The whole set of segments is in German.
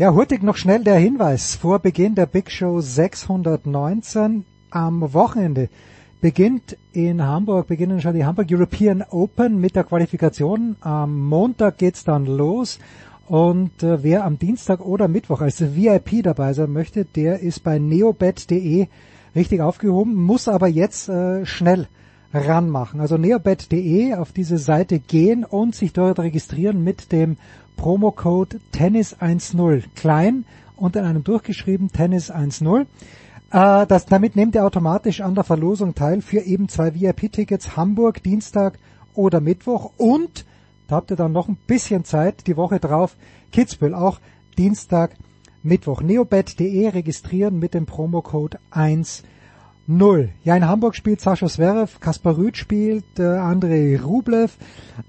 Ja, hurtig noch schnell der Hinweis vor Beginn der Big Show 619 am Wochenende beginnt in Hamburg, beginnen schon die Hamburg European Open mit der Qualifikation. Am Montag geht's dann los und äh, wer am Dienstag oder Mittwoch als VIP dabei sein möchte, der ist bei neobet.de richtig aufgehoben, muss aber jetzt äh, schnell ranmachen. Also neobet.de auf diese Seite gehen und sich dort registrieren mit dem Promocode Tennis10 klein und in einem durchgeschrieben Tennis10. Äh, das, damit nehmt ihr automatisch an der Verlosung teil für eben zwei VIP-Tickets Hamburg Dienstag oder Mittwoch und da habt ihr dann noch ein bisschen Zeit die Woche drauf Kitzbühel auch Dienstag, Mittwoch. neobet.de registrieren mit dem Promocode 10. Ja, in Hamburg spielt Sascha Zverev, Kaspar Rüth spielt, äh, Andrei Rublev.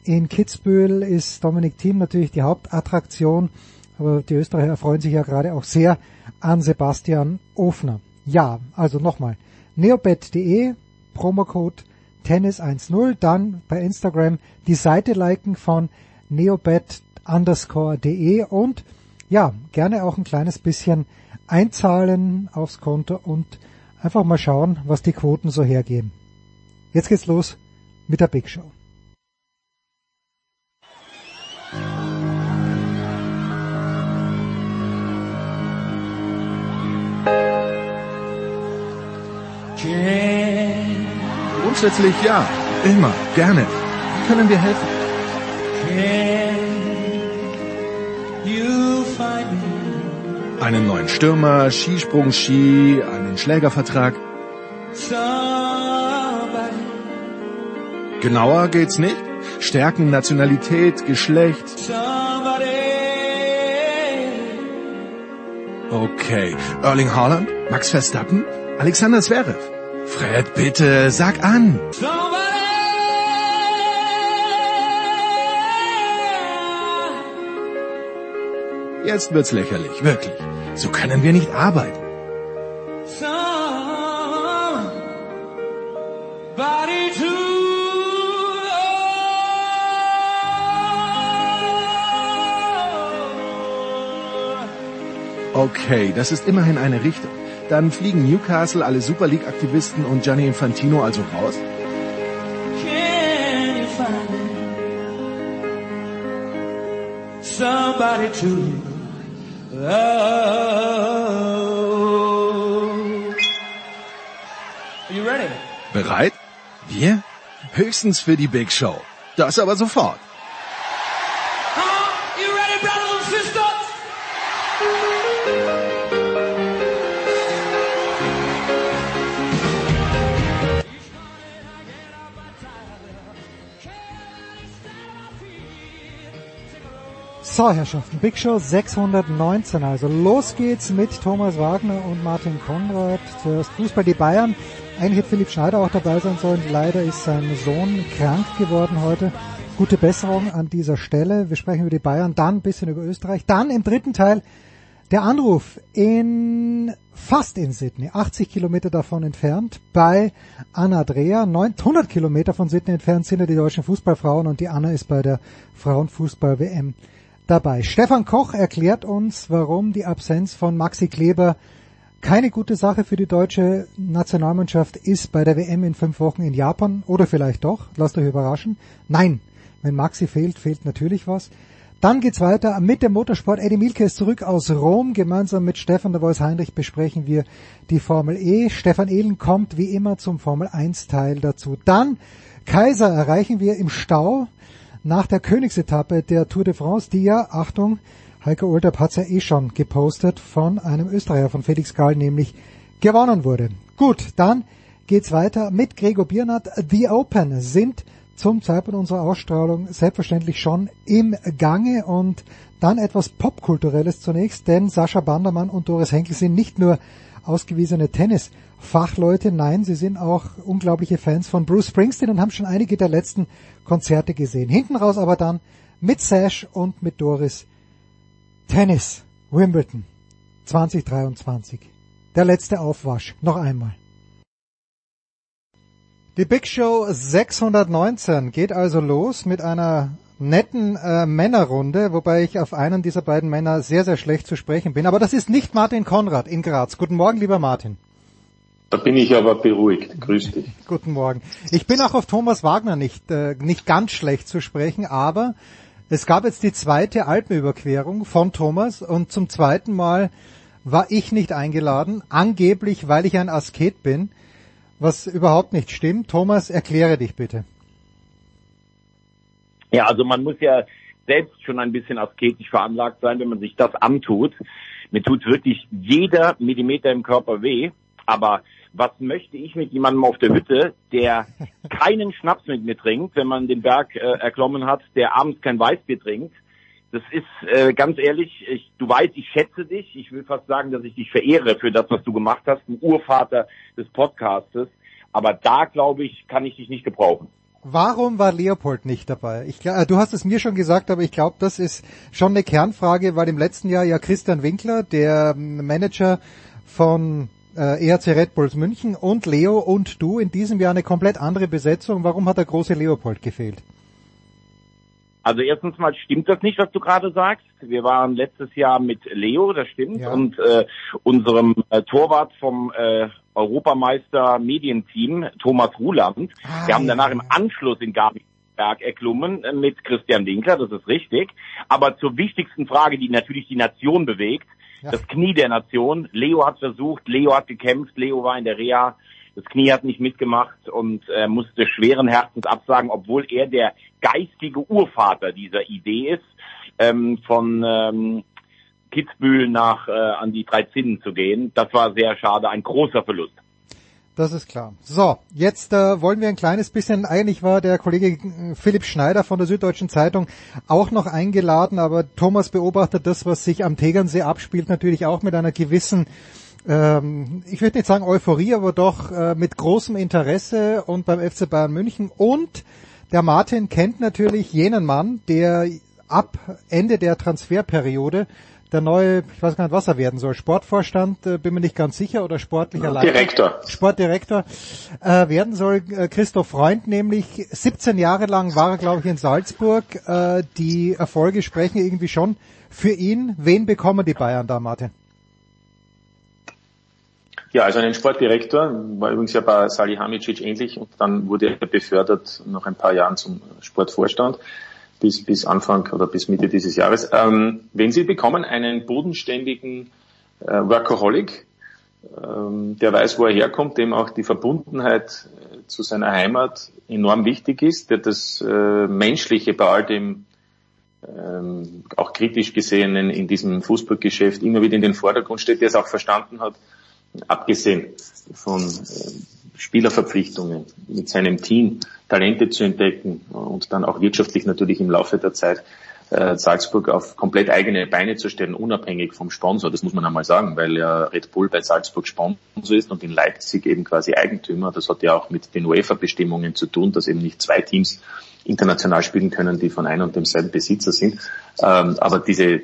In Kitzbühel ist Dominik Thiem natürlich die Hauptattraktion, aber die Österreicher freuen sich ja gerade auch sehr an Sebastian Ofner. Ja, also nochmal, neobet.de, Promocode Tennis10, dann bei Instagram die Seite liken von neobet underscore de und ja, gerne auch ein kleines bisschen einzahlen aufs Konto und einfach mal schauen, was die Quoten so hergeben. Jetzt geht's los mit der Big Show. Grundsätzlich ja, immer, gerne. Wie können wir helfen? Einen neuen Stürmer, Skisprung-Ski, einen Schlägervertrag. Genauer geht's nicht? Stärken, Nationalität, Geschlecht. Okay, Erling Haaland, Max Verstappen, Alexander Zverev. Fred, bitte, sag an. Jetzt wird's lächerlich, wirklich. So können wir nicht arbeiten. Okay, das ist immerhin eine Richtung. Dann fliegen Newcastle, alle Super League-Aktivisten und Gianni Infantino also raus? Somebody to Are you ready? Bereit? Wir? Höchstens für die Big Show. Das aber sofort. So, Herrschaften, Big Show 619. Also los geht's mit Thomas Wagner und Martin Konrad. Zuerst Fußball die Bayern. Eigentlich hätte Philipp Schneider auch dabei sein sollen. Leider ist sein Sohn krank geworden heute. Gute Besserung an dieser Stelle. Wir sprechen über die Bayern, dann ein bisschen über Österreich. Dann im dritten Teil der Anruf in fast in Sydney, 80 Kilometer davon entfernt, bei Anna Dreher. 900 Kilometer von Sydney entfernt sind ja die deutschen Fußballfrauen und die Anna ist bei der Frauenfußball-WM dabei. Stefan Koch erklärt uns, warum die Absenz von Maxi Kleber keine gute Sache für die deutsche Nationalmannschaft ist bei der WM in fünf Wochen in Japan. Oder vielleicht doch, lasst euch überraschen. Nein, wenn Maxi fehlt, fehlt natürlich was. Dann geht's weiter mit dem Motorsport. Eddie Milke ist zurück aus Rom. Gemeinsam mit Stefan de Vois Heinrich besprechen wir die Formel E. Stefan Ehlen kommt wie immer zum Formel 1 Teil dazu. Dann Kaiser erreichen wir im Stau nach der Königsetappe der Tour de France, die ja, Achtung, Heiko Olderb hat's ja eh schon gepostet, von einem Österreicher, von Felix Gall, nämlich gewonnen wurde. Gut, dann geht's weiter mit Gregor Biernat. The Open sind zum Zeitpunkt unserer Ausstrahlung selbstverständlich schon im Gange und dann etwas Popkulturelles zunächst, denn Sascha Bandermann und Doris Henkel sind nicht nur ausgewiesene Tennis Fachleute, nein, sie sind auch unglaubliche Fans von Bruce Springsteen und haben schon einige der letzten Konzerte gesehen. Hinten raus aber dann mit Sash und mit Doris Tennis Wimbledon 2023. Der letzte Aufwasch. Noch einmal. Die Big Show 619 geht also los mit einer netten äh, Männerrunde, wobei ich auf einen dieser beiden Männer sehr, sehr schlecht zu sprechen bin. Aber das ist nicht Martin Konrad in Graz. Guten Morgen, lieber Martin. Da bin ich aber beruhigt. Grüß dich. Guten Morgen. Ich bin auch auf Thomas Wagner nicht, äh, nicht ganz schlecht zu sprechen, aber es gab jetzt die zweite Alpenüberquerung von Thomas und zum zweiten Mal war ich nicht eingeladen, angeblich weil ich ein Asket bin, was überhaupt nicht stimmt. Thomas, erkläre dich bitte. Ja, also man muss ja selbst schon ein bisschen asketisch veranlagt sein, wenn man sich das antut. Mir tut wirklich jeder Millimeter im Körper weh, aber was möchte ich mit jemandem auf der Hütte, der keinen Schnaps mit mir trinkt, wenn man den Berg äh, erklommen hat, der abends kein Weißbier trinkt. Das ist äh, ganz ehrlich, ich, du weißt, ich schätze dich. Ich will fast sagen, dass ich dich verehre für das, was du gemacht hast, du Urvater des Podcastes. Aber da, glaube ich, kann ich dich nicht gebrauchen. Warum war Leopold nicht dabei? Ich, äh, du hast es mir schon gesagt, aber ich glaube, das ist schon eine Kernfrage, weil im letzten Jahr ja Christian Winkler, der ähm, Manager von äh, ERC Red Bulls München und Leo und du in diesem Jahr eine komplett andere Besetzung. Warum hat der große Leopold gefehlt? Also erstens mal stimmt das nicht, was du gerade sagst. Wir waren letztes Jahr mit Leo, das stimmt, ja. und äh, unserem äh, Torwart vom äh, Europameister Medienteam, Thomas Ruland. Ah, Wir haben danach ja. im Anschluss in Gabiberg erklommen äh, mit Christian Winkler, das ist richtig. Aber zur wichtigsten Frage, die natürlich die Nation bewegt, das Knie der Nation. Leo hat versucht, Leo hat gekämpft, Leo war in der Reha das Knie hat nicht mitgemacht und äh, musste schweren Herzens absagen, obwohl er der geistige Urvater dieser Idee ist, ähm, von ähm, Kitzbühel nach äh, an die drei Zinnen zu gehen. Das war sehr schade, ein großer Verlust. Das ist klar. So, jetzt äh, wollen wir ein kleines bisschen, eigentlich war der Kollege äh, Philipp Schneider von der Süddeutschen Zeitung auch noch eingeladen, aber Thomas beobachtet das, was sich am Tegernsee abspielt, natürlich auch mit einer gewissen ähm, ich würde nicht sagen Euphorie, aber doch äh, mit großem Interesse und beim FC Bayern München. Und der Martin kennt natürlich jenen Mann, der ab Ende der Transferperiode der neue, ich weiß gar nicht, was er werden soll, Sportvorstand, äh, bin mir nicht ganz sicher, oder sportlicher Leiter. Direktor. Sportdirektor äh, werden soll. Äh, Christoph Freund nämlich, 17 Jahre lang war er, glaube ich, in Salzburg. Äh, die Erfolge sprechen irgendwie schon für ihn. Wen bekommen die Bayern da, Martin? Ja, also einen Sportdirektor, war übrigens ja bei Salihamidzic ähnlich und dann wurde er befördert nach ein paar Jahren zum Sportvorstand bis, bis Anfang oder bis Mitte dieses Jahres. Ähm, wenn Sie bekommen einen bodenständigen äh, Workaholic, ähm, der weiß, wo er herkommt, dem auch die Verbundenheit äh, zu seiner Heimat enorm wichtig ist, der das äh, Menschliche bei all dem ähm, auch kritisch gesehen in diesem Fußballgeschäft immer wieder in den Vordergrund steht, der es auch verstanden hat, abgesehen von äh, Spielerverpflichtungen mit seinem Team Talente zu entdecken und dann auch wirtschaftlich natürlich im Laufe der Zeit äh, Salzburg auf komplett eigene Beine zu stellen, unabhängig vom Sponsor. Das muss man einmal sagen, weil ja Red Bull bei Salzburg Sponsor ist und in Leipzig eben quasi Eigentümer. Das hat ja auch mit den UEFA-Bestimmungen zu tun, dass eben nicht zwei Teams international spielen können, die von einem und demselben Besitzer sind. Ähm, aber diese,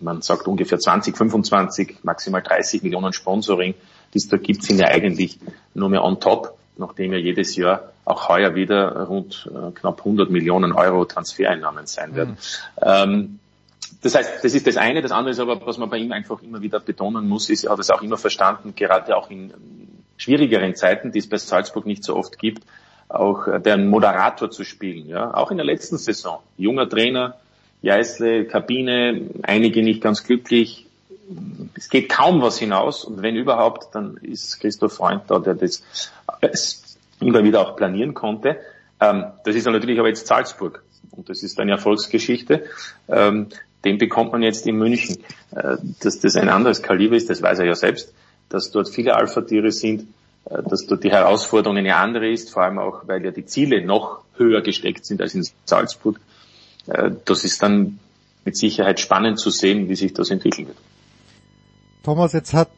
man sagt ungefähr 20, 25, maximal 30 Millionen Sponsoring, die es da gibt, sind ja eigentlich nur mehr on top, nachdem ja jedes Jahr auch heuer wieder rund äh, knapp 100 Millionen Euro Transfereinnahmen sein werden. Mhm. Ähm, das heißt, das ist das eine. Das andere ist aber, was man bei ihm einfach immer wieder betonen muss, ist, er hat es auch immer verstanden, gerade auch in schwierigeren Zeiten, die es bei Salzburg nicht so oft gibt, auch äh, den Moderator zu spielen. Ja, auch in der letzten Saison. Junger Trainer, Jeißle, Kabine, einige nicht ganz glücklich. Es geht kaum was hinaus und wenn überhaupt, dann ist Christoph Freund da, der das immer wieder auch planieren konnte. Ähm, das ist natürlich aber jetzt Salzburg und das ist eine Erfolgsgeschichte. Ähm, den bekommt man jetzt in München. Äh, dass das ein anderes Kaliber ist, das weiß er ja selbst, dass dort viele Alpha-Tiere sind, äh, dass dort die Herausforderung eine andere ist, vor allem auch, weil ja die Ziele noch höher gesteckt sind als in Salzburg. Äh, das ist dann mit Sicherheit spannend zu sehen, wie sich das entwickeln wird. Thomas, jetzt hat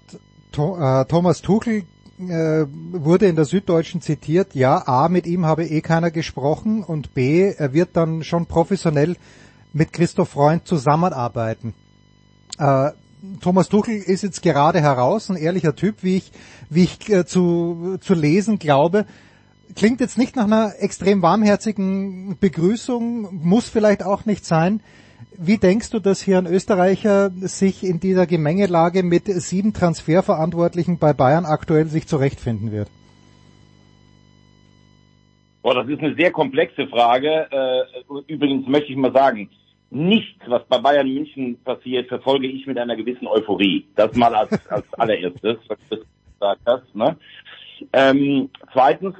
äh, Thomas Tuchel wurde in der Süddeutschen zitiert, ja, A, mit ihm habe eh keiner gesprochen und B, er wird dann schon professionell mit Christoph Freund zusammenarbeiten. Thomas Tuchel ist jetzt gerade heraus, ein ehrlicher Typ, wie ich, wie ich äh, zu, zu lesen glaube. klingt jetzt nicht nach einer extrem warmherzigen Begrüßung, muss vielleicht auch nicht sein. Wie denkst du, dass hier ein Österreicher sich in dieser Gemengelage mit sieben Transferverantwortlichen bei Bayern aktuell sich zurechtfinden wird? Boah, das ist eine sehr komplexe Frage. Äh, übrigens möchte ich mal sagen, nichts, was bei Bayern München passiert, verfolge ich mit einer gewissen Euphorie. Das mal als, als allererstes, was du gesagt hast. Ne? Ähm, zweitens,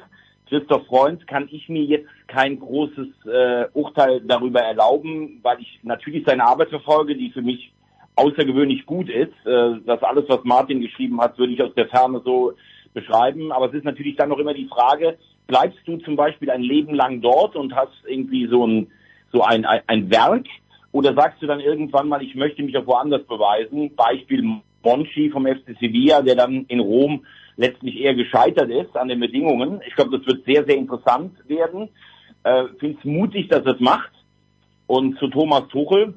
Christoph Freund kann ich mir jetzt kein großes äh, Urteil darüber erlauben, weil ich natürlich seine Arbeit verfolge, die für mich außergewöhnlich gut ist. Äh, das alles, was Martin geschrieben hat, würde ich aus der Ferne so beschreiben. Aber es ist natürlich dann noch immer die Frage, bleibst du zum Beispiel ein Leben lang dort und hast irgendwie so ein, so ein, ein, Werk oder sagst du dann irgendwann mal, ich möchte mich auch woanders beweisen? Beispiel Monchi vom FC Sevilla, der dann in Rom letztlich eher gescheitert ist an den Bedingungen. Ich glaube, das wird sehr, sehr interessant werden. Äh, Finde es mutig, dass es macht. Und zu Thomas Tuchel,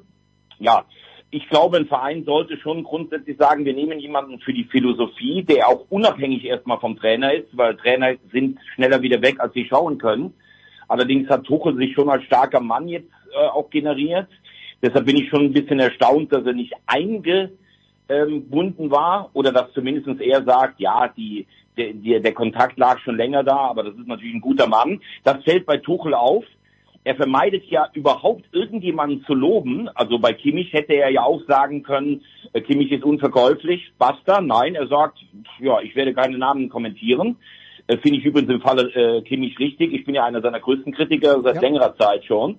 ja, ich glaube, ein Verein sollte schon grundsätzlich sagen, wir nehmen jemanden für die Philosophie, der auch unabhängig erstmal vom Trainer ist, weil Trainer sind schneller wieder weg, als sie schauen können. Allerdings hat Tuchel sich schon als starker Mann jetzt äh, auch generiert. Deshalb bin ich schon ein bisschen erstaunt, dass er nicht eingebunden war oder dass zumindest er sagt, ja, die, der, der, der Kontakt lag schon länger da, aber das ist natürlich ein guter Mann. Das fällt bei Tuchel auf. Er vermeidet ja überhaupt irgendjemanden zu loben. Also bei Kimmich hätte er ja auch sagen können, äh, Kimmich ist unverkäuflich, basta. Nein, er sagt, ja, ich werde keine Namen kommentieren. Äh, Finde ich übrigens im Falle äh, Kimmich richtig. Ich bin ja einer seiner größten Kritiker seit ja. längerer Zeit schon.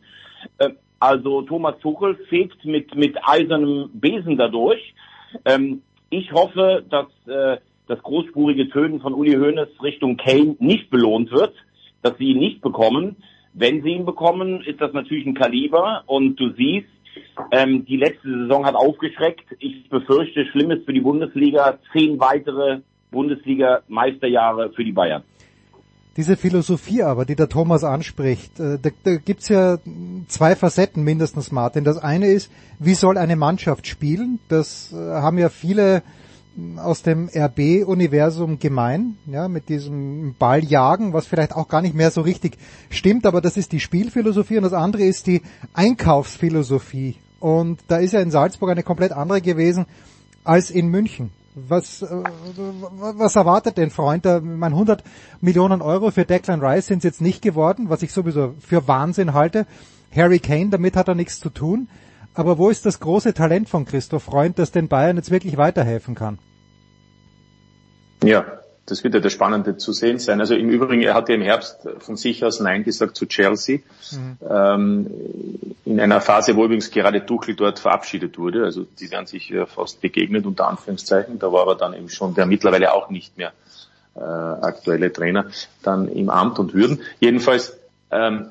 Äh, also Thomas Tuchel fegt mit, mit eisernem Besen dadurch. Ähm, ich hoffe, dass äh, das großspurige Tönen von Uli Hoeneß Richtung Kane nicht belohnt wird, dass sie ihn nicht bekommen. Wenn sie ihn bekommen, ist das natürlich ein Kaliber und du siehst, ähm, die letzte Saison hat aufgeschreckt. Ich befürchte Schlimmes für die Bundesliga, zehn weitere Bundesliga-Meisterjahre für die Bayern. Diese Philosophie aber, die der Thomas anspricht, äh, da, da gibt's ja zwei Facetten mindestens, Martin. Das eine ist, wie soll eine Mannschaft spielen? Das äh, haben ja viele aus dem RB-Universum gemein, ja, mit diesem Balljagen, was vielleicht auch gar nicht mehr so richtig stimmt, aber das ist die Spielphilosophie und das andere ist die Einkaufsphilosophie. Und da ist ja in Salzburg eine komplett andere gewesen als in München. Was, äh, was erwartet denn Freund? Mein 100 Millionen Euro für Declan Rice sind es jetzt nicht geworden, was ich sowieso für Wahnsinn halte. Harry Kane, damit hat er nichts zu tun. Aber wo ist das große Talent von Christoph Freund, das den Bayern jetzt wirklich weiterhelfen kann? Ja, das wird ja das Spannende zu sehen sein. Also im Übrigen, er hat ja im Herbst von sich aus Nein gesagt zu Chelsea. Mhm. Ähm, in einer Phase, wo übrigens gerade Tuchel dort verabschiedet wurde. Also die werden sich fast begegnet, unter Anführungszeichen. Da war aber dann eben schon der mittlerweile auch nicht mehr äh, aktuelle Trainer dann im Amt und Würden. Jedenfalls, ähm,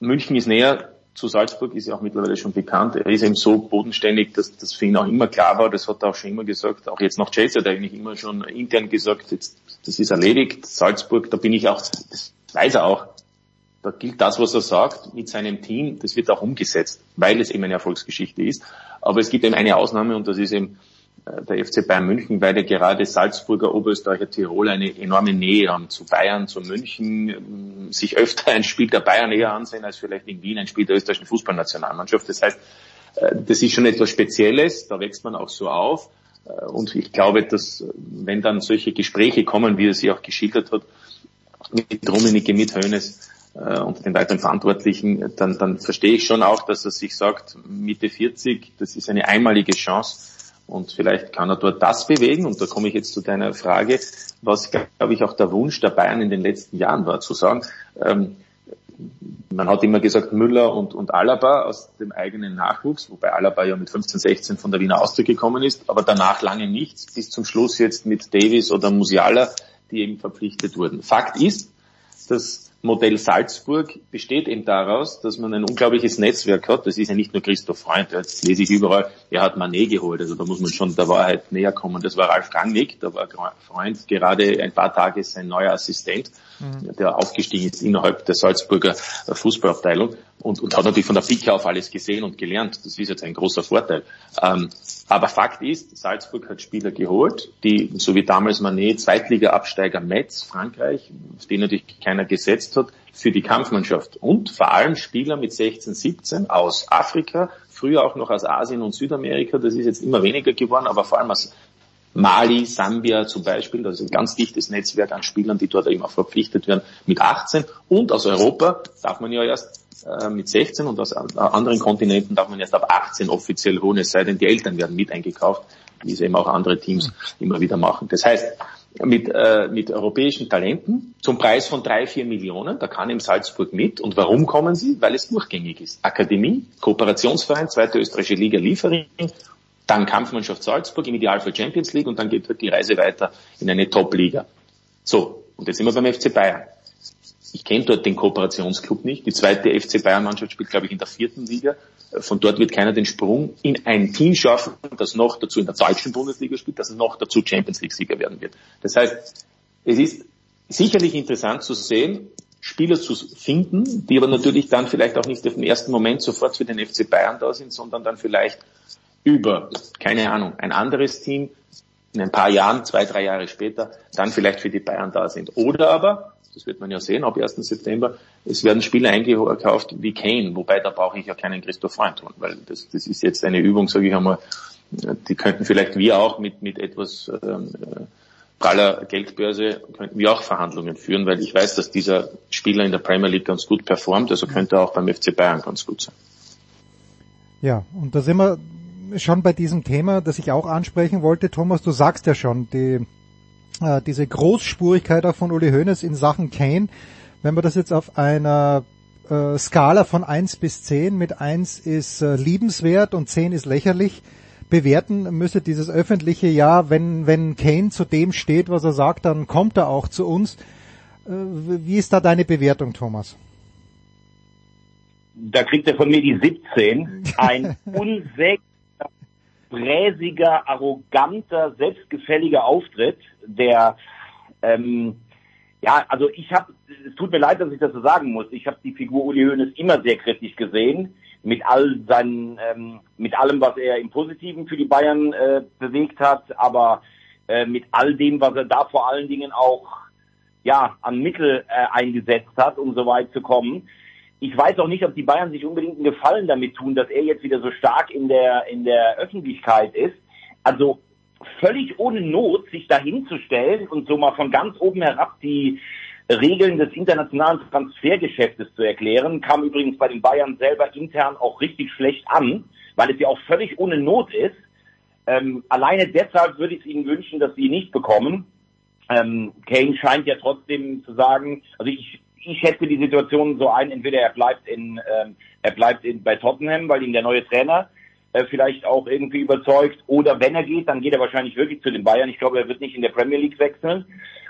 München ist näher zu Salzburg ist ja auch mittlerweile schon bekannt. Er ist eben so bodenständig, dass das für ihn auch immer klar war. Das hat er auch schon immer gesagt. Auch jetzt noch Chelsea hat er eigentlich immer schon intern gesagt, jetzt, das ist erledigt. Salzburg, da bin ich auch, das weiß er auch. Da gilt das, was er sagt, mit seinem Team. Das wird auch umgesetzt, weil es eben eine Erfolgsgeschichte ist. Aber es gibt eben eine Ausnahme und das ist eben der FC Bayern München, weil ja gerade Salzburger, Oberösterreicher, Tirol eine enorme Nähe haben zu Bayern, zu München, ähm, sich öfter ein Spiel der Bayern eher ansehen als vielleicht in Wien ein Spiel der österreichischen Fußballnationalmannschaft. Das heißt, äh, das ist schon etwas Spezielles, da wächst man auch so auf. Äh, und ich glaube, dass wenn dann solche Gespräche kommen, wie er sie auch geschildert hat, mit Rummenigge, mit Hönes äh, und den weiteren Verantwortlichen, dann, dann verstehe ich schon auch, dass er sich sagt, Mitte 40, das ist eine einmalige Chance, und vielleicht kann er dort das bewegen. Und da komme ich jetzt zu deiner Frage, was, glaube ich, auch der Wunsch der Bayern in den letzten Jahren war, zu sagen, ähm, man hat immer gesagt Müller und, und Alaba aus dem eigenen Nachwuchs, wobei Alaba ja mit 15, 16 von der Wiener Austria gekommen ist, aber danach lange nichts, bis zum Schluss jetzt mit Davis oder Musiala, die eben verpflichtet wurden. Fakt ist, dass Modell Salzburg besteht eben daraus, dass man ein unglaubliches Netzwerk hat. Das ist ja nicht nur Christoph Freund, jetzt lese ich überall, er hat Manet geholt. Also da muss man schon der Wahrheit näher kommen. Das war Ralf Rangnick, da war Freund gerade ein paar Tage sein neuer Assistent, mhm. der aufgestiegen ist innerhalb der Salzburger Fußballabteilung. und, und hat natürlich von der Pike auf alles gesehen und gelernt. Das ist jetzt ein großer Vorteil. Ähm, aber Fakt ist, Salzburg hat Spieler geholt, die, so wie damals Manet, Zweitliga-Absteiger Metz, Frankreich, auf den natürlich keiner gesetzt hat, für die Kampfmannschaft. Und vor allem Spieler mit 16, 17 aus Afrika, früher auch noch aus Asien und Südamerika, das ist jetzt immer weniger geworden, aber vor allem aus Mali, Sambia zum Beispiel, das ist ein ganz dichtes Netzwerk an Spielern, die dort immer verpflichtet werden, mit 18 und aus Europa darf man ja erst äh, mit 16 und aus anderen Kontinenten darf man erst ab 18 offiziell holen, es sei denn, die Eltern werden mit eingekauft, wie es eben auch andere Teams immer wieder machen. Das heißt, mit, äh, mit europäischen Talenten zum Preis von drei, vier Millionen, da kann im Salzburg mit. Und warum kommen sie? Weil es durchgängig ist. Akademie, Kooperationsverein, zweite österreichische Liga Liefering dann Kampfmannschaft Salzburg im Idealfall Champions League und dann geht halt die Reise weiter in eine Top-Liga. So, und jetzt sind wir beim FC Bayern. Ich kenne dort den Kooperationsclub nicht. Die zweite FC Bayern-Mannschaft spielt, glaube ich, in der vierten Liga. Von dort wird keiner den Sprung in ein Team schaffen, das noch dazu in der deutschen Bundesliga spielt, das noch dazu Champions League-Sieger werden wird. Das heißt, es ist sicherlich interessant zu sehen, Spieler zu finden, die aber natürlich dann vielleicht auch nicht auf den ersten Moment sofort für den FC Bayern da sind, sondern dann vielleicht über, keine Ahnung, ein anderes Team in ein paar Jahren, zwei, drei Jahre später, dann vielleicht für die Bayern da sind. Oder aber, das wird man ja sehen, ab 1. September, es werden Spieler eingekauft wie Kane, wobei da brauche ich ja keinen Christoph Freund tun, weil das, das ist jetzt eine Übung, sage ich einmal, die könnten vielleicht wir auch mit, mit etwas ähm, praller Geldbörse, könnten wir auch Verhandlungen führen, weil ich weiß, dass dieser Spieler in der Premier League ganz gut performt, also könnte er auch beim FC Bayern ganz gut sein. Ja, und da sind wir schon bei diesem Thema, das ich auch ansprechen wollte. Thomas, du sagst ja schon, die, äh, diese Großspurigkeit auch von Uli Hoeneß in Sachen Kane, wenn man das jetzt auf einer äh, Skala von eins bis zehn mit eins ist äh, liebenswert und zehn ist lächerlich, bewerten müsste dieses öffentliche Jahr, wenn, wenn Kane zu dem steht, was er sagt, dann kommt er auch zu uns. Äh, wie ist da deine Bewertung, Thomas? Da kriegt er von mir die 17. Ein unsäglicher bräsiger, arroganter, selbstgefälliger Auftritt, der ähm, ja, also ich habe, es tut mir leid, dass ich das so sagen muss. Ich habe die Figur Uli Hoeneß immer sehr kritisch gesehen, mit all seinen, ähm, mit allem, was er im Positiven für die Bayern äh, bewegt hat, aber äh, mit all dem, was er da vor allen Dingen auch ja an Mittel äh, eingesetzt hat, um so weit zu kommen ich weiß auch nicht, ob die Bayern sich unbedingt einen Gefallen damit tun, dass er jetzt wieder so stark in der, in der Öffentlichkeit ist. Also völlig ohne Not, sich dahinzustellen und so mal von ganz oben herab die Regeln des internationalen Transfergeschäftes zu erklären, kam übrigens bei den Bayern selber intern auch richtig schlecht an, weil es ja auch völlig ohne Not ist. Ähm, alleine deshalb würde ich es ihnen wünschen, dass sie ihn nicht bekommen. Ähm, Kane scheint ja trotzdem zu sagen, also ich ich schätze die Situation so ein, entweder er bleibt in, ähm, er bleibt in, bei Tottenham, weil ihn der neue Trainer äh, vielleicht auch irgendwie überzeugt, oder wenn er geht, dann geht er wahrscheinlich wirklich zu den Bayern. Ich glaube, er wird nicht in der Premier League wechseln,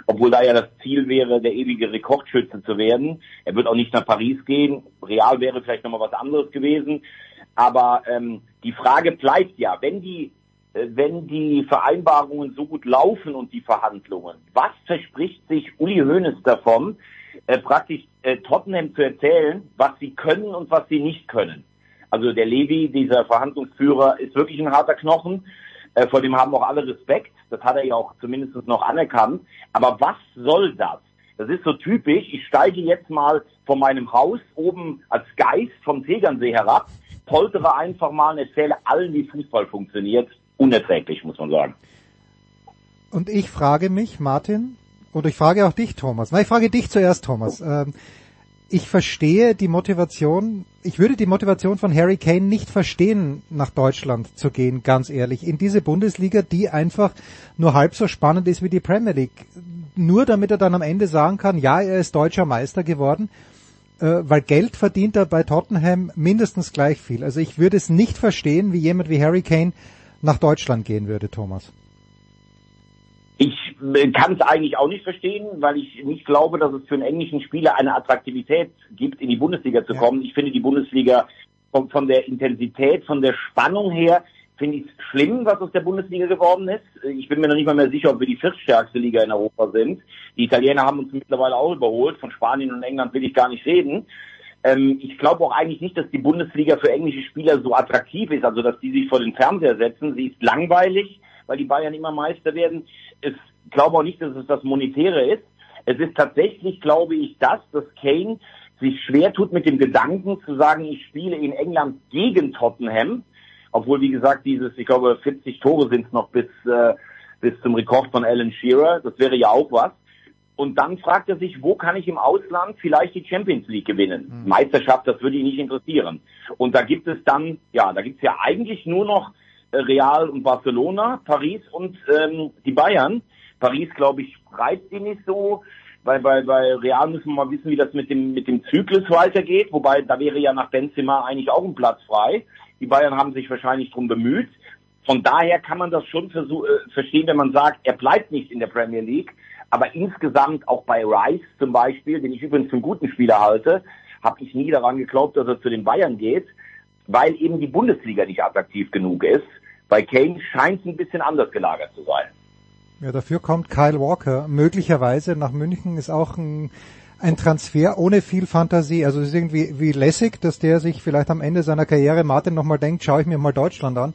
obwohl da ja das Ziel wäre, der ewige Rekordschütze zu werden. Er wird auch nicht nach Paris gehen. Real wäre vielleicht nochmal was anderes gewesen. Aber ähm, die Frage bleibt ja, wenn die äh, wenn die Vereinbarungen so gut laufen und die Verhandlungen, was verspricht sich Uli Hoeneß davon, äh, praktisch äh, Tottenham zu erzählen, was sie können und was sie nicht können. Also der Levi, dieser Verhandlungsführer, ist wirklich ein harter Knochen. Äh, vor dem haben auch alle Respekt. Das hat er ja auch zumindest noch anerkannt. Aber was soll das? Das ist so typisch. Ich steige jetzt mal von meinem Haus oben als Geist vom Tegernsee herab, poltere einfach mal und erzähle allen, wie Fußball funktioniert. Unerträglich, muss man sagen. Und ich frage mich, Martin, und ich frage auch dich, Thomas. Na, ich frage dich zuerst, Thomas. Ähm, ich verstehe die Motivation, ich würde die Motivation von Harry Kane nicht verstehen, nach Deutschland zu gehen, ganz ehrlich. In diese Bundesliga, die einfach nur halb so spannend ist wie die Premier League. Nur damit er dann am Ende sagen kann, ja, er ist deutscher Meister geworden, äh, weil Geld verdient er bei Tottenham mindestens gleich viel. Also ich würde es nicht verstehen, wie jemand wie Harry Kane nach Deutschland gehen würde, Thomas. Ich äh, kann es eigentlich auch nicht verstehen, weil ich nicht glaube, dass es für einen englischen Spieler eine Attraktivität gibt, in die Bundesliga zu kommen. Ja. Ich finde die Bundesliga von, von der Intensität, von der Spannung her, finde ich es schlimm, was aus der Bundesliga geworden ist. Ich bin mir noch nicht mal mehr sicher, ob wir die viertstärkste Liga in Europa sind. Die Italiener haben uns mittlerweile auch überholt. Von Spanien und England will ich gar nicht reden. Ähm, ich glaube auch eigentlich nicht, dass die Bundesliga für englische Spieler so attraktiv ist, also dass die sich vor den Fernseher setzen. Sie ist langweilig, weil die Bayern immer Meister werden. Ich glaube auch nicht, dass es das Monetäre ist. Es ist tatsächlich, glaube ich, das, dass Kane sich schwer tut mit dem Gedanken zu sagen, ich spiele in England gegen Tottenham, obwohl wie gesagt dieses, ich glaube 40 Tore sind es noch bis äh, bis zum Rekord von Alan Shearer, das wäre ja auch was. Und dann fragt er sich, wo kann ich im Ausland vielleicht die Champions League gewinnen? Mhm. Meisterschaft, das würde ihn nicht interessieren. Und da gibt es dann, ja, da gibt es ja eigentlich nur noch Real und Barcelona, Paris und ähm, die Bayern. Paris, glaube ich, reizt ihn nicht so. Bei, bei, bei Real müssen wir mal wissen, wie das mit dem, mit dem Zyklus weitergeht. Wobei, da wäre ja nach Benzema eigentlich auch ein Platz frei. Die Bayern haben sich wahrscheinlich drum bemüht. Von daher kann man das schon äh, verstehen, wenn man sagt, er bleibt nicht in der Premier League. Aber insgesamt auch bei Rice zum Beispiel, den ich übrigens einen guten Spieler halte, habe ich nie daran geglaubt, dass er zu den Bayern geht, weil eben die Bundesliga nicht attraktiv genug ist. Bei Kane scheint es ein bisschen anders gelagert zu sein. Ja, dafür kommt Kyle Walker. Möglicherweise nach München ist auch ein, ein Transfer ohne viel Fantasie. Also es ist irgendwie wie lässig, dass der sich vielleicht am Ende seiner Karriere Martin nochmal denkt, schaue ich mir mal Deutschland an.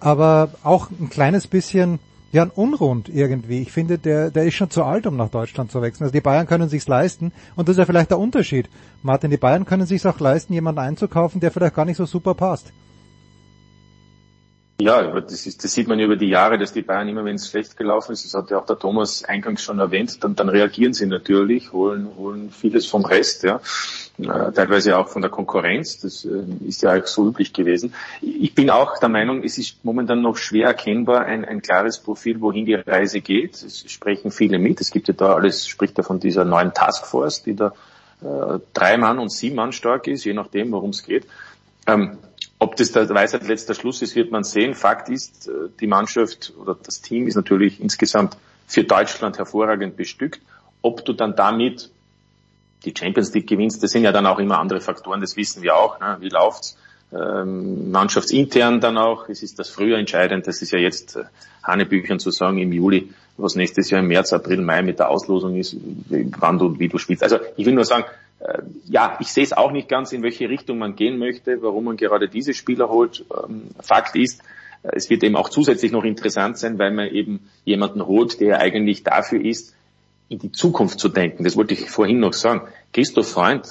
Aber auch ein kleines bisschen ja, ein Unrund irgendwie. Ich finde, der, der ist schon zu alt, um nach Deutschland zu wechseln. Also die Bayern können sich's leisten und das ist ja vielleicht der Unterschied. Martin, die Bayern können sich's auch leisten, jemanden einzukaufen, der vielleicht gar nicht so super passt. Ja, das, ist, das sieht man über die Jahre, dass die Bayern immer, wenn es schlecht gelaufen ist, das hat ja auch der Thomas eingangs schon erwähnt, dann, dann reagieren sie natürlich, holen, holen vieles vom Rest, ja, äh, teilweise auch von der Konkurrenz, das äh, ist ja auch so üblich gewesen. Ich bin auch der Meinung, es ist momentan noch schwer erkennbar ein, ein klares Profil, wohin die Reise geht. Es sprechen viele mit, es gibt ja da alles, spricht ja von dieser neuen Taskforce, die da äh, drei Mann und sieben Mann stark ist, je nachdem, worum es geht. Ähm, ob das der Weisheit letzter Schluss ist, wird man sehen. Fakt ist, äh, die Mannschaft oder das Team ist natürlich insgesamt für Deutschland hervorragend bestückt. Ob du dann damit die Champions League gewinnst, das sind ja dann auch immer andere Faktoren, das wissen wir auch. Ne? Wie läuft's? Ähm, mannschaftsintern dann auch. Es ist das früher entscheidend. Das ist ja jetzt äh, Hanebüchern zu sagen im Juli, was nächstes Jahr im März, April, Mai mit der Auslosung ist, wann du und wie du spielst. Also ich will nur sagen, äh, ja, ich sehe es auch nicht ganz, in welche Richtung man gehen möchte, warum man gerade diese Spieler holt. Ähm, Fakt ist, äh, es wird eben auch zusätzlich noch interessant sein, weil man eben jemanden holt, der eigentlich dafür ist, in die Zukunft zu denken. Das wollte ich vorhin noch sagen. Christoph Freund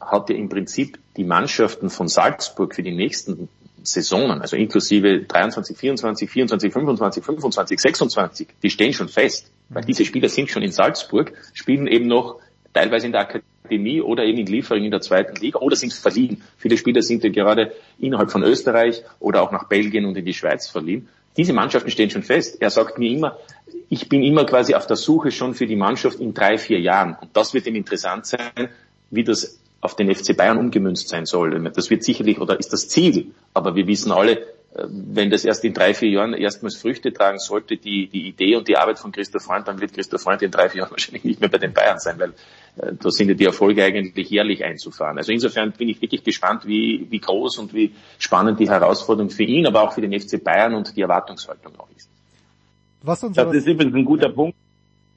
hat ja im Prinzip die Mannschaften von Salzburg für die nächsten Saisonen, also inklusive 23, 24, 24, 25, 25, 26, die stehen schon fest. Weil diese Spieler sind schon in Salzburg, spielen eben noch teilweise in der Akademie oder eben in Liefering in der zweiten Liga oder sind verliehen. Viele Spieler sind ja gerade innerhalb von Österreich oder auch nach Belgien und in die Schweiz verliehen. Diese Mannschaften stehen schon fest. Er sagt mir immer, ich bin immer quasi auf der Suche schon für die Mannschaft in drei, vier Jahren. Und das wird ihm interessant sein, wie das auf den FC Bayern umgemünzt sein soll. Das wird sicherlich oder ist das Ziel. Aber wir wissen alle, äh, wenn das erst in drei, vier Jahren erstmals Früchte tragen sollte, die, die Idee und die Arbeit von Christoph Freund, dann wird Christoph Freund in drei, vier Jahren wahrscheinlich nicht mehr bei den Bayern sein, weil äh, da sind ja die Erfolge eigentlich jährlich einzufahren. Also insofern bin ich wirklich gespannt, wie, wie groß und wie spannend die Herausforderung für ihn, aber auch für den FC Bayern und die Erwartungshaltung auch ist. Was uns das ist übrigens ein guter Punkt.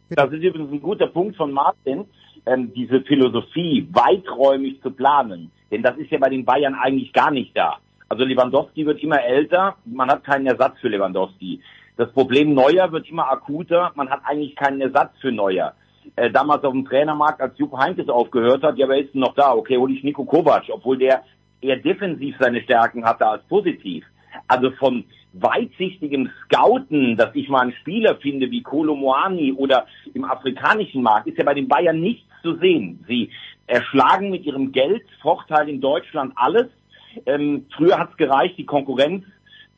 Das ist übrigens ein guter Punkt von Martin, ähm, diese Philosophie weiträumig zu planen. Denn das ist ja bei den Bayern eigentlich gar nicht da. Also Lewandowski wird immer älter, man hat keinen Ersatz für Lewandowski. Das Problem Neuer wird immer akuter, man hat eigentlich keinen Ersatz für Neuer. Äh, damals auf dem Trainermarkt, als Jupp Heynckes aufgehört hat, ja, wer ist denn noch da? Okay, hol ich Nico Kovac, obwohl der eher defensiv seine Stärken hatte als positiv. Also von weitsichtigem Scouten, dass ich mal einen Spieler finde wie Kolo Moani oder im afrikanischen Markt, ist ja bei den Bayern nichts zu sehen. Sie erschlagen mit ihrem Geld Vorteil in Deutschland alles ähm, früher hat es gereicht, die Konkurrenz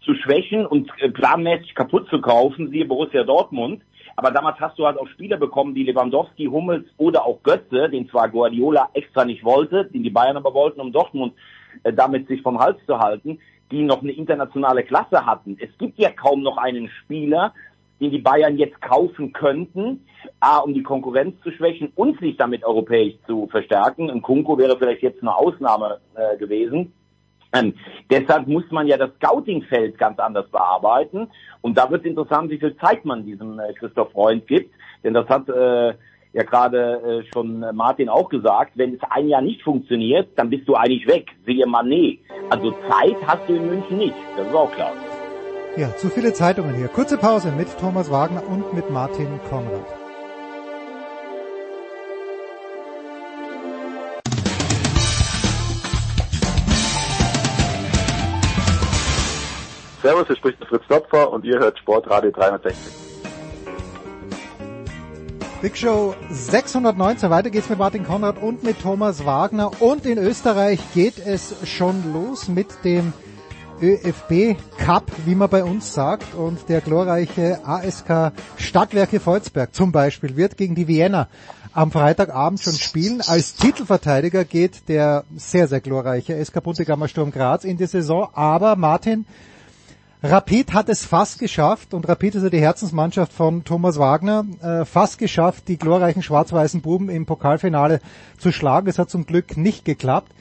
zu schwächen und äh, planmäßig kaputt zu kaufen, siehe Borussia Dortmund. Aber damals hast du halt auch Spieler bekommen, wie Lewandowski, Hummels oder auch Götze, den zwar Guardiola extra nicht wollte, den die Bayern aber wollten, um Dortmund äh, damit sich vom Hals zu halten, die noch eine internationale Klasse hatten. Es gibt ja kaum noch einen Spieler, den die Bayern jetzt kaufen könnten, A, um die Konkurrenz zu schwächen und sich damit europäisch zu verstärken. Ein Kunko wäre vielleicht jetzt eine Ausnahme äh, gewesen. Ähm, deshalb muss man ja das Scouting-Feld ganz anders bearbeiten. Und da wird es interessant, wie viel Zeit man diesem äh, Christoph Freund gibt. Denn das hat äh, ja gerade äh, schon Martin auch gesagt, wenn es ein Jahr nicht funktioniert, dann bist du eigentlich weg. Siehe Manet. Also Zeit hast du in München nicht. Das ist auch klar. Ja, zu viele Zeitungen hier. Kurze Pause mit Thomas Wagner und mit Martin Konrad. Servus, hier spricht Fritz Topfer und ihr hört Sportradio 360. Big Show 619. Weiter geht's mit Martin Konrad und mit Thomas Wagner. Und in Österreich geht es schon los mit dem ÖFB Cup, wie man bei uns sagt. Und der glorreiche ASK Stadtwerke Volzberg zum Beispiel wird gegen die Vienna am Freitagabend schon spielen. Als Titelverteidiger geht der sehr, sehr glorreiche SK Buntegammer Sturm Graz in die Saison. Aber Martin, Rapid hat es fast geschafft, und Rapid ist ja die Herzensmannschaft von Thomas Wagner, äh, fast geschafft, die glorreichen schwarz-weißen Buben im Pokalfinale zu schlagen. Es hat zum Glück nicht geklappt.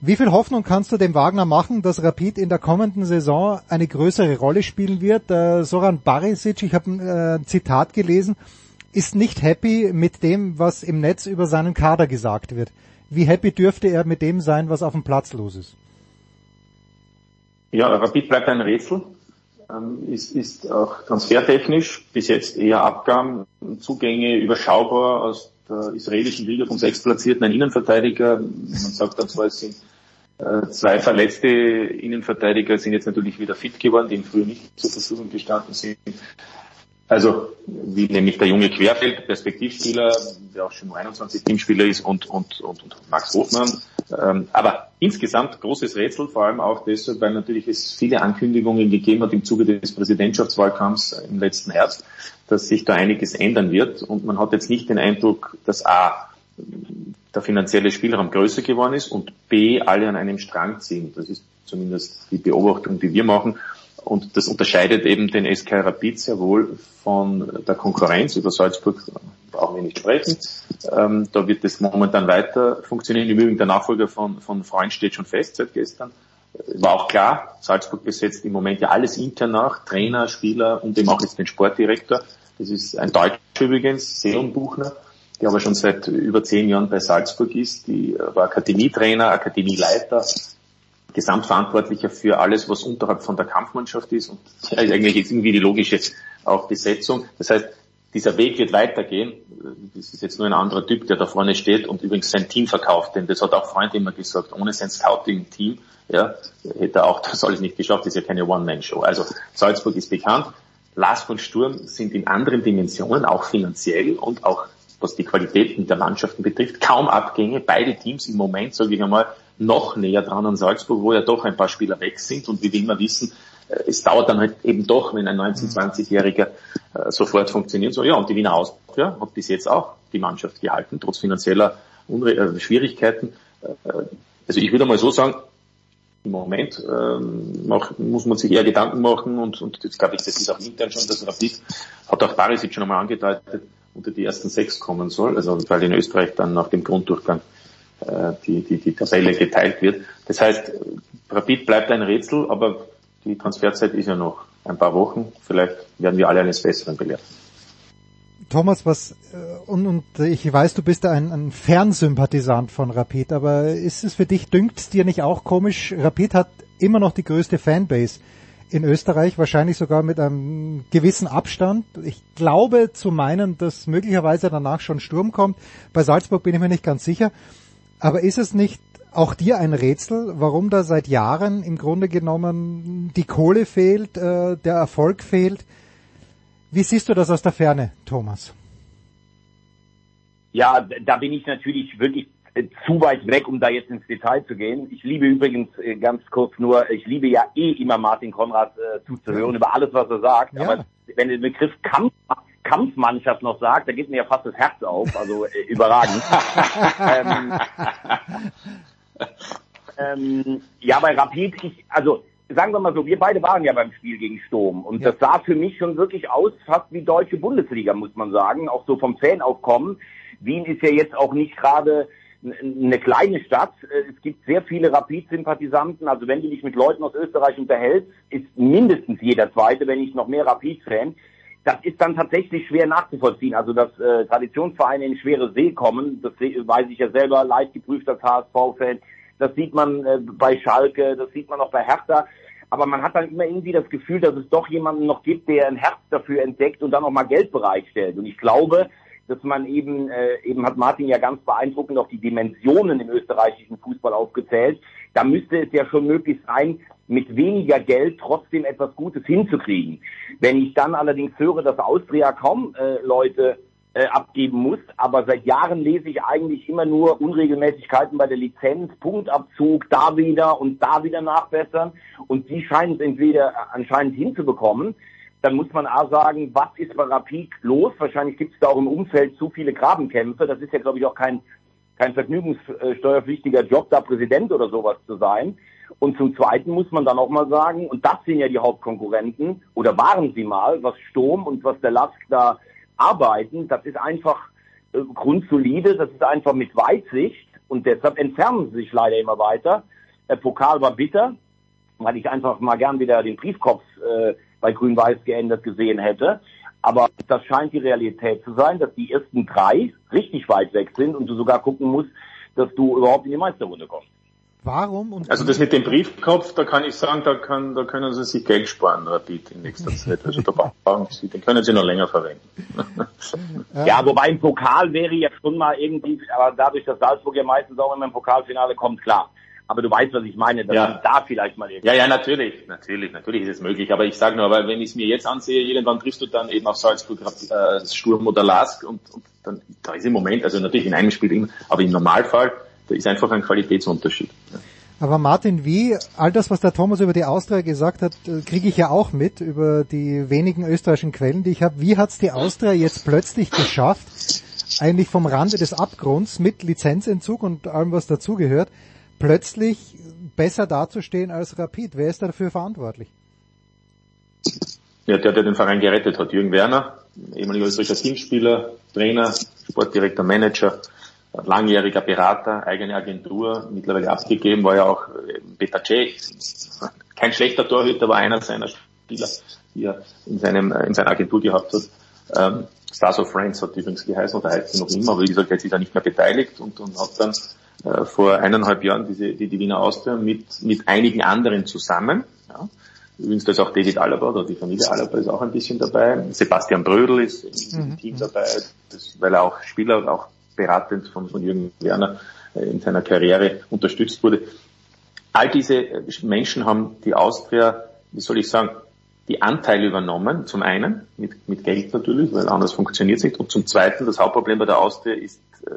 Wie viel Hoffnung kannst du dem Wagner machen, dass Rapid in der kommenden Saison eine größere Rolle spielen wird? Äh, Soran Barisic, ich habe ein äh, Zitat gelesen, ist nicht happy mit dem, was im Netz über seinen Kader gesagt wird. Wie happy dürfte er mit dem sein, was auf dem Platz los ist? Ja, Rapid bleibt ein Rätsel. Ähm, ist, ist auch transfertechnisch bis jetzt eher Abgang, Zugänge überschaubar aus der israelischen Liga vom sechstplatzierten ein Innenverteidiger. Man sagt dann zwar, es sind äh, zwei verletzte Innenverteidiger, sind jetzt natürlich wieder fit geworden, die im Frühjahr nicht zur Verfügung gestanden sind. Also wie nämlich der junge Querfeld, Perspektivspieler, der auch schon 21 Teamspieler ist und, und, und, und Max Hofmann. Ähm, aber insgesamt großes Rätsel, vor allem auch deshalb, weil natürlich es viele Ankündigungen gegeben hat im Zuge des Präsidentschaftswahlkampfs im letzten Herbst, dass sich da einiges ändern wird. Und man hat jetzt nicht den Eindruck, dass A, der finanzielle Spielraum größer geworden ist und B, alle an einem Strang ziehen. Das ist zumindest die Beobachtung, die wir machen. Und das unterscheidet eben den SK Rapid sehr wohl von der Konkurrenz. Über Salzburg brauchen wir nicht sprechen. Ähm, da wird es momentan weiter funktionieren. Im Übrigen der Nachfolger von, von Freund steht schon fest seit gestern. War auch klar, Salzburg besetzt im Moment ja alles intern nach, Trainer, Spieler und eben auch jetzt den Sportdirektor. Das ist ein Deutscher übrigens, Seon Buchner, der aber schon seit über zehn Jahren bei Salzburg ist. Die war Akademietrainer, Akademieleiter, Gesamtverantwortlicher für alles, was unterhalb von der Kampfmannschaft ist und eigentlich ist irgendwie die logische auch Besetzung. Das heißt, dieser Weg wird weitergehen. Das ist jetzt nur ein anderer Typ, der da vorne steht und übrigens sein Team verkauft, denn das hat auch Freund immer gesagt, ohne sein Scouting-Team, ja, hätte er auch das alles nicht geschafft, das ist ja keine One-Man-Show. Also Salzburg ist bekannt. Lask und Sturm sind in anderen Dimensionen, auch finanziell und auch was die Qualitäten der Mannschaften betrifft, kaum Abgänge. Beide Teams im Moment, sage ich einmal, noch näher dran an Salzburg, wo ja doch ein paar Spieler weg sind und wie wir immer wissen, äh, es dauert dann halt eben doch, wenn ein 19-, 20-Jähriger äh, sofort funktioniert. So, ja, und die Wiener Austria hat bis jetzt auch die Mannschaft gehalten, trotz finanzieller Unre äh, Schwierigkeiten. Äh, also ich würde mal so sagen, im Moment ähm, macht, muss man sich eher Gedanken machen und, und das glaube ich, das ist auch intern schon, das Rapid hat auch Barisic schon einmal angedeutet, unter die ersten sechs kommen soll, also weil in Österreich dann nach dem Grunddurchgang die, die, die Tabelle geteilt wird. Das heißt, Rapid bleibt ein Rätsel, aber die Transferzeit ist ja noch ein paar Wochen. Vielleicht werden wir alle eines Besseren belehrt. Thomas, was äh, und, und ich weiß, du bist ein, ein Fernsympathisant von Rapid, aber ist es für dich, dünkt dir nicht auch komisch, Rapid hat immer noch die größte Fanbase in Österreich, wahrscheinlich sogar mit einem gewissen Abstand. Ich glaube zu meinen, dass möglicherweise danach schon Sturm kommt. Bei Salzburg bin ich mir nicht ganz sicher. Aber ist es nicht auch dir ein Rätsel, warum da seit Jahren im Grunde genommen die Kohle fehlt, äh, der Erfolg fehlt? Wie siehst du das aus der Ferne, Thomas? Ja, da bin ich natürlich wirklich äh, zu weit weg, um da jetzt ins Detail zu gehen. Ich liebe übrigens äh, ganz kurz nur, ich liebe ja eh immer Martin Konrad äh, zuzuhören ja. über alles, was er sagt. Ja. Aber wenn der Begriff Kampf Kampfmannschaft noch sagt, da geht mir ja fast das Herz auf, also äh, überragend. ähm, ähm, ja, bei Rapid, ich, also sagen wir mal so, wir beide waren ja beim Spiel gegen Sturm und ja. das sah für mich schon wirklich aus, fast wie deutsche Bundesliga, muss man sagen, auch so vom Fanaufkommen. Wien ist ja jetzt auch nicht gerade eine kleine Stadt. Es gibt sehr viele Rapid-Sympathisanten. Also wenn du dich mit Leuten aus Österreich unterhältst, ist mindestens jeder Zweite, wenn nicht noch mehr Rapid-Fan. Das ist dann tatsächlich schwer nachzuvollziehen. Also dass äh, Traditionsvereine in schwere See kommen, das weiß ich ja selber, leicht geprüft als HSV-Fan. Das sieht man äh, bei Schalke, das sieht man auch bei Hertha. Aber man hat dann immer irgendwie das Gefühl, dass es doch jemanden noch gibt, der ein Herz dafür entdeckt und dann auch mal Geld bereitstellt. Und ich glaube, dass man eben, äh, eben hat Martin ja ganz beeindruckend auch die Dimensionen im österreichischen Fußball aufgezählt. Da müsste es ja schon möglich sein, mit weniger Geld trotzdem etwas Gutes hinzukriegen. Wenn ich dann allerdings höre, dass Austria kaum äh, Leute äh, abgeben muss, aber seit Jahren lese ich eigentlich immer nur Unregelmäßigkeiten bei der Lizenz, Punktabzug, da wieder und da wieder nachbessern und die scheinen es entweder anscheinend hinzubekommen dann muss man A sagen, was ist bei Rapid los? Wahrscheinlich gibt es da auch im Umfeld zu viele Grabenkämpfe. Das ist ja, glaube ich, auch kein, kein vergnügungssteuerpflichtiger Job, da Präsident oder sowas zu sein. Und zum Zweiten muss man dann auch mal sagen, und das sind ja die Hauptkonkurrenten, oder waren sie mal, was Sturm und was der Lask da arbeiten, das ist einfach äh, grundsolide, das ist einfach mit Weitsicht und deshalb entfernen sie sich leider immer weiter. Der Pokal war bitter, weil ich einfach mal gern wieder den Briefkopf äh, bei Grün-Weiß geändert gesehen hätte. Aber das scheint die Realität zu sein, dass die ersten drei richtig weit weg sind und du sogar gucken musst, dass du überhaupt in die Meisterrunde kommst. Warum? Und also das mit dem Briefkopf, da kann ich sagen, da, kann, da können sie sich Geld sparen, Rapid in nächster Zeit. Also da brauchen sie, den können sie noch länger verwenden. ja, wobei im Pokal wäre ja schon mal irgendwie, aber dadurch, dass Salzburg ja meistens auch immer im Pokalfinale kommt, klar. Aber du weißt, was ich meine, dass ja. da vielleicht mal irgendwie. Ja, ja, natürlich, natürlich, natürlich ist es möglich. Aber ich sage nur, aber wenn ich es mir jetzt ansehe, irgendwann triffst du dann eben auf Salzburg äh, Sturm oder Lask und, und dann da ist im Moment, also natürlich in einem Spiel immer, aber im Normalfall, da ist einfach ein Qualitätsunterschied. Ja. Aber Martin, wie all das, was der Thomas über die Austria gesagt hat, äh, kriege ich ja auch mit über die wenigen österreichischen Quellen, die ich habe. Wie hat's die Austria jetzt plötzlich geschafft, eigentlich vom Rande des Abgrunds mit Lizenzentzug und allem, was dazugehört, plötzlich besser dazustehen als Rapid. Wer ist dafür verantwortlich? Ja, der, der den Verein gerettet hat. Jürgen Werner, ehemaliger österreichischer Teamspieler, Trainer, Sportdirektor, Manager, langjähriger Berater, eigene Agentur, mittlerweile abgegeben, war ja auch äh, Peter Cech, kein schlechter Torhüter, aber einer seiner Spieler, die er in, seinem, äh, in seiner Agentur gehabt hat. Ähm, Stars of Friends hat übrigens geheißen oder heißt noch immer, aber wie gesagt, jetzt ist er nicht mehr beteiligt und, und hat dann äh, vor eineinhalb Jahren diese, die, die Wiener Austria mit, mit einigen anderen zusammen. Ja. Übrigens, da ist auch David Alaba oder die Familie Alaba ist auch ein bisschen dabei. Sebastian Brödel ist im mhm. Team dabei, das, weil er auch Spieler, auch beratend von, von Jürgen Werner äh, in seiner Karriere unterstützt wurde. All diese Menschen haben die Austria, wie soll ich sagen, die Anteile übernommen, zum einen, mit, mit Geld natürlich, weil anders funktioniert es nicht, und zum zweiten, das Hauptproblem bei der Austria ist äh,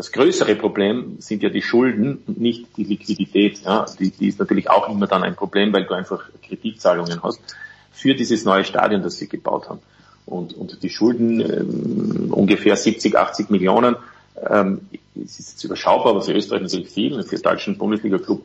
das größere Problem sind ja die Schulden und nicht die Liquidität. Ja, die, die ist natürlich auch immer dann ein Problem, weil du einfach Kreditzahlungen hast für dieses neue Stadion, das sie gebaut haben. Und, und die Schulden ähm, ungefähr 70, 80 Millionen. Ähm, es ist jetzt überschaubar, aber für Österreich natürlich viel. Für den deutschen Bundesliga-Club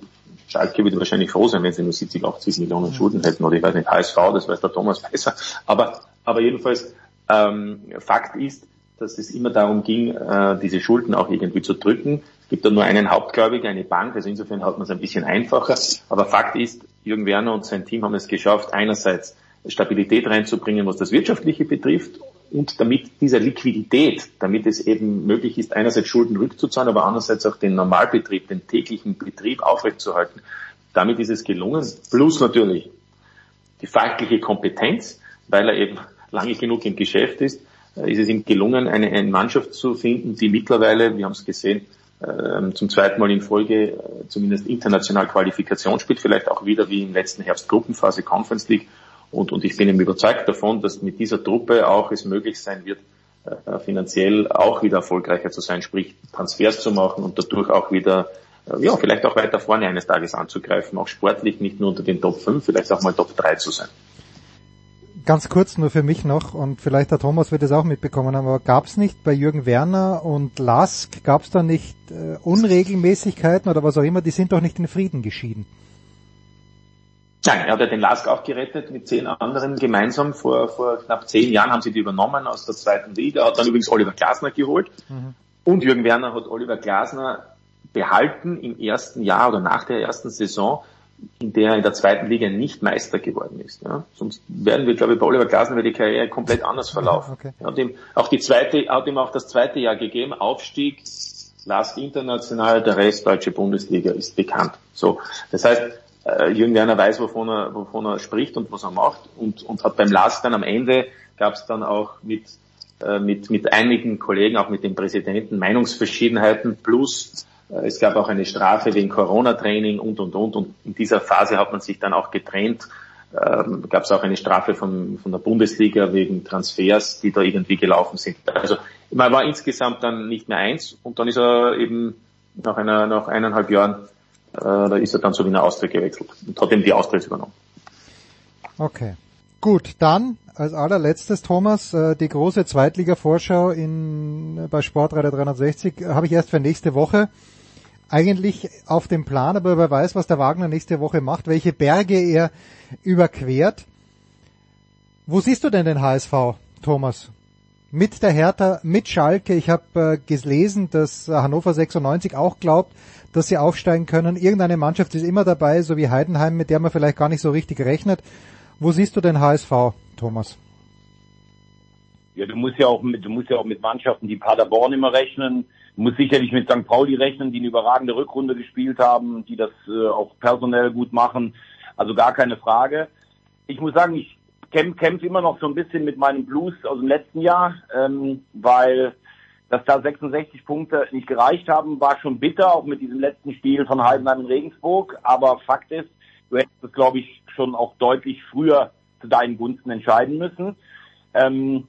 Schalke würde wahrscheinlich froh sein, wenn sie nur 70, 80 Millionen Schulden hätten. Oder ich weiß nicht, HSV, das weiß der Thomas besser. Aber, aber jedenfalls, ähm, Fakt ist, dass es immer darum ging, äh, diese Schulden auch irgendwie zu drücken. Es gibt da nur einen Hauptgläubiger, eine Bank, also insofern hat man es ein bisschen einfacher. Aber Fakt ist, Jürgen Werner und sein Team haben es geschafft, einerseits Stabilität reinzubringen, was das Wirtschaftliche betrifft und damit dieser Liquidität, damit es eben möglich ist, einerseits Schulden rückzuzahlen, aber andererseits auch den Normalbetrieb, den täglichen Betrieb aufrechtzuerhalten. Damit ist es gelungen. Plus natürlich die fachliche Kompetenz, weil er eben lange genug im Geschäft ist ist es ihm gelungen, eine, eine Mannschaft zu finden, die mittlerweile, wir haben es gesehen, äh, zum zweiten Mal in Folge äh, zumindest international Qualifikation spielt, vielleicht auch wieder wie im letzten Herbst Gruppenphase Conference League. Und, und ich bin ihm überzeugt davon, dass mit dieser Truppe auch es möglich sein wird, finanziell auch wieder erfolgreicher zu sein, sprich Transfers zu machen und dadurch auch wieder, ja, vielleicht auch weiter vorne eines Tages anzugreifen, auch sportlich nicht nur unter den Top 5, vielleicht auch mal Top 3 zu sein ganz kurz nur für mich noch, und vielleicht der Thomas wird es auch mitbekommen haben, aber gab es nicht bei Jürgen Werner und Lask, gab es da nicht äh, Unregelmäßigkeiten oder was auch immer, die sind doch nicht in Frieden geschieden? Nein, er hat ja den Lask auch gerettet mit zehn anderen gemeinsam. Vor, vor knapp zehn Jahren haben sie die übernommen aus der zweiten Liga, hat dann übrigens Oliver Glasner geholt. Mhm. Und Jürgen Werner hat Oliver Glasner behalten im ersten Jahr oder nach der ersten Saison in der er in der zweiten Liga nicht Meister geworden ist. Ja. Sonst werden wir, glaube ich, bei Oliver Glasner die Karriere komplett anders verlaufen. Okay. Er hat ihm auch die zweite, hat ihm auch das zweite Jahr gegeben, Aufstieg, Last International, der Rest Deutsche Bundesliga ist bekannt. So. Das heißt, äh, Jürgen Werner weiß, wovon er, wovon er spricht und was er macht und, und hat beim Last dann am Ende gab es dann auch mit, äh, mit, mit einigen Kollegen, auch mit dem Präsidenten, Meinungsverschiedenheiten plus es gab auch eine Strafe wegen Corona-Training und, und, und. Und in dieser Phase hat man sich dann auch getrennt. Ähm, gab es auch eine Strafe von, von der Bundesliga wegen Transfers, die da irgendwie gelaufen sind. Also man war insgesamt dann nicht mehr eins und dann ist er eben nach einer, nach eineinhalb Jahren, äh, da ist er dann zu Wiener Austria gewechselt und hat eben die Austria übernommen. Okay. Gut, dann als allerletztes, Thomas, äh, die große Zweitliga-Vorschau in, bei Sportreiter 360 habe ich erst für nächste Woche eigentlich auf dem Plan, aber wer weiß, was der Wagner nächste Woche macht, welche Berge er überquert. Wo siehst du denn den HSV, Thomas? Mit der Hertha, mit Schalke. Ich habe äh, gelesen, dass Hannover 96 auch glaubt, dass sie aufsteigen können. Irgendeine Mannschaft ist immer dabei, so wie Heidenheim, mit der man vielleicht gar nicht so richtig rechnet. Wo siehst du den HSV, Thomas? Ja, du musst ja auch mit, du musst ja auch mit Mannschaften, die Paderborn immer rechnen. Du musst sicherlich mit St. Pauli rechnen, die eine überragende Rückrunde gespielt haben, die das äh, auch personell gut machen. Also gar keine Frage. Ich muss sagen, ich kämpfe kämpf immer noch so ein bisschen mit meinem Blues aus dem letzten Jahr, ähm, weil dass da 66 Punkte nicht gereicht haben, war schon bitter, auch mit diesem letzten Spiel von Heidenheim in Regensburg. Aber Fakt ist, du hättest es, glaube ich, schon auch deutlich früher zu deinen Gunsten entscheiden müssen. Ähm,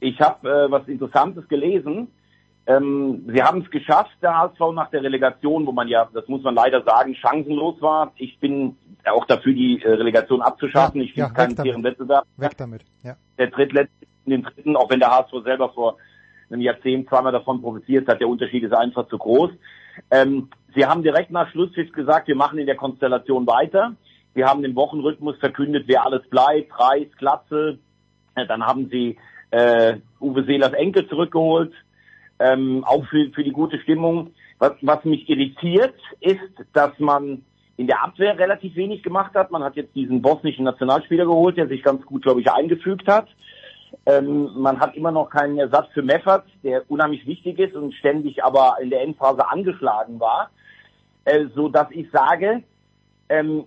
ich habe äh, was Interessantes gelesen. Ähm, sie haben es geschafft, der HSV nach der Relegation, wo man ja, das muss man leider sagen, chancenlos war. Ich bin auch dafür, die äh, Relegation abzuschaffen. Ja, ich finde ja, keinen fairen Wettbewerb. Weg damit, ja. Der drittletzte in den dritten, auch wenn der HSV selber vor einem Jahrzehnt zweimal davon profitiert hat, der Unterschied ist einfach zu groß. Ähm, sie haben direkt nach Schlusspfiff gesagt, wir machen in der Konstellation weiter. Wir haben den Wochenrhythmus verkündet, wer alles bleibt, Reis, Glatze. Dann haben sie äh, Uwe Seelers Enkel zurückgeholt, ähm, auch für, für die gute Stimmung. Was, was mich irritiert, ist, dass man in der Abwehr relativ wenig gemacht hat. Man hat jetzt diesen bosnischen Nationalspieler geholt, der sich ganz gut, glaube ich, eingefügt hat. Ähm, man hat immer noch keinen Ersatz für Meffert, der unheimlich wichtig ist und ständig aber in der Endphase angeschlagen war, äh, so dass ich sage, ähm,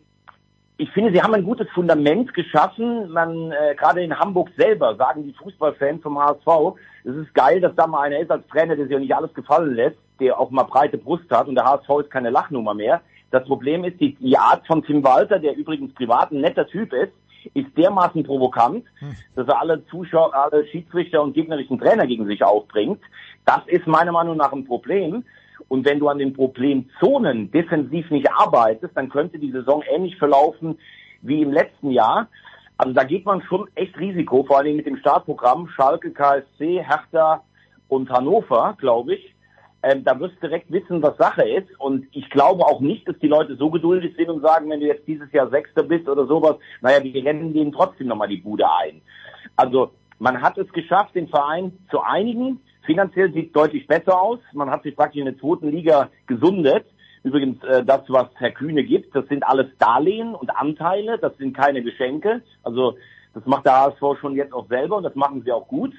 ich finde, sie haben ein gutes Fundament geschaffen. Man, äh, gerade in Hamburg selber sagen die Fußballfans vom HSV, es ist geil, dass da mal einer ist als Trainer, der sich auch nicht alles gefallen lässt, der auch mal breite Brust hat und der HSV ist keine Lachnummer mehr. Das Problem ist, die, die Art von Tim Walter, der übrigens privat ein netter Typ ist, ist dermaßen provokant, hm. dass er alle Zuschauer, alle Schiedsrichter und gegnerischen Trainer gegen sich aufbringt. Das ist meiner Meinung nach ein Problem. Und wenn du an den Problemzonen defensiv nicht arbeitest, dann könnte die Saison ähnlich verlaufen wie im letzten Jahr. Also da geht man schon echt Risiko, vor allem mit dem Startprogramm Schalke, KSC, Hertha und Hannover, glaube ich. Ähm, da wirst du direkt wissen, was Sache ist. Und ich glaube auch nicht, dass die Leute so geduldig sind und sagen, wenn du jetzt dieses Jahr Sechster bist oder sowas, naja, wir rennen denen trotzdem nochmal die Bude ein. Also man hat es geschafft, den Verein zu einigen. Finanziell sieht es deutlich besser aus. Man hat sich praktisch in der zweiten Liga gesundet. Übrigens, äh, das, was Herr Kühne gibt, das sind alles Darlehen und Anteile, das sind keine Geschenke. Also das macht der HSV schon jetzt auch selber und das machen sie auch gut.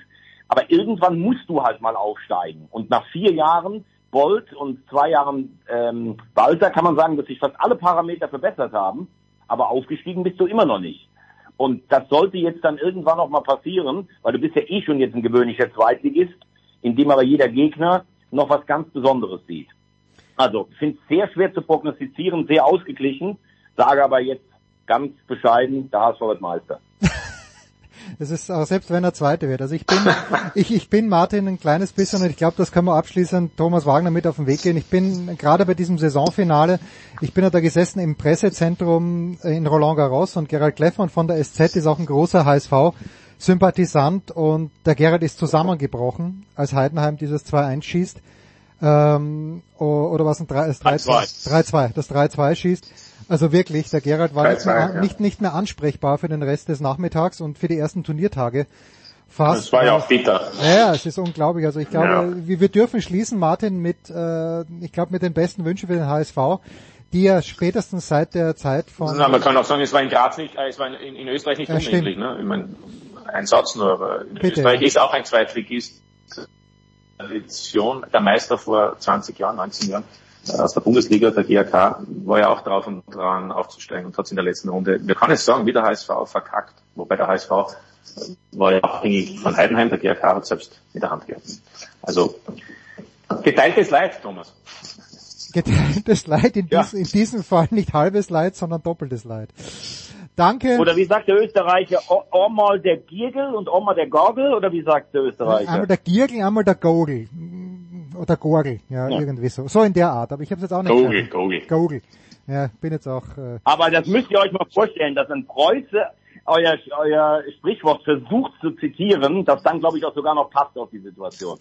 Aber irgendwann musst du halt mal aufsteigen. Und nach vier Jahren Bolt und zwei Jahren ähm, Walter kann man sagen, dass sich fast alle Parameter verbessert haben. Aber aufgestiegen bist du immer noch nicht. Und das sollte jetzt dann irgendwann noch mal passieren, weil du bist ja eh schon jetzt ein gewöhnlicher Zweitligist in dem aber jeder Gegner noch was ganz Besonderes sieht. Also, ich finde es sehr schwer zu prognostizieren, sehr ausgeglichen, sage aber jetzt ganz bescheiden, der HSV wird Meister. Es ist auch selbst wenn er Zweite wird. Also ich bin, ich, ich bin Martin ein kleines bisschen und ich glaube, das kann man abschließend Thomas Wagner mit auf den Weg gehen. Ich bin gerade bei diesem Saisonfinale, ich bin ja da gesessen im Pressezentrum in Roland Garros und Gerald Kleffmann von der SZ ist auch ein großer HSV Sympathisant und der Gerhard ist zusammengebrochen, als Heidenheim dieses 2-1 schießt. Ähm, oder was ein 3-2, das 3-2 schießt. Also wirklich, der Gerhard war nicht mehr, ja. nicht, nicht mehr ansprechbar für den Rest des Nachmittags und für die ersten Turniertage. Fast. Das war ja auch bitter. Ja, es ist unglaublich. Also ich glaube, ja. wir, wir dürfen schließen, Martin, mit, äh, ich glaube, mit den besten Wünschen für den HSV die ja spätestens seit der Zeit von... Na, man kann auch sagen, es war in Graz nicht, äh, es war in, in Österreich nicht ja, unähnlich. Ne? Ich mein, ein Satz nur, aber in Bitte, Österreich ist auch ein Zweitligist. Tradition, der Meister vor 20 Jahren, 19 Jahren äh, aus der Bundesliga, der GAK, war ja auch drauf und dran aufzusteigen und hat es in der letzten Runde, wir können es sagen, wie der HSV verkackt, wobei der HSV war ja abhängig von Heidenheim, der GAK hat selbst in der Hand gehabt. Also geteiltes Leid, Thomas. Geteiltes Leid, in, ja. dies, in diesem Fall nicht halbes Leid, sondern doppeltes Leid. Danke. Oder wie sagt der Österreicher, einmal der Giergel und einmal der Gorgel, oder wie sagt der Österreicher? Einmal der Giergel, einmal der Gogel. Oder Gorgel, ja, ja, irgendwie so. So in der Art, aber ich habe jetzt auch nicht Gogel, Gogel. Gogel. Ja, bin jetzt auch... Äh aber das müsst ihr euch mal vorstellen, dass ein Preuße euer, euer Sprichwort versucht zu zitieren, das dann, glaube ich, auch sogar noch passt auf die Situation.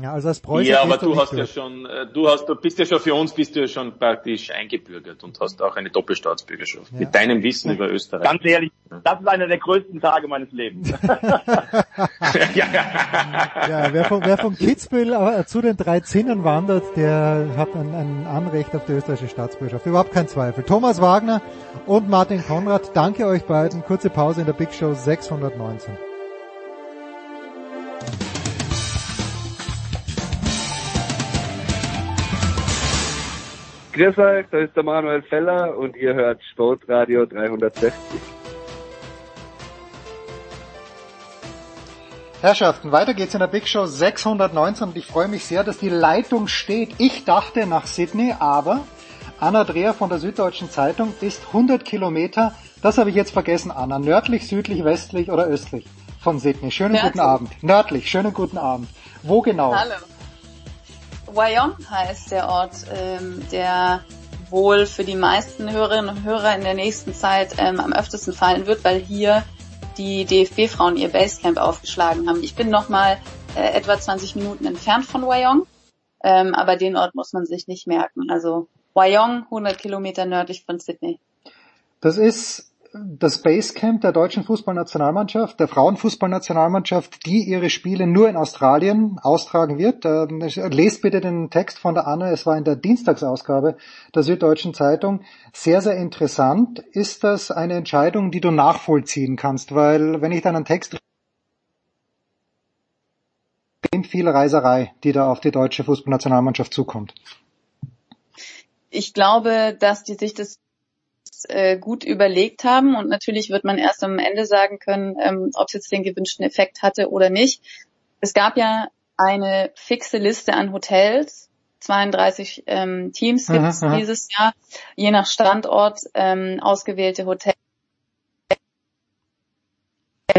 Ja, also als Preuße ja, aber du hast ja schon, äh, du hast, du bist ja schon für uns, bist du ja schon praktisch eingebürgert und hast auch eine Doppelstaatsbürgerschaft. Ja. Mit deinem Wissen ja. über Österreich. Ganz ehrlich, das ist einer der größten Tage meines Lebens. ja, ja, wer vom, wer vom Kitzbühel zu den drei Zinnen wandert, der hat ein, ein Anrecht auf die österreichische Staatsbürgerschaft. Überhaupt kein Zweifel. Thomas Wagner und Martin Konrad, danke euch beiden. Kurze Pause in der Big Show 619. Grüß euch, da ist der Manuel Feller und ihr hört Sportradio 360. Herrschaften, weiter geht's in der Big Show 619 und ich freue mich sehr, dass die Leitung steht. Ich dachte nach Sydney, aber Anna Dreher von der Süddeutschen Zeitung ist 100 Kilometer, das habe ich jetzt vergessen, Anna, nördlich, südlich, westlich oder östlich von Sydney. Schönen nördlich. guten Abend. Nördlich, schönen guten Abend. Wo genau? Hallo. Wyong heißt der Ort, ähm, der wohl für die meisten Hörerinnen und Hörer in der nächsten Zeit ähm, am öftesten fallen wird, weil hier die DFB-Frauen ihr Basecamp aufgeschlagen haben. Ich bin nochmal äh, etwa 20 Minuten entfernt von Wyong, ähm, aber den Ort muss man sich nicht merken. Also Wyong, 100 Kilometer nördlich von Sydney. Das ist das Basecamp der deutschen Fußballnationalmannschaft, der Frauenfußballnationalmannschaft, die ihre Spiele nur in Australien austragen wird. Ähm, lest bitte den Text von der Anne, es war in der Dienstagsausgabe der Süddeutschen Zeitung. Sehr, sehr interessant. Ist das eine Entscheidung, die du nachvollziehen kannst? Weil wenn ich deinen Text viel Reiserei, die da auf die deutsche Fußballnationalmannschaft zukommt. Ich glaube, dass die sich das äh, gut überlegt haben und natürlich wird man erst am Ende sagen können, ähm, ob es jetzt den gewünschten Effekt hatte oder nicht. Es gab ja eine fixe Liste an Hotels, 32 ähm, Teams gibt es dieses Jahr, je nach Standort ähm, ausgewählte Hotels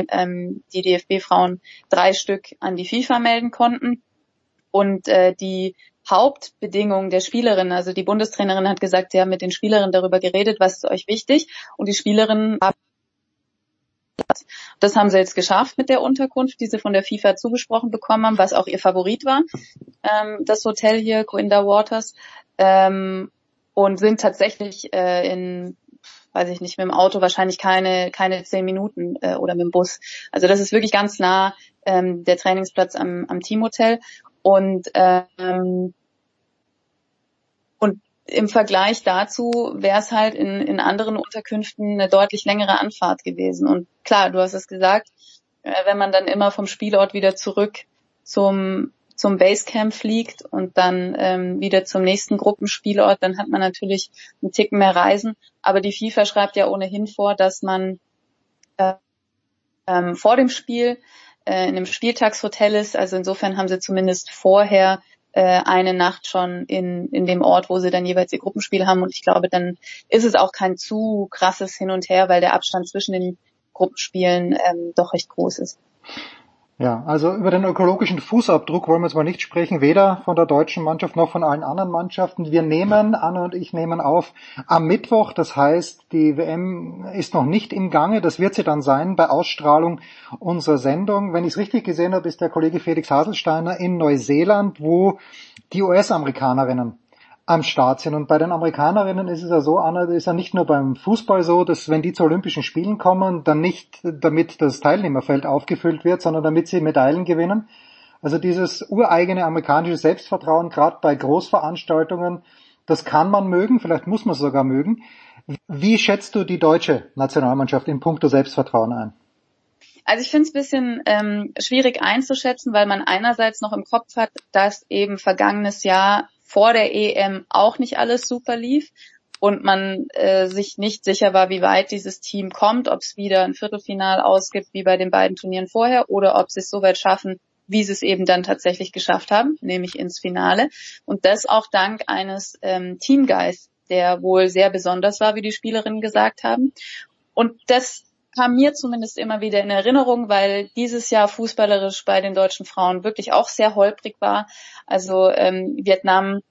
ähm, die DFB-Frauen drei Stück an die FIFA melden konnten. Und äh, die Hauptbedingungen der Spielerin. Also die Bundestrainerin hat gesagt, sie haben mit den Spielerinnen darüber geredet, was ist euch wichtig. Und die Spielerinnen haben das haben sie jetzt geschafft mit der Unterkunft, die sie von der FIFA zugesprochen bekommen haben, was auch ihr Favorit war, ähm, das Hotel hier, Coinda Waters, ähm, und sind tatsächlich äh, in, weiß ich nicht, mit dem Auto wahrscheinlich keine keine zehn Minuten äh, oder mit dem Bus. Also das ist wirklich ganz nah ähm, der Trainingsplatz am, am Teamhotel und, ähm, und im Vergleich dazu wäre es halt in, in anderen Unterkünften eine deutlich längere Anfahrt gewesen. Und klar, du hast es gesagt, äh, wenn man dann immer vom Spielort wieder zurück zum zum Basecamp fliegt und dann ähm, wieder zum nächsten Gruppenspielort, dann hat man natürlich einen Ticken mehr Reisen. Aber die FIFA schreibt ja ohnehin vor, dass man äh, ähm, vor dem Spiel äh, in einem Spieltagshotel ist. Also insofern haben sie zumindest vorher äh, eine Nacht schon in, in dem Ort, wo sie dann jeweils ihr Gruppenspiel haben. Und ich glaube, dann ist es auch kein zu krasses Hin und Her, weil der Abstand zwischen den Gruppenspielen ähm, doch recht groß ist. Ja, also über den ökologischen Fußabdruck wollen wir jetzt mal nicht sprechen, weder von der deutschen Mannschaft noch von allen anderen Mannschaften. Wir nehmen, Anna und ich nehmen auf am Mittwoch, das heißt, die WM ist noch nicht im Gange, das wird sie dann sein bei Ausstrahlung unserer Sendung. Wenn ich es richtig gesehen habe, ist der Kollege Felix Haselsteiner in Neuseeland, wo die US-Amerikanerinnen am Start sind. Und bei den Amerikanerinnen ist es ja so, Anna, ist ja nicht nur beim Fußball so, dass wenn die zu Olympischen Spielen kommen, dann nicht damit das Teilnehmerfeld aufgefüllt wird, sondern damit sie Medaillen gewinnen. Also dieses ureigene amerikanische Selbstvertrauen, gerade bei Großveranstaltungen, Das kann man mögen, vielleicht muss man es sogar mögen. Wie schätzt du die deutsche Nationalmannschaft in puncto Selbstvertrauen ein? Also ich finde es ein bisschen ähm, schwierig einzuschätzen, weil man einerseits noch im Kopf hat, dass eben vergangenes Jahr vor der EM auch nicht alles super lief und man äh, sich nicht sicher war, wie weit dieses Team kommt, ob es wieder ein Viertelfinal ausgibt wie bei den beiden Turnieren vorher oder ob sie es so weit schaffen, wie sie es eben dann tatsächlich geschafft haben, nämlich ins Finale. Und das auch dank eines ähm, Teamgeist, der wohl sehr besonders war, wie die Spielerinnen gesagt haben. Und das kam mir zumindest immer wieder in Erinnerung, weil dieses Jahr fußballerisch bei den deutschen Frauen wirklich auch sehr holprig war. Also ähm, Vietnam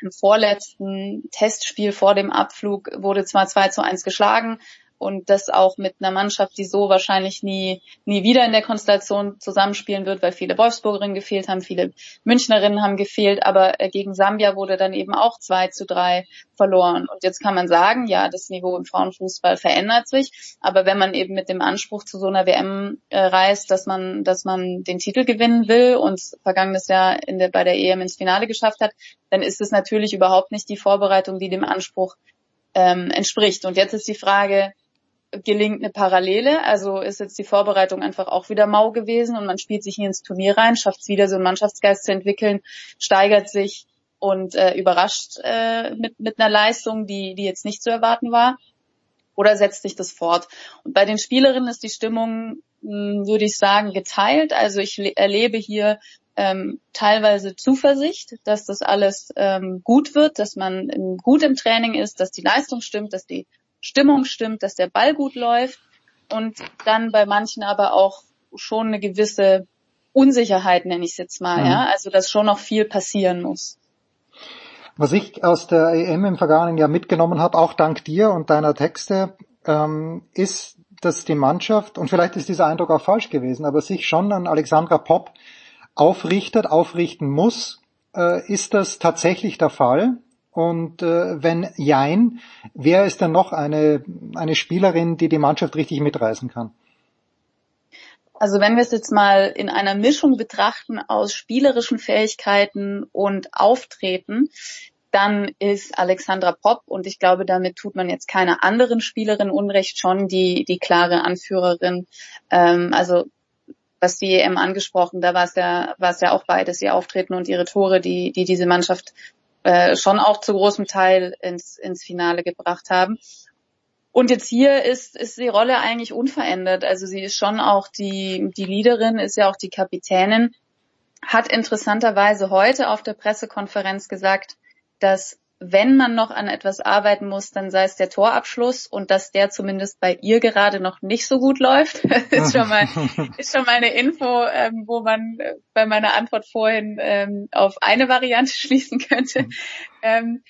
im vorletzten Testspiel vor dem Abflug wurde zwar 2 zu 1 geschlagen, und das auch mit einer Mannschaft, die so wahrscheinlich nie, nie wieder in der Konstellation zusammenspielen wird, weil viele Wolfsburgerinnen gefehlt haben, viele Münchnerinnen haben gefehlt, aber äh, gegen Sambia wurde dann eben auch 2 zu 3 verloren. Und jetzt kann man sagen, ja, das Niveau im Frauenfußball verändert sich, aber wenn man eben mit dem Anspruch zu so einer WM äh, reist, dass man, dass man den Titel gewinnen will und vergangenes Jahr in der, bei der EM ins Finale geschafft hat, dann ist es natürlich überhaupt nicht die Vorbereitung, die dem Anspruch ähm, entspricht. Und jetzt ist die Frage, gelingt eine Parallele. Also ist jetzt die Vorbereitung einfach auch wieder mau gewesen und man spielt sich hier ins Turnier rein, schafft es wieder so einen Mannschaftsgeist zu entwickeln, steigert sich und äh, überrascht äh, mit, mit einer Leistung, die, die jetzt nicht zu erwarten war. Oder setzt sich das fort? Und bei den Spielerinnen ist die Stimmung, mh, hm, würde ich sagen, geteilt. Also ich erlebe hier ähm, teilweise Zuversicht, dass das alles ähm, gut wird, dass man gut im Training ist, dass die Leistung stimmt, dass die Stimmung stimmt, dass der Ball gut läuft und dann bei manchen aber auch schon eine gewisse Unsicherheit, nenne ich es jetzt mal, mhm. ja, also dass schon noch viel passieren muss. Was ich aus der EM im vergangenen Jahr mitgenommen habe, auch dank dir und deiner Texte, ähm, ist, dass die Mannschaft, und vielleicht ist dieser Eindruck auch falsch gewesen, aber sich schon an Alexandra Popp aufrichtet, aufrichten muss. Äh, ist das tatsächlich der Fall? Und äh, wenn Jein, wer ist denn noch eine, eine Spielerin, die die Mannschaft richtig mitreißen kann? Also wenn wir es jetzt mal in einer Mischung betrachten aus spielerischen Fähigkeiten und Auftreten, dann ist Alexandra Popp und ich glaube, damit tut man jetzt keiner anderen Spielerin Unrecht schon die die klare Anführerin. Ähm, also was die EM angesprochen, da war es ja war es ja auch beides ihr Auftreten und ihre Tore, die die diese Mannschaft äh, schon auch zu großem Teil ins, ins Finale gebracht haben. Und jetzt hier ist, ist die Rolle eigentlich unverändert. Also sie ist schon auch die, die Leaderin, ist ja auch die Kapitänin, hat interessanterweise heute auf der Pressekonferenz gesagt, dass wenn man noch an etwas arbeiten muss, dann sei es der Torabschluss und dass der zumindest bei ihr gerade noch nicht so gut läuft. ist schon mal ist schon mal eine Info, ähm, wo man äh, bei meiner Antwort vorhin ähm, auf eine Variante schließen könnte. Ähm,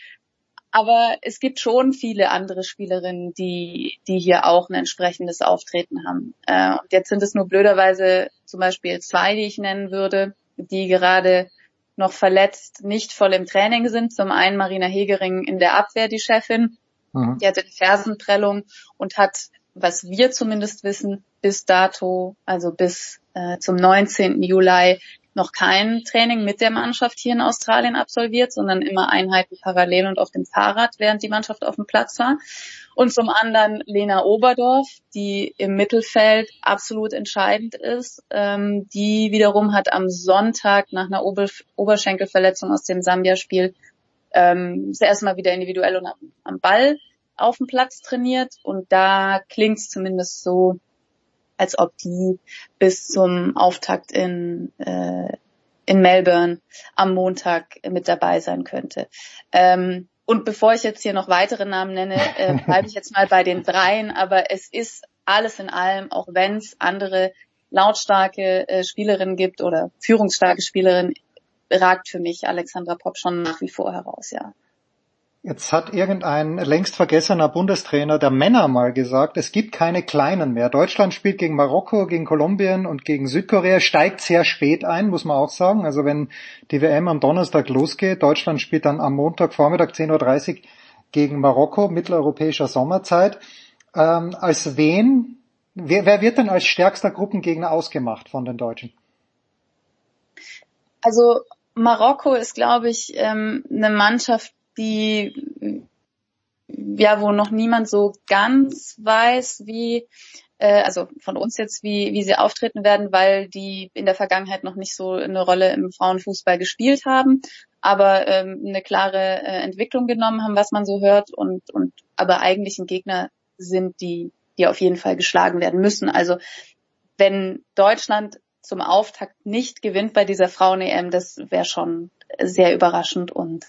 aber es gibt schon viele andere Spielerinnen, die, die hier auch ein entsprechendes Auftreten haben. Äh, und jetzt sind es nur blöderweise zum Beispiel zwei, die ich nennen würde, die gerade noch verletzt nicht voll im Training sind. Zum einen Marina Hegering in der Abwehr, die Chefin. Mhm. Die hatte eine Fersenprellung und hat, was wir zumindest wissen, bis dato, also bis äh, zum 19. Juli noch kein Training mit der Mannschaft hier in Australien absolviert, sondern immer Einheiten parallel und auf dem Fahrrad, während die Mannschaft auf dem Platz war. Und zum anderen Lena Oberdorf, die im Mittelfeld absolut entscheidend ist. Ähm, die wiederum hat am Sonntag nach einer Ober Oberschenkelverletzung aus dem Sambia-Spiel ähm, das erste Mal wieder individuell und am Ball auf dem Platz trainiert. Und da klingt es zumindest so, als ob die bis zum Auftakt in, äh, in Melbourne am Montag mit dabei sein könnte. Ähm, und bevor ich jetzt hier noch weitere Namen nenne, äh, bleibe ich jetzt mal bei den dreien. Aber es ist alles in allem, auch wenn es andere lautstarke äh, Spielerinnen gibt oder führungsstarke Spielerinnen, ragt für mich Alexandra Popp schon nach wie vor heraus, ja. Jetzt hat irgendein längst vergessener Bundestrainer der Männer mal gesagt, es gibt keine Kleinen mehr. Deutschland spielt gegen Marokko, gegen Kolumbien und gegen Südkorea, steigt sehr spät ein, muss man auch sagen. Also wenn die WM am Donnerstag losgeht, Deutschland spielt dann am Montag Vormittag 10.30 Uhr gegen Marokko, mitteleuropäischer Sommerzeit. Ähm, als wen, wer, wer wird denn als stärkster Gruppengegner ausgemacht von den Deutschen? Also Marokko ist, glaube ich, ähm, eine Mannschaft, die ja, wo noch niemand so ganz weiß, wie äh, also von uns jetzt, wie, wie sie auftreten werden, weil die in der Vergangenheit noch nicht so eine Rolle im Frauenfußball gespielt haben, aber ähm, eine klare äh, Entwicklung genommen haben, was man so hört und, und aber eigentlich ein Gegner sind, die, die auf jeden Fall geschlagen werden müssen. Also wenn Deutschland zum Auftakt nicht gewinnt bei dieser Frauen-EM, das wäre schon sehr überraschend und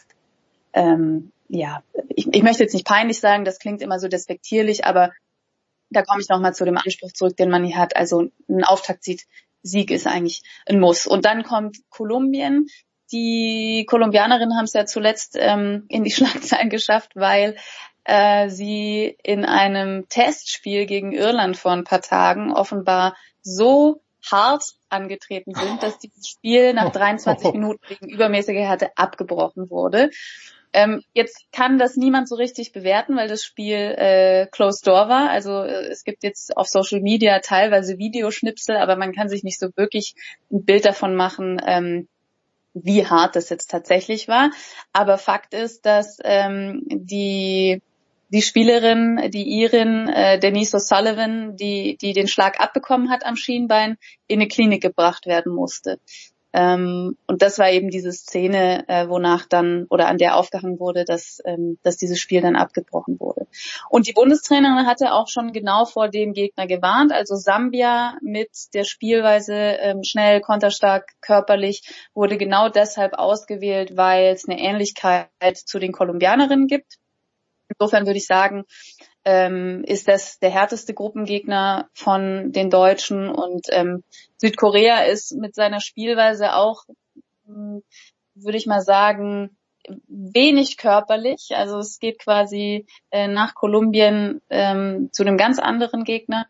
ähm, ja, ich, ich möchte jetzt nicht peinlich sagen, das klingt immer so despektierlich, aber da komme ich nochmal zu dem Anspruch zurück, den man hier hat. Also ein Auftaktsieg ist eigentlich ein Muss. Und dann kommt Kolumbien. Die Kolumbianerinnen haben es ja zuletzt ähm, in die Schlagzeilen geschafft, weil äh, sie in einem Testspiel gegen Irland vor ein paar Tagen offenbar so hart angetreten sind, dass dieses Spiel nach 23 Minuten wegen übermäßiger Härte abgebrochen wurde. Ähm, jetzt kann das niemand so richtig bewerten, weil das Spiel äh, closed door war. Also äh, es gibt jetzt auf Social Media teilweise Videoschnipsel, aber man kann sich nicht so wirklich ein Bild davon machen, ähm, wie hart das jetzt tatsächlich war. Aber Fakt ist, dass ähm, die die Spielerin, die Irin äh, Denise O'Sullivan, die, die den Schlag abbekommen hat am Schienbein, in eine Klinik gebracht werden musste. Ähm, und das war eben diese Szene, äh, wonach dann oder an der aufgehangen wurde, dass, ähm, dass dieses Spiel dann abgebrochen wurde. Und die Bundestrainerin hatte auch schon genau vor dem Gegner gewarnt. Also Sambia mit der Spielweise ähm, schnell, konterstark, körperlich wurde genau deshalb ausgewählt, weil es eine Ähnlichkeit zu den Kolumbianerinnen gibt. Insofern würde ich sagen, ähm, ist das der härteste Gruppengegner von den Deutschen und ähm, Südkorea ist mit seiner Spielweise auch, hm, würde ich mal sagen, wenig körperlich. Also es geht quasi äh, nach Kolumbien ähm, zu einem ganz anderen Gegner.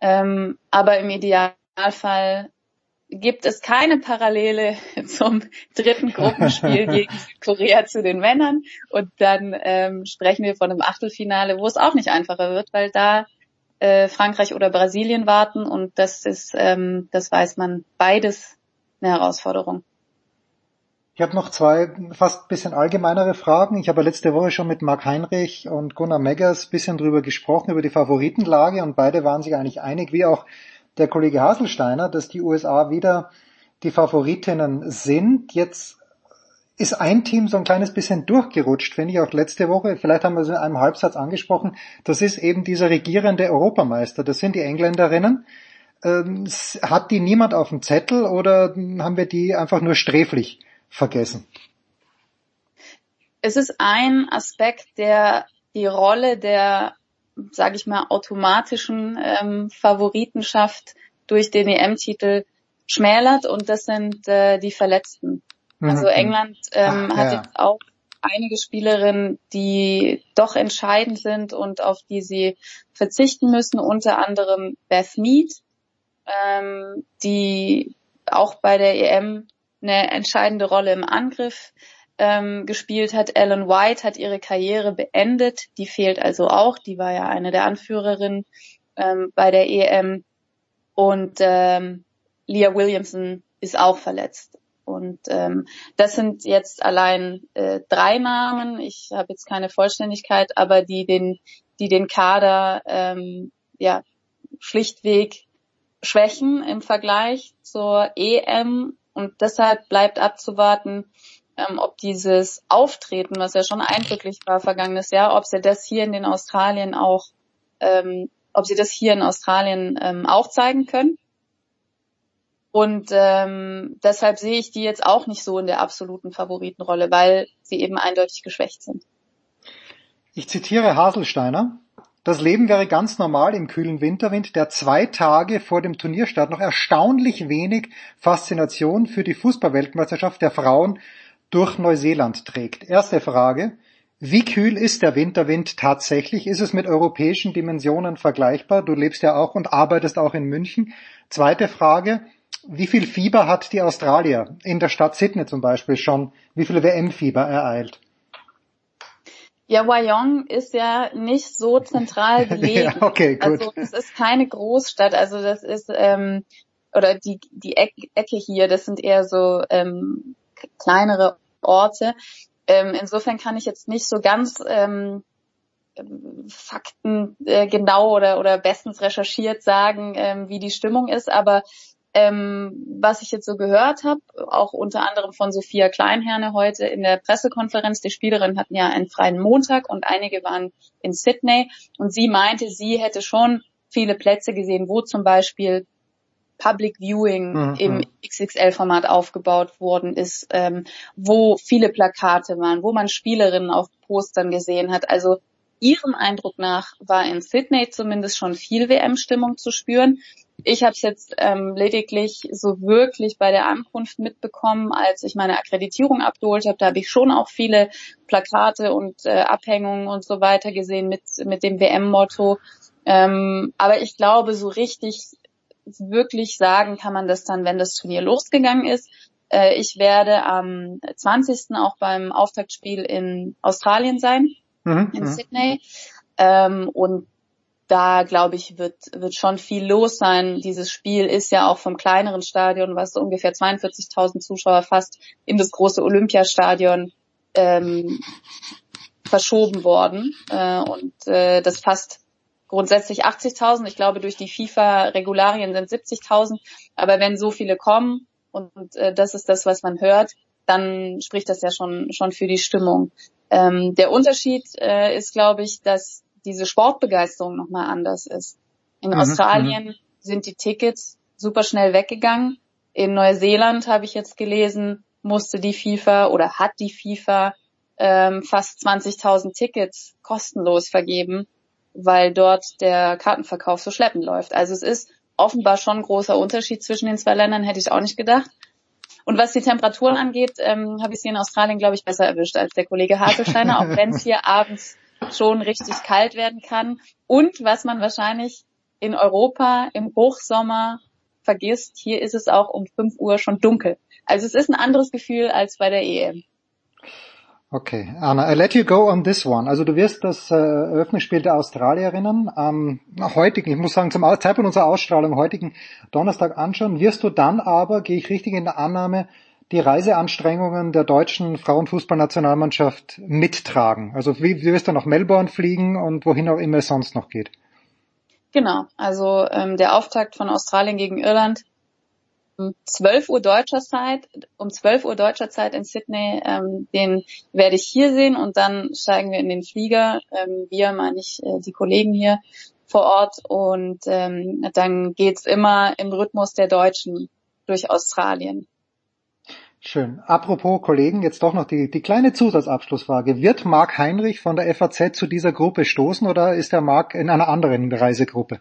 Ähm, aber im Idealfall gibt es keine Parallele zum dritten Gruppenspiel gegen Korea zu den Männern. Und dann ähm, sprechen wir von einem Achtelfinale, wo es auch nicht einfacher wird, weil da äh, Frankreich oder Brasilien warten. Und das ist, ähm, das weiß man, beides eine Herausforderung. Ich habe noch zwei fast bisschen allgemeinere Fragen. Ich habe letzte Woche schon mit Marc Heinrich und Gunnar Meggers bisschen drüber gesprochen, über die Favoritenlage und beide waren sich eigentlich einig, wie auch der Kollege Haselsteiner, dass die USA wieder die Favoritinnen sind. Jetzt ist ein Team so ein kleines bisschen durchgerutscht, finde ich auch letzte Woche. Vielleicht haben wir es in einem Halbsatz angesprochen. Das ist eben dieser regierende Europameister. Das sind die Engländerinnen. Ähm, hat die niemand auf dem Zettel oder haben wir die einfach nur sträflich vergessen? Es ist ein Aspekt, der die Rolle der sage ich mal, automatischen ähm, Favoritenschaft durch den EM-Titel schmälert und das sind äh, die Verletzten. Mhm. Also England ähm, Ach, hat ja. jetzt auch einige Spielerinnen, die doch entscheidend sind und auf die sie verzichten müssen, unter anderem Beth Mead, ähm, die auch bei der EM eine entscheidende Rolle im Angriff ähm, gespielt hat. Ellen White hat ihre Karriere beendet. Die fehlt also auch. Die war ja eine der Anführerinnen ähm, bei der EM. Und ähm, Leah Williamson ist auch verletzt. Und ähm, das sind jetzt allein äh, drei Namen. Ich habe jetzt keine Vollständigkeit, aber die den, die den Kader ähm, ja schlichtweg schwächen im Vergleich zur EM. Und deshalb bleibt abzuwarten, ähm, ob dieses Auftreten, was ja schon eindrücklich war vergangenes Jahr, ob sie das hier in den Australien auch, ähm, ob sie das hier in Australien ähm, auch zeigen können. Und ähm, deshalb sehe ich die jetzt auch nicht so in der absoluten Favoritenrolle, weil sie eben eindeutig geschwächt sind. Ich zitiere Haselsteiner. Das Leben wäre ganz normal im kühlen Winterwind, der zwei Tage vor dem Turnierstart noch erstaunlich wenig Faszination für die Fußballweltmeisterschaft der Frauen durch Neuseeland trägt. Erste Frage. Wie kühl ist der Winterwind tatsächlich? Ist es mit europäischen Dimensionen vergleichbar? Du lebst ja auch und arbeitest auch in München. Zweite Frage. Wie viel Fieber hat die Australier in der Stadt Sydney zum Beispiel schon? Wie viel WM-Fieber ereilt? Ja, Wyong ist ja nicht so zentral gelegen. ja, okay, gut. Also es ist keine Großstadt. Also das ist ähm, oder die die Ecke hier, das sind eher so ähm, kleinere Orte. Ähm, insofern kann ich jetzt nicht so ganz ähm, Fakten äh, genau oder, oder bestens recherchiert sagen, ähm, wie die Stimmung ist, aber ähm, was ich jetzt so gehört habe, auch unter anderem von Sophia Kleinherne heute in der Pressekonferenz, die Spielerinnen hatten ja einen freien Montag und einige waren in Sydney und sie meinte, sie hätte schon viele Plätze gesehen, wo zum Beispiel Public Viewing mhm. im XXL-Format aufgebaut worden ist, ähm, wo viele Plakate waren, wo man Spielerinnen auf Postern gesehen hat. Also ihrem Eindruck nach war in Sydney zumindest schon viel WM-Stimmung zu spüren. Ich habe es jetzt ähm, lediglich so wirklich bei der Ankunft mitbekommen, als ich meine Akkreditierung abgeholt habe. Da habe ich schon auch viele Plakate und äh, Abhängungen und so weiter gesehen mit, mit dem WM-Motto. Ähm, aber ich glaube, so richtig wirklich sagen kann man das dann, wenn das Turnier losgegangen ist. Äh, ich werde am 20. auch beim Auftaktspiel in Australien sein, mhm, in mhm. Sydney. Ähm, und da glaube ich, wird, wird schon viel los sein. Dieses Spiel ist ja auch vom kleineren Stadion, was so ungefähr 42.000 Zuschauer fast in das große Olympiastadion ähm, verschoben worden. Äh, und äh, das fast grundsätzlich 80.000. Ich glaube, durch die FIFA-Regularien sind 70.000. Aber wenn so viele kommen und, äh, das ist das, was man hört, dann spricht das ja schon, schon für die Stimmung. Ähm, der Unterschied äh, ist, glaube ich, dass diese Sportbegeisterung nochmal anders ist. In mhm, Australien mhm. sind die Tickets super schnell weggegangen. In Neuseeland habe ich jetzt gelesen, musste die FIFA oder hat die FIFA ähm, fast 20.000 Tickets kostenlos vergeben, weil dort der Kartenverkauf so schleppend läuft. Also es ist offenbar schon ein großer Unterschied zwischen den zwei Ländern, hätte ich auch nicht gedacht. Und was die Temperaturen angeht, ähm, habe ich sie in Australien, glaube ich, besser erwischt als der Kollege Haselsteiner, auch wenn es hier abends schon richtig kalt werden kann. Und was man wahrscheinlich in Europa im Hochsommer vergisst, hier ist es auch um 5 Uhr schon dunkel. Also es ist ein anderes Gefühl als bei der EM. Okay, Anna, I let you go on this one. Also du wirst das äh, Eröffnungsspiel der Australierinnen am heutigen, ich muss sagen zum Zeitpunkt unserer Ausstrahlung, heutigen Donnerstag anschauen. Wirst du dann aber, gehe ich richtig in der Annahme, die Reiseanstrengungen der deutschen Frauenfußballnationalmannschaft mittragen? Also wie, wie wirst du nach Melbourne fliegen und wohin auch immer es sonst noch geht? Genau, also ähm, der Auftakt von Australien gegen Irland um 12 Uhr deutscher Zeit, um 12 Uhr deutscher Zeit in Sydney, ähm, den werde ich hier sehen und dann steigen wir in den Flieger. Ähm, wir, meine ich, äh, die Kollegen hier vor Ort und ähm, dann geht's immer im Rhythmus der Deutschen durch Australien. Schön. Apropos Kollegen, jetzt doch noch die, die kleine Zusatzabschlussfrage. Wird Marc Heinrich von der FAZ zu dieser Gruppe stoßen oder ist der Marc in einer anderen Reisegruppe?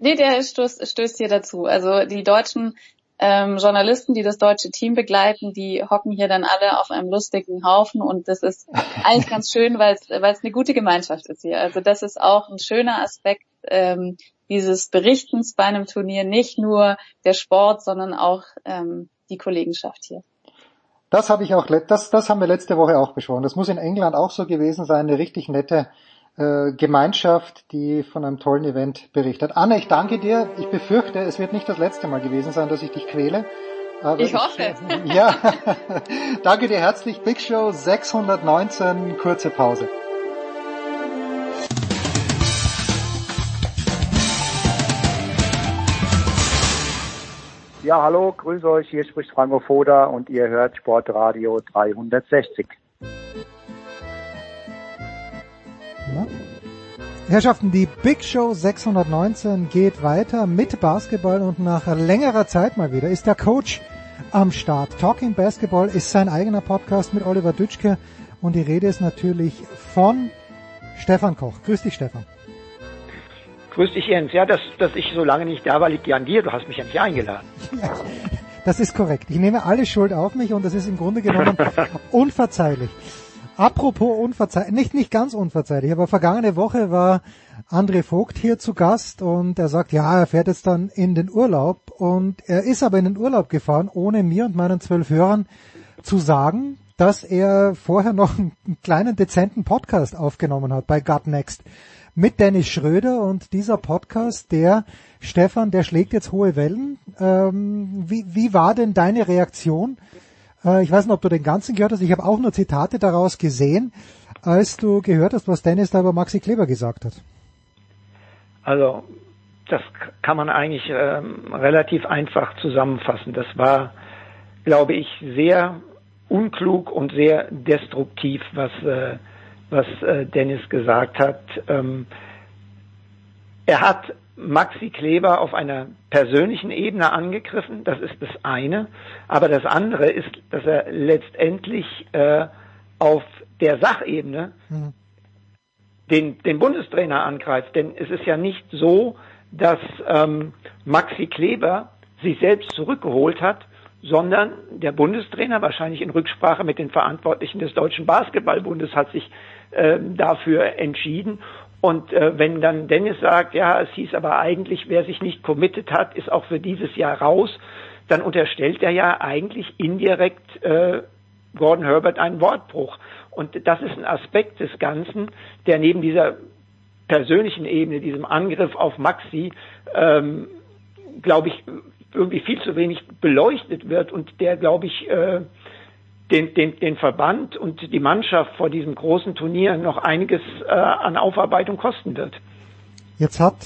Nee, der stößt, stößt hier dazu. Also die deutschen ähm, Journalisten, die das deutsche Team begleiten, die hocken hier dann alle auf einem lustigen Haufen und das ist eigentlich ganz schön, weil es eine gute Gemeinschaft ist hier. Also das ist auch ein schöner Aspekt ähm, dieses Berichtens bei einem Turnier, nicht nur der Sport, sondern auch ähm, die Kollegenschaft hier. Das habe ich auch, das, das haben wir letzte Woche auch besprochen. Das muss in England auch so gewesen sein, eine richtig nette Gemeinschaft, die von einem tollen Event berichtet. Anne, ich danke dir. Ich befürchte, es wird nicht das letzte Mal gewesen sein, dass ich dich quäle. Aber ich hoffe. Ich, ja, danke dir herzlich. Big Show 619, kurze Pause. Ja, hallo, grüße euch. Hier spricht Franco Foda und ihr hört Sportradio 360. Ja. Herrschaften, die Big Show 619 geht weiter mit Basketball und nach längerer Zeit mal wieder ist der Coach am Start. Talking Basketball ist sein eigener Podcast mit Oliver Dütschke und die Rede ist natürlich von Stefan Koch. Grüß dich, Stefan. Grüß dich, Jens. Ja, dass, dass ich so lange nicht da war, liegt ja an dir. Du hast mich ja nicht eingeladen. Ja, das ist korrekt. Ich nehme alle Schuld auf mich und das ist im Grunde genommen unverzeihlich. Apropos unverzeihlich, nicht, nicht ganz unverzeihlich, aber vergangene Woche war André Vogt hier zu Gast und er sagt, ja, er fährt jetzt dann in den Urlaub und er ist aber in den Urlaub gefahren, ohne mir und meinen zwölf Hörern zu sagen, dass er vorher noch einen kleinen dezenten Podcast aufgenommen hat bei Gut Next mit Dennis Schröder und dieser Podcast, der Stefan, der schlägt jetzt hohe Wellen. Ähm, wie, wie war denn deine Reaktion Äh, ich weiß nicht, ob du den ganzen gehört hast. Ich habe auch nur Zitate daraus gesehen, als du gehört hast, was Dennis da über Maxi Kleber gesagt hat. Also das kann man eigentlich ähm, relativ einfach zusammenfassen. Das war, glaube ich, sehr unklug und sehr destruktiv, was, äh, was äh, Dennis gesagt hat. Ähm, er hat Maxi Kleber auf einer persönlichen Ebene angegriffen, das ist das eine. Aber das andere ist, dass er letztendlich äh, auf der Sachebene mhm. den, den Bundestrainer angreift. Denn es ist ja nicht so, dass ähm, Maxi Kleber sich selbst zurückgeholt hat, sondern der Bundestrainer, wahrscheinlich in Rücksprache mit den Verantwortlichen des Deutschen Basketballbundes, hat sich äh, dafür entschieden. Und äh, wenn dann Dennis sagt, ja, es hieß aber eigentlich, wer sich nicht committed hat, ist auch für dieses Jahr raus, dann unterstellt er ja eigentlich indirekt äh, Gordon Herbert einen Wortbruch. Und das ist ein Aspekt des Ganzen, der neben dieser persönlichen Ebene, diesem Angriff auf Maxi, ähm, glaube ich, irgendwie viel zu wenig beleuchtet wird und der, glaube ich, äh, den, den, den Verband und die Mannschaft vor diesem großen Turnier noch einiges äh, an Aufarbeitung kosten wird. Jetzt hat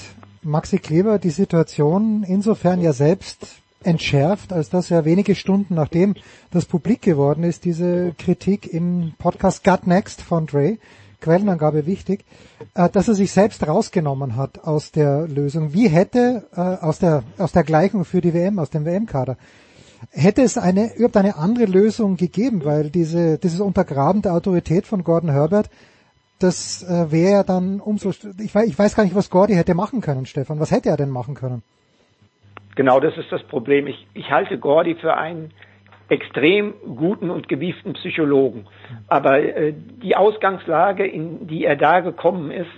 Maxi Kleber die Situation insofern ja selbst entschärft, als dass er wenige Stunden nachdem das publik geworden ist, diese Kritik im Podcast Gut Next von Dre, Quellenangabe wichtig, äh, dass er sich selbst rausgenommen hat aus der Lösung. Wie hätte äh, aus der aus der Gleichung für die WM, aus dem WM-Kader, Hätte es eine, überhaupt eine andere Lösung gegeben, weil diese, dieses Untergraben der Autorität von Gordon Herbert, das äh, wäre ja dann umso, ich weiß, ich weiß gar nicht, was Gordy hätte machen können, Stefan. Was hätte er denn machen können? Genau, das ist das Problem. Ich, ich halte Gordy für einen extrem guten und gewieften Psychologen. Aber äh, die Ausgangslage, in die er da gekommen ist,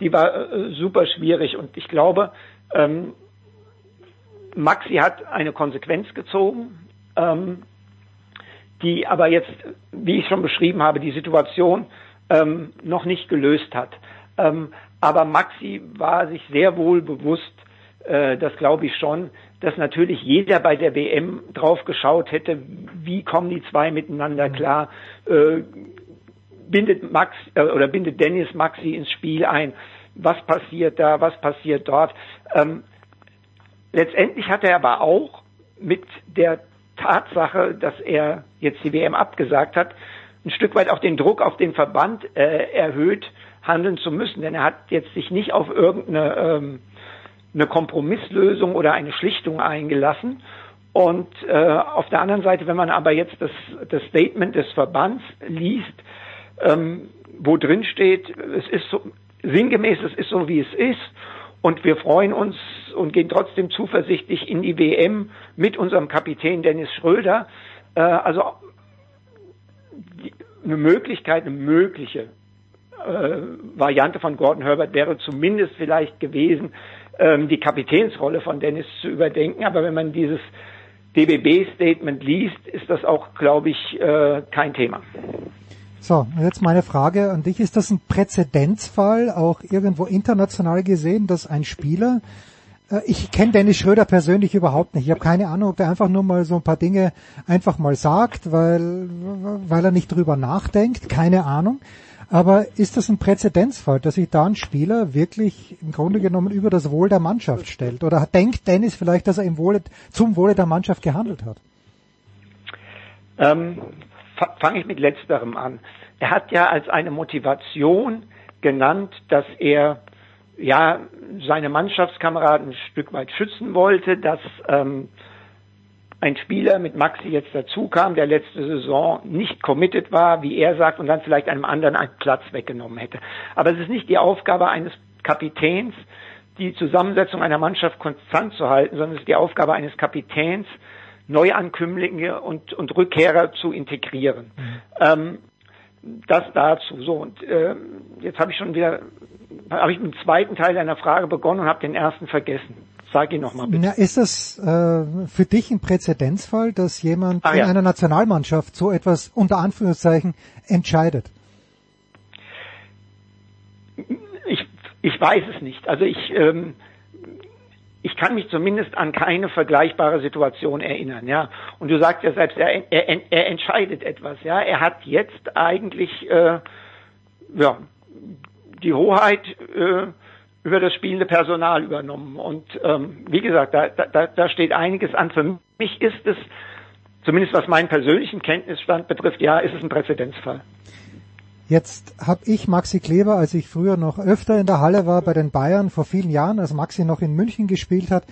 die war äh, super schwierig. Und ich glaube, ähm, Maxi hat eine Konsequenz gezogen, ähm, die aber jetzt, wie ich schon beschrieben habe, die Situation ähm, noch nicht gelöst hat. Ähm, aber Maxi war sich sehr wohl bewusst, äh, das glaube ich schon, dass natürlich jeder bei der WM drauf geschaut hätte, wie kommen die zwei miteinander klar, äh, bindet Max äh, oder bindet Dennis Maxi ins Spiel ein, was passiert da, was passiert dort. Ähm, Letztendlich hat er aber auch mit der Tatsache, dass er jetzt die WM abgesagt hat, ein Stück weit auch den Druck auf den Verband äh, erhöht, handeln zu müssen. Denn er hat jetzt sich nicht auf irgendeine ähm, eine Kompromisslösung oder eine Schlichtung eingelassen. Und äh, auf der anderen Seite, wenn man aber jetzt das, das Statement des Verbands liest, ähm, wo drin steht, es ist so sinngemäß, es ist so wie es ist und wir freuen uns und gehen trotzdem zuversichtlich in die WM mit unserem Kapitän Dennis Schröder. Äh, also eine Möglichkeit, eine mögliche äh, Variante von Gordon Herbert wäre zumindest vielleicht gewesen, ähm, die Kapitänsrolle von Dennis zu überdenken. Aber wenn man dieses DBB-Statement liest, ist das auch, glaube ich, äh, kein Thema. So, jetzt meine Frage an dich. Ist das ein Präzedenzfall, auch irgendwo international gesehen, dass ein Spieler, äh, ich kenne Dennis Schröder persönlich überhaupt nicht. Ich habe keine Ahnung, ob er einfach nur mal so ein paar Dinge einfach mal sagt, weil, weil er nicht drüber nachdenkt. Keine Ahnung. Aber ist das ein Präzedenzfall, dass sich da ein Spieler wirklich im Grunde genommen über das Wohl der Mannschaft stellt? Oder denkt Dennis vielleicht, dass er im Wohle, zum Wohle der Mannschaft gehandelt hat? Ähm, fange ich mit letzterem an. Er hat ja als eine Motivation genannt, dass er ja seine Mannschaftskameraden ein Stück weit schützen wollte, dass ähm, ein Spieler mit Maxi jetzt dazu kam, der letzte Saison nicht committed war, wie er sagt, und dann vielleicht einem anderen einen Platz weggenommen hätte. Aber es ist nicht die Aufgabe eines Kapitäns, die Zusammensetzung einer Mannschaft konstant zu halten, sondern es ist die Aufgabe eines Kapitäns, Neuankömmlinge und, und Rückkehrer zu integrieren. Mhm. Ähm, das dazu. So und äh, jetzt habe ich schon wieder, habe ich mit dem zweiten Teil deiner Frage begonnen und habe den ersten vergessen. Sag ihn nochmal bitte. Na, ist das äh, für dich ein Präzedenzfall, dass jemand Ach, in ja. einer Nationalmannschaft so etwas unter Anführungszeichen entscheidet? Ich, ich weiß es nicht. Also ich ähm, ich kann mich zumindest an keine vergleichbare Situation erinnern, ja. Und du sagst ja selbst, er, er, er entscheidet etwas, ja. Er hat jetzt eigentlich äh, ja, die Hoheit äh, über das spielende Personal übernommen. Und ähm, wie gesagt, da, da, da steht einiges an. Für mich ist es, zumindest was meinen persönlichen Kenntnisstand betrifft, ja, ist es ein Präzedenzfall. Jetzt habe ich Maxi Kleber, als ich früher noch öfter in der Halle war bei den Bayern vor vielen Jahren, als Maxi noch in München gespielt hat,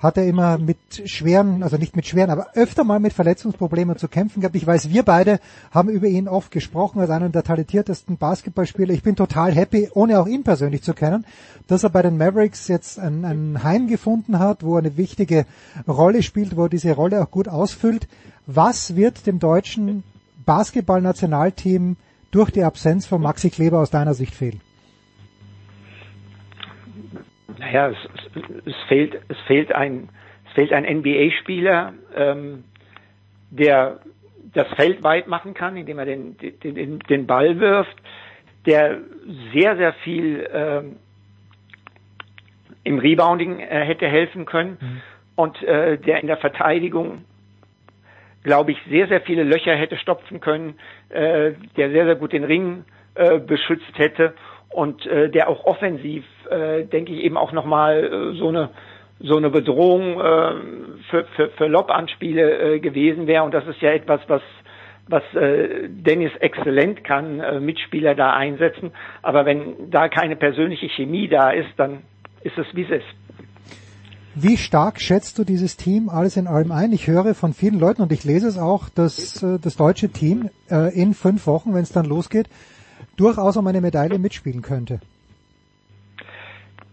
hat er immer mit schweren, also nicht mit schweren, aber öfter mal mit Verletzungsproblemen zu kämpfen gehabt. Ich weiß, wir beide haben über ihn oft gesprochen als einen der talentiertesten Basketballspieler. Ich bin total happy, ohne auch ihn persönlich zu kennen, dass er bei den Mavericks jetzt ein, ein Heim gefunden hat, wo er eine wichtige Rolle spielt, wo er diese Rolle auch gut ausfüllt. Was wird dem deutschen Basketballnationalteam durch die Absenz von Maxi Kleber aus deiner Sicht fehlen? Naja, es, es fehlt, es fehlt ein, es fehlt ein NBA-Spieler, ähm, der das Feld weit machen kann, indem er den, den, den Ball wirft, der sehr, sehr viel ähm, im Rebounding äh, hätte helfen können mhm. und äh, der in der Verteidigung glaube ich, sehr, sehr viele Löcher hätte stopfen können, äh, der sehr, sehr gut den Ring äh, beschützt hätte und äh, der auch offensiv, äh, denke ich, eben auch nochmal äh, so eine so eine Bedrohung äh, für, für, für Lob-Anspiele äh, gewesen wäre. Und das ist ja etwas, was was äh, Dennis exzellent kann, äh, Mitspieler da einsetzen. Aber wenn da keine persönliche Chemie da ist, dann ist es, wie es ist. Wie stark schätzt du dieses Team alles in allem ein? Ich höre von vielen Leuten und ich lese es auch, dass äh, das deutsche Team äh, in fünf Wochen, wenn es dann losgeht, durchaus um eine Medaille mitspielen könnte.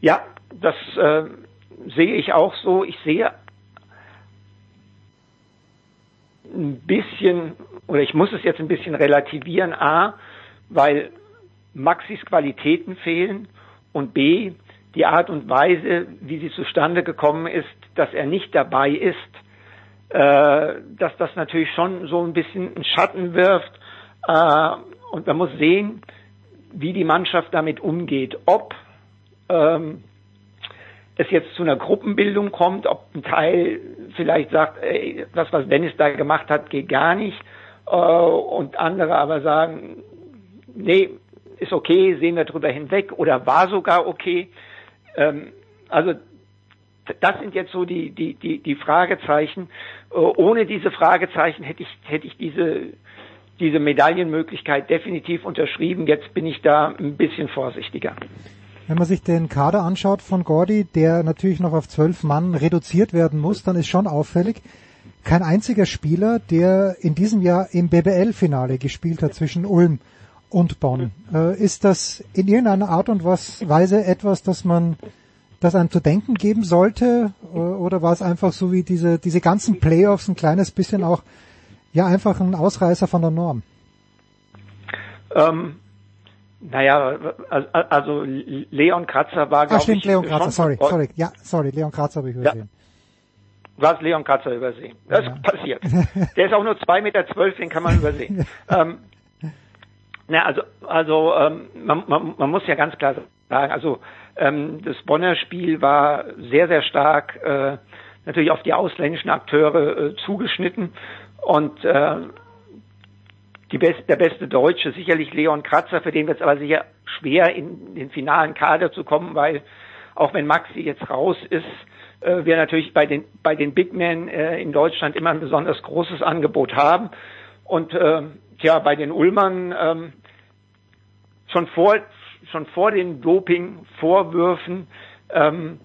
Ja, das äh, sehe ich auch so. Ich sehe ein bisschen, oder ich muss es jetzt ein bisschen relativieren, a, weil Maxis Qualitäten fehlen und b, die Art und Weise, wie sie zustande gekommen ist, dass er nicht dabei ist, äh, dass das natürlich schon so ein bisschen einen Schatten wirft. Äh, und man muss sehen, wie die Mannschaft damit umgeht. Ob ähm, es jetzt zu einer Gruppenbildung kommt, ob ein Teil vielleicht sagt, ey, das, was Dennis da gemacht hat, geht gar nicht. Äh, und andere aber sagen, nee, ist okay, sehen wir drüber hinweg oder war sogar okay. Ähm, also das sind jetzt so die, die, die, die Fragezeichen. Äh, ohne diese Fragezeichen hätte ich, hätte ich diese, diese Medaillenmöglichkeit definitiv unterschrieben. Jetzt bin ich da ein bisschen vorsichtiger. Wenn man sich den Kader anschaut von Gordy, der natürlich noch auf zwölf Mann reduziert werden muss, dann ist schon auffällig, kein einziger Spieler, der in diesem Jahr im BBL-Finale gespielt hat zwischen Ulm und Bonn. Äh, ist das in irgendeiner Art und Weise etwas, das man, das einem zu denken geben sollte? Äh, oder war es einfach so wie diese, diese ganzen Playoffs ein kleines bisschen auch, ja, einfach ein Ausreißer von der Norm? Ähm, naja, also Leon Kratzer war, glaube ich... Leon Kratzer, sorry, sorry, ja, sorry, Leon Kratzer habe ich übersehen. Ja. Du hast Leon Kratzer übersehen. Das ja. passiert. Der ist auch nur zwei Meter, zwölf, den kann man übersehen. ähm, na, also, also ähm, man, man, man muss ja ganz klar sagen, also ähm, das Bonner Spiel war sehr, sehr stark äh, natürlich auf die ausländischen Akteure äh, zugeschnitten und äh, die best, der beste Deutsche, sicherlich Leon Kratzer, für den wird es aber sicher schwer, in den finalen Kader zu kommen, weil auch wenn Maxi jetzt raus ist, äh, wir natürlich bei den, bei den Big Men äh, in Deutschland immer ein besonders großes Angebot haben. Und äh, Tja, bei den Ulmern ähm, schon vor schon vor den Doping-Vorwürfen ähm,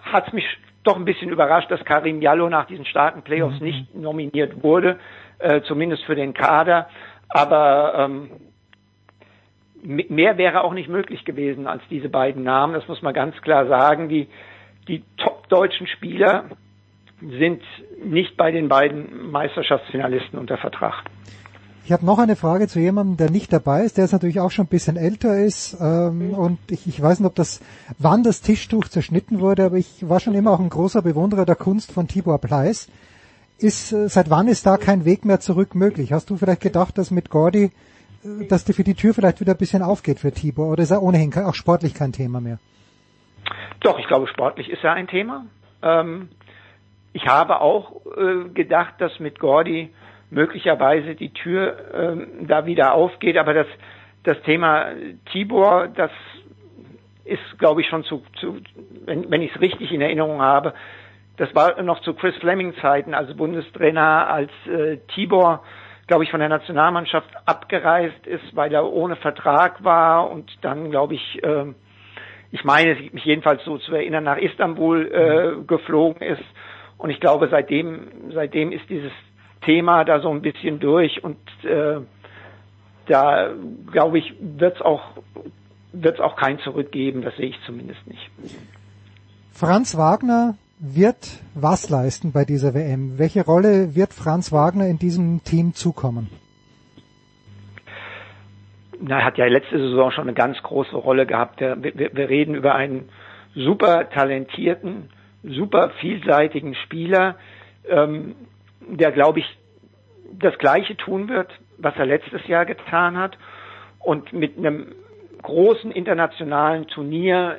hat es mich doch ein bisschen überrascht, dass Karim Jallo nach diesen starken Playoffs mhm. nicht nominiert wurde, äh, zumindest für den Kader. Aber ähm, mehr wäre auch nicht möglich gewesen als diese beiden Namen. Das muss man ganz klar sagen. Die, die top-deutschen Spieler sind nicht bei den beiden Meisterschaftsfinalisten unter Vertrag. Ich habe noch eine Frage zu jemandem, der nicht dabei ist, der jetzt natürlich auch schon ein bisschen älter ist ähm, und ich, ich weiß nicht, ob das, wann das Tischtuch zerschnitten wurde, aber ich war schon immer auch ein großer Bewunderer der Kunst von Tibor Pleiss. Ist, äh, seit wann ist da kein Weg mehr zurück möglich? Hast du vielleicht gedacht, dass mit Gordy, äh, dass die für die Tür vielleicht wieder ein bisschen aufgeht für Tibor oder ist er ohnehin auch sportlich kein Thema mehr? Doch, ich glaube, sportlich ist er ein Thema. Ähm, ich habe auch äh, gedacht, dass mit Gordy möglicherweise die Tür ähm, da wieder aufgeht, aber das, das Thema Tibor, das ist, glaube ich, schon zu, zu wenn, wenn ich es richtig in Erinnerung habe, das war noch zu Chris Fleming Zeiten, also Bundestrainer, als äh, Tibor, glaube ich, von der Nationalmannschaft abgereist ist, weil er ohne Vertrag war und dann, glaube ich, äh, ich meine, mich jedenfalls so zu erinnern, nach Istanbul äh, geflogen ist. Und ich glaube, seitdem, seitdem ist dieses Thema da so ein bisschen durch und äh, da glaube ich, wird es auch wird es auch kein Zurück geben, das sehe ich zumindest nicht. Franz Wagner wird was leisten bei dieser WM? Welche Rolle wird Franz Wagner in diesem Team zukommen? Na, er hat ja letzte Saison schon eine ganz große Rolle gehabt. Wir, wir reden über einen super talentierten, super vielseitigen Spieler, ähm, der, glaube ich, das Gleiche tun wird, was er letztes Jahr getan hat. Und mit einem großen internationalen Turnier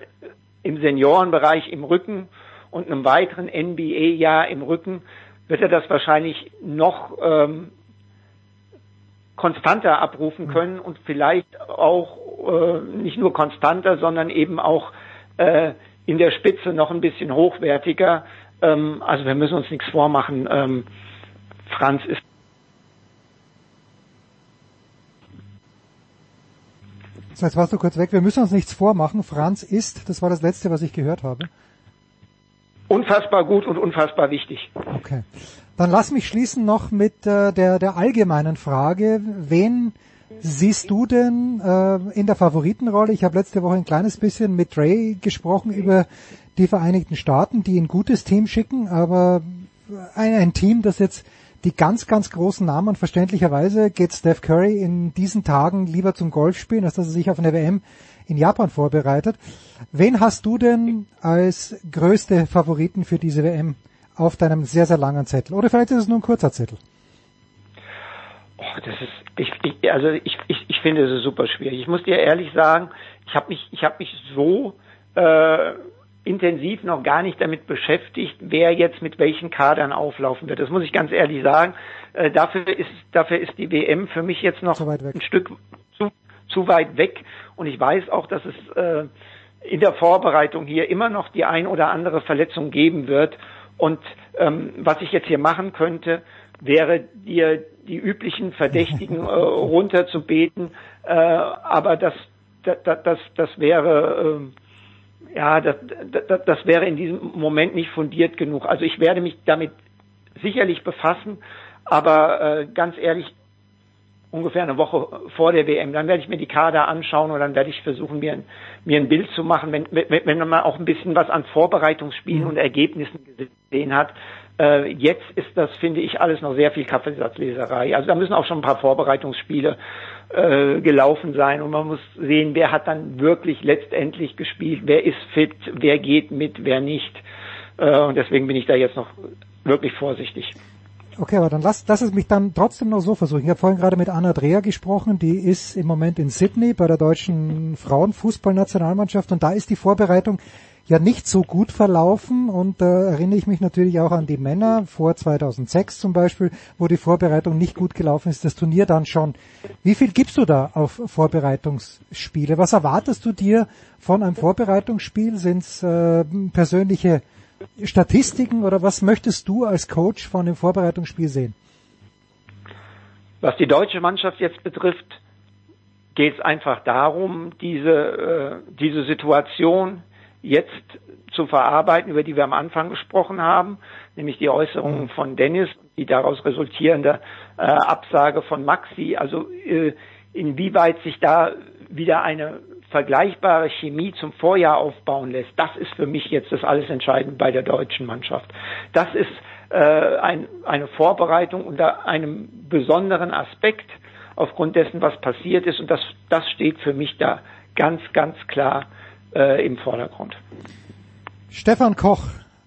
im Seniorenbereich im Rücken und einem weiteren NBA-Jahr im Rücken wird er das wahrscheinlich noch ähm, konstanter abrufen können und vielleicht auch äh, nicht nur konstanter, sondern eben auch äh, in der Spitze noch ein bisschen hochwertiger. Ähm, also wir müssen uns nichts vormachen. Ähm, Franz ist So, jetzt warst du kurz weg. Wir müssen uns nichts vormachen. Franz ist, das war das Letzte, was ich gehört habe. Unfassbar gut und unfassbar wichtig. Okay. Dann lass mich schließen noch mit äh, der, der allgemeinen Frage. Wen siehst du denn äh, in der Favoritenrolle? Ich habe letzte Woche ein kleines bisschen mit Ray gesprochen über die Vereinigten Staaten, die ein gutes Team schicken, aber ein, ein Team, das jetzt die ganz, ganz großen Namen, verständlicherweise geht Steph Curry in diesen Tagen lieber zum Golf spielen, als dass er sich auf eine WM in Japan vorbereitet. Wen hast du denn als größte Favoriten für diese WM auf deinem sehr, sehr langen Zettel? Oder vielleicht ist es nur ein kurzer Zettel? Oh, das ist, ich, ich, also ich, ich, ich finde es super schwierig. Ich muss dir ehrlich sagen, ich habe mich, ich habe mich so äh, intensiv noch gar nicht damit beschäftigt, wer jetzt mit welchen Kadern auflaufen wird. Das muss ich ganz ehrlich sagen. Äh, dafür ist dafür ist die WM für mich jetzt noch ein Stück zu, zu weit weg. Und ich weiß auch, dass es äh, in der Vorbereitung hier immer noch die ein oder andere Verletzung geben wird. Und ähm, was ich jetzt hier machen könnte, wäre dir die üblichen Verdächtigen äh, runterzubeten. Äh, aber das, das, das, das wäre äh, ja, das, das, das wäre in diesem Moment nicht fundiert genug. Also ich werde mich damit sicherlich befassen, aber äh, ganz ehrlich, ungefähr eine Woche vor der WM, dann werde ich mir die Kader anschauen und dann werde ich versuchen, mir ein, mir ein Bild zu machen, wenn, wenn, wenn man auch ein bisschen was an Vorbereitungsspielen mhm. und Ergebnissen gesehen hat. Äh, jetzt ist das, finde ich, alles noch sehr viel Kaffeesatzleserei. Also da müssen auch schon ein paar Vorbereitungsspiele äh, gelaufen sein und man muss sehen, wer hat dann wirklich letztendlich gespielt, wer ist fit, wer geht mit, wer nicht. Äh, und deswegen bin ich da jetzt noch wirklich vorsichtig. Okay, aber dann lass, lass es mich dann trotzdem noch so versuchen. Ich habe vorhin gerade mit Anna Dreher gesprochen, die ist im Moment in Sydney bei der deutschen Frauenfußballnationalmannschaft und da ist die Vorbereitung ja nicht so gut verlaufen und da erinnere ich mich natürlich auch an die Männer vor 2006 zum Beispiel, wo die Vorbereitung nicht gut gelaufen ist, das Turnier dann schon. Wie viel gibst du da auf Vorbereitungsspiele? Was erwartest du dir von einem Vorbereitungsspiel? Sind es äh, persönliche Statistiken oder was möchtest du als Coach von dem Vorbereitungsspiel sehen? Was die deutsche Mannschaft jetzt betrifft, geht es einfach darum, diese, äh, diese Situation jetzt zu verarbeiten, über die wir am Anfang gesprochen haben, nämlich die Äußerungen von Dennis, die daraus resultierende äh, Absage von Maxi, also äh, inwieweit sich da wieder eine vergleichbare Chemie zum Vorjahr aufbauen lässt, das ist für mich jetzt das alles Entscheidende bei der deutschen Mannschaft. Das ist äh, ein, eine Vorbereitung unter einem besonderen Aspekt aufgrund dessen, was passiert ist. Und das, das steht für mich da ganz, ganz klar äh, im Vordergrund. Stefan Koch,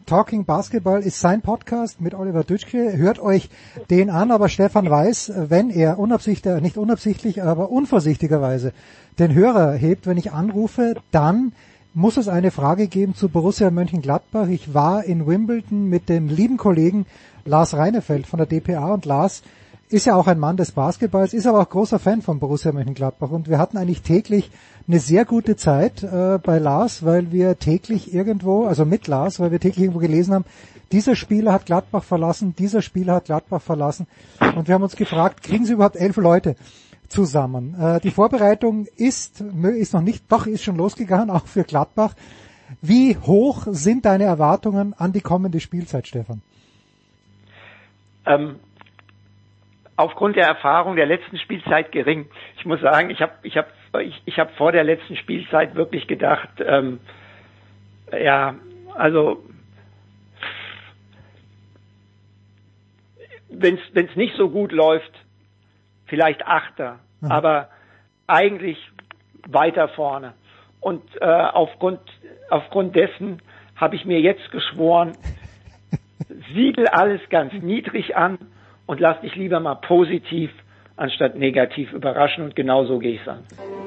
Talking Basketball ist sein Podcast mit Oliver Dütschke. Hört euch den an, aber Stefan weiß, wenn er unabsichtlich, nicht unabsichtlich, aber unvorsichtigerweise den Hörer hebt, wenn ich anrufe, dann muss es eine Frage geben zu Borussia Mönchengladbach. Ich war in Wimbledon mit dem lieben Kollegen Lars Reinefeld von der DPA und Lars ist ja auch ein Mann des Basketballs, ist aber auch großer Fan von Borussia Mönchengladbach und wir hatten eigentlich täglich eine sehr gute Zeit äh, bei Lars, weil wir täglich irgendwo, also mit Lars, weil wir täglich irgendwo gelesen haben, dieser Spieler hat Gladbach verlassen, dieser Spieler hat Gladbach verlassen und wir haben uns gefragt, kriegen Sie überhaupt elf Leute? zusammen. Äh, die Vorbereitung ist, ist noch nicht, doch ist schon losgegangen, auch für Gladbach. Wie hoch sind deine Erwartungen an die kommende Spielzeit, Stefan? Ähm, aufgrund der Erfahrung der letzten Spielzeit gering. Ich muss sagen, ich habe ich hab, ich, ich hab vor der letzten Spielzeit wirklich gedacht, ähm, ja, also wenn es nicht so gut läuft, vielleicht Achter, mhm. aber eigentlich weiter vorne. Und äh, aufgrund, aufgrund dessen habe ich mir jetzt geschworen, siegel alles ganz niedrig an und lass dich lieber mal positiv anstatt negativ überraschen und genau so gehe ich an.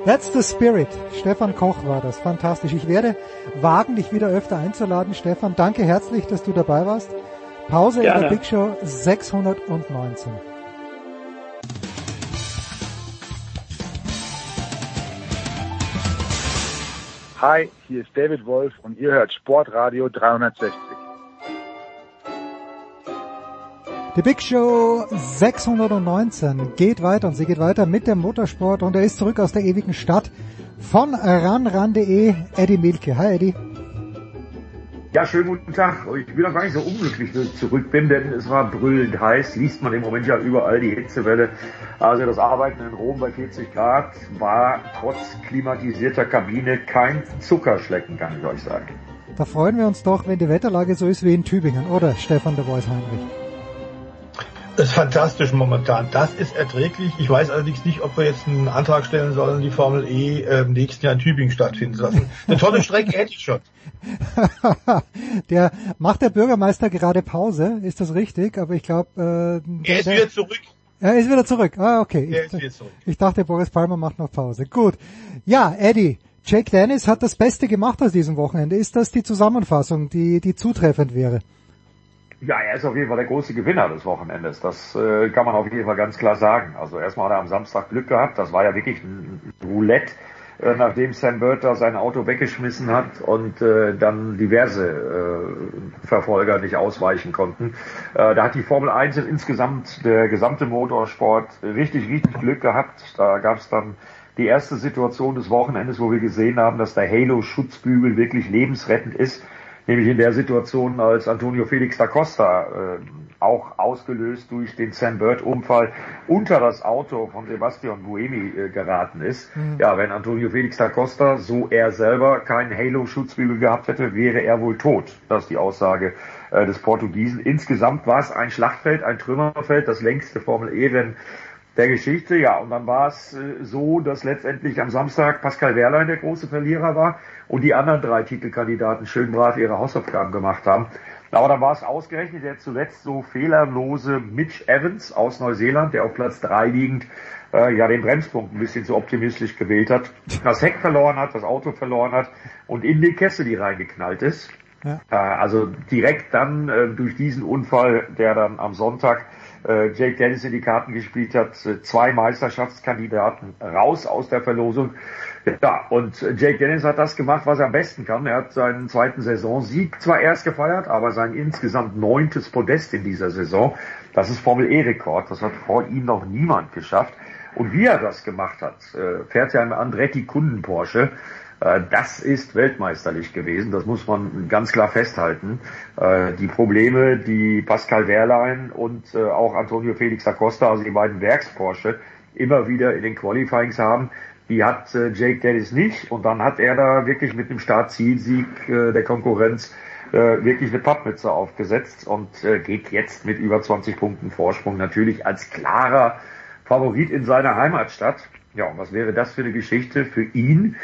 That's the spirit. Stefan Koch war das. Fantastisch. Ich werde wagen, dich wieder öfter einzuladen. Stefan, danke herzlich, dass du dabei warst. Pause Gerne. in der Big Show 619. Hi, hier ist David Wolf und ihr hört Sportradio 360. Die Big Show 619 geht weiter und sie geht weiter mit dem Motorsport und er ist zurück aus der ewigen Stadt von ranran.de, Eddie Milke. Hi Eddie. Ja, schönen guten Tag. Ich bin auch gar nicht so unglücklich, dass ich zurück bin, denn es war brüllend heiß. Liest man im Moment ja überall die Hitzewelle. Also das Arbeiten in Rom bei 40 Grad war trotz klimatisierter Kabine kein Zuckerschlecken, kann ich euch sagen. Da freuen wir uns doch, wenn die Wetterlage so ist wie in Tübingen, oder Stefan de Bois Heinrich? Das ist fantastisch momentan. Das ist erträglich. Ich weiß allerdings nicht, ob wir jetzt einen Antrag stellen sollen, die Formel E äh, im nächsten Jahr in Tübingen stattfinden zu lassen. Eine tolle Strecke hätte ich schon. der macht der Bürgermeister gerade Pause, ist das richtig? Aber ich glaube, äh, er ist wieder zurück. Er ist wieder zurück. Ah, okay. Er ist wieder zurück. Ich dachte, Boris Palmer macht noch Pause. Gut. Ja, Eddie, Jake Dennis hat das Beste gemacht aus diesem Wochenende. Ist das die Zusammenfassung, die, die zutreffend wäre? Ja, er ist auf jeden Fall der große Gewinner des Wochenendes. Das äh, kann man auf jeden Fall ganz klar sagen. Also erstmal hat er am Samstag Glück gehabt. Das war ja wirklich ein Roulette äh, nachdem Sam Burter sein Auto weggeschmissen hat und äh, dann diverse äh, Verfolger nicht ausweichen konnten. Äh, da hat die Formel 1 insgesamt, der gesamte Motorsport, richtig, richtig Glück gehabt. Da gab es dann die erste Situation des Wochenendes, wo wir gesehen haben, dass der Halo-Schutzbügel wirklich lebensrettend ist. Nämlich in der Situation, als Antonio Felix da Costa äh, auch ausgelöst durch den Sam Bird-Unfall unter das Auto von Sebastian Buemi äh, geraten ist. Mhm. Ja, wenn Antonio Felix da Costa, so er selber, keinen Halo-Schutzbügel gehabt hätte, wäre er wohl tot. Das ist die Aussage äh, des Portugiesen. Insgesamt war es ein Schlachtfeld, ein Trümmerfeld, das längste Formel-E-Rennen der Geschichte. Ja, und dann war es äh, so, dass letztendlich am Samstag Pascal Wehrlein der große Verlierer war und die anderen drei Titelkandidaten schön brav ihre Hausaufgaben gemacht haben. Aber dann war es ausgerechnet der zuletzt so fehlerlose Mitch Evans aus Neuseeland, der auf Platz drei liegend äh, ja den Bremspunkt ein bisschen zu optimistisch gewählt hat, das Heck verloren hat, das Auto verloren hat und in die Cassidy reingeknallt ist. Ja. Äh, also direkt dann äh, durch diesen Unfall, der dann am Sonntag äh, Jake Dennis in die Karten gespielt hat, äh, zwei Meisterschaftskandidaten raus aus der Verlosung. Ja, und Jake Dennis hat das gemacht, was er am besten kann. Er hat seinen zweiten Saisonsieg zwar erst gefeiert, aber sein insgesamt neuntes Podest in dieser Saison. Das ist Formel E-Rekord. Das hat vor ihm noch niemand geschafft. Und wie er das gemacht hat, äh, fährt er im Andretti Kunden Porsche. Äh, das ist weltmeisterlich gewesen, das muss man ganz klar festhalten. Äh, die Probleme, die Pascal Wehrlein und auch Antonio Felix Acosta, also die beiden Werks-Porsche, immer wieder in den Qualifyings haben, die hat äh, Jake Dennis nicht und dann hat er da wirklich mit dem Startzielsieg äh, der Konkurrenz äh, wirklich eine Pappmütze aufgesetzt und äh, geht jetzt mit über 20 Punkten Vorsprung natürlich als klarer Favorit in seiner Heimatstadt. Ja, und was wäre das für eine Geschichte für ihn?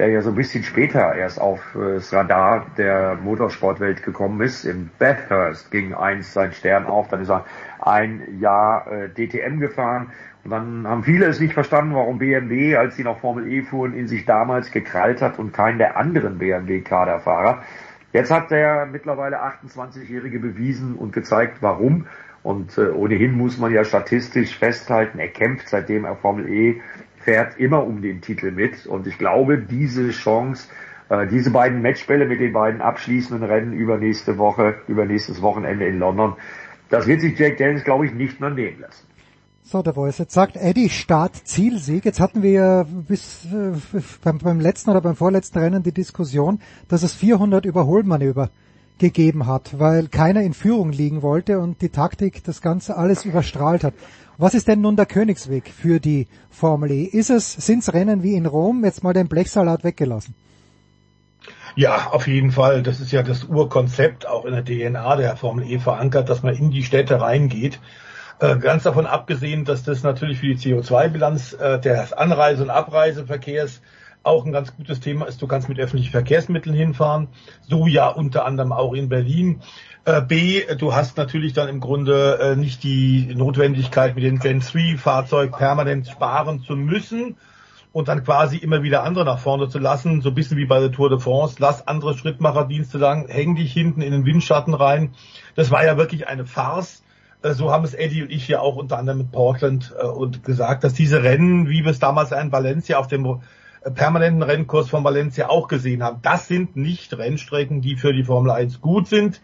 der ja so ein bisschen später erst auf das Radar der Motorsportwelt gekommen ist. Im Bathurst ging eins sein Stern auf, dann ist er ein Jahr äh, DTM gefahren. Und dann haben viele es nicht verstanden, warum BMW, als sie noch Formel E fuhren, in sich damals gekrallt hat und keinen der anderen BMW-Kaderfahrer. Jetzt hat der mittlerweile 28-Jährige bewiesen und gezeigt, warum. Und äh, ohnehin muss man ja statistisch festhalten, er kämpft seitdem er Formel E fährt immer um den Titel mit. Und ich glaube, diese Chance, äh, diese beiden Matchbälle mit den beiden abschließenden Rennen über nächste Woche, über nächstes Wochenende in London, das wird sich Jack Dennis, glaube ich, nicht mehr nehmen lassen. So, der Voice. Jetzt sagt Eddie Start Zielsieg. Jetzt hatten wir ja bis äh, beim, beim letzten oder beim vorletzten Rennen die Diskussion, dass es 400 Überholmanöver gegeben hat, weil keiner in Führung liegen wollte und die Taktik das Ganze alles überstrahlt hat. Was ist denn nun der Königsweg für die Formel E? Ist es, sind's Rennen wie in Rom, jetzt mal den Blechsalat weggelassen? Ja, auf jeden Fall. Das ist ja das Urkonzept auch in der DNA der Formel E verankert, dass man in die Städte reingeht äh, ganz davon abgesehen, dass das natürlich für die CO2-Bilanz äh, des Anreise- und Abreiseverkehrs auch ein ganz gutes Thema ist. Du kannst mit öffentlichen Verkehrsmitteln hinfahren, so ja unter anderem auch in Berlin. Äh, B, du hast natürlich dann im Grunde nicht die Notwendigkeit, mit dem Gen 3 Fahrzeug permanent sparen zu müssen und dann quasi immer wieder andere nach vorne zu lassen, so ein bisschen wie bei der Tour de France. Lass andere Schrittmacherdienste sagen, häng dich hinten in den Windschatten rein. Das war ja wirklich eine Farce äh, so haben es Eddie und ich ja auch unter anderem mit Portland äh, und gesagt, dass diese Rennen, wie wir es damals in Valencia auf dem äh, permanenten Rennkurs von Valencia auch gesehen haben, das sind nicht Rennstrecken, die für die Formel 1 gut sind.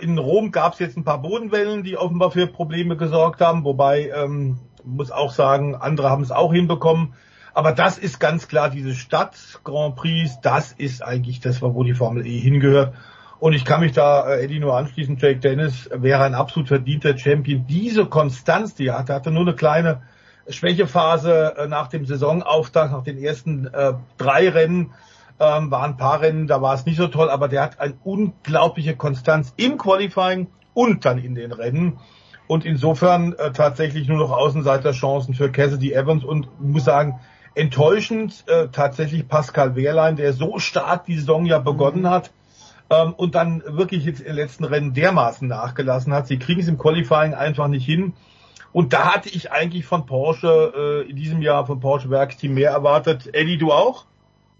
in Rom gab es jetzt ein paar Bodenwellen, die offenbar für Probleme gesorgt haben, wobei ähm, muss auch sagen, andere haben es auch hinbekommen. Aber das ist ganz klar diese Stadt Grand Prix, das ist eigentlich das, wo die Formel E hingehört. Und ich kann mich da äh, Eddie nur anschließen. Jake Dennis wäre ein absolut verdienter Champion. Diese Konstanz, die er hatte, hatte nur eine kleine Schwächephase äh, nach dem Saisonauftakt, nach den ersten äh, drei Rennen. Ähm, waren ein paar Rennen, da war es nicht so toll, aber der hat eine unglaubliche Konstanz im Qualifying und dann in den Rennen. Und insofern äh, tatsächlich nur noch Außenseiterchancen für Cassidy Evans und muss sagen, enttäuschend äh, tatsächlich Pascal Wehrlein, der so stark die Saison ja begonnen hat ähm, und dann wirklich jetzt im letzten Rennen dermaßen nachgelassen hat. Sie kriegen es im Qualifying einfach nicht hin. Und da hatte ich eigentlich von Porsche äh, in diesem Jahr, von Porsche Werksteam mehr erwartet. Eddie, du auch?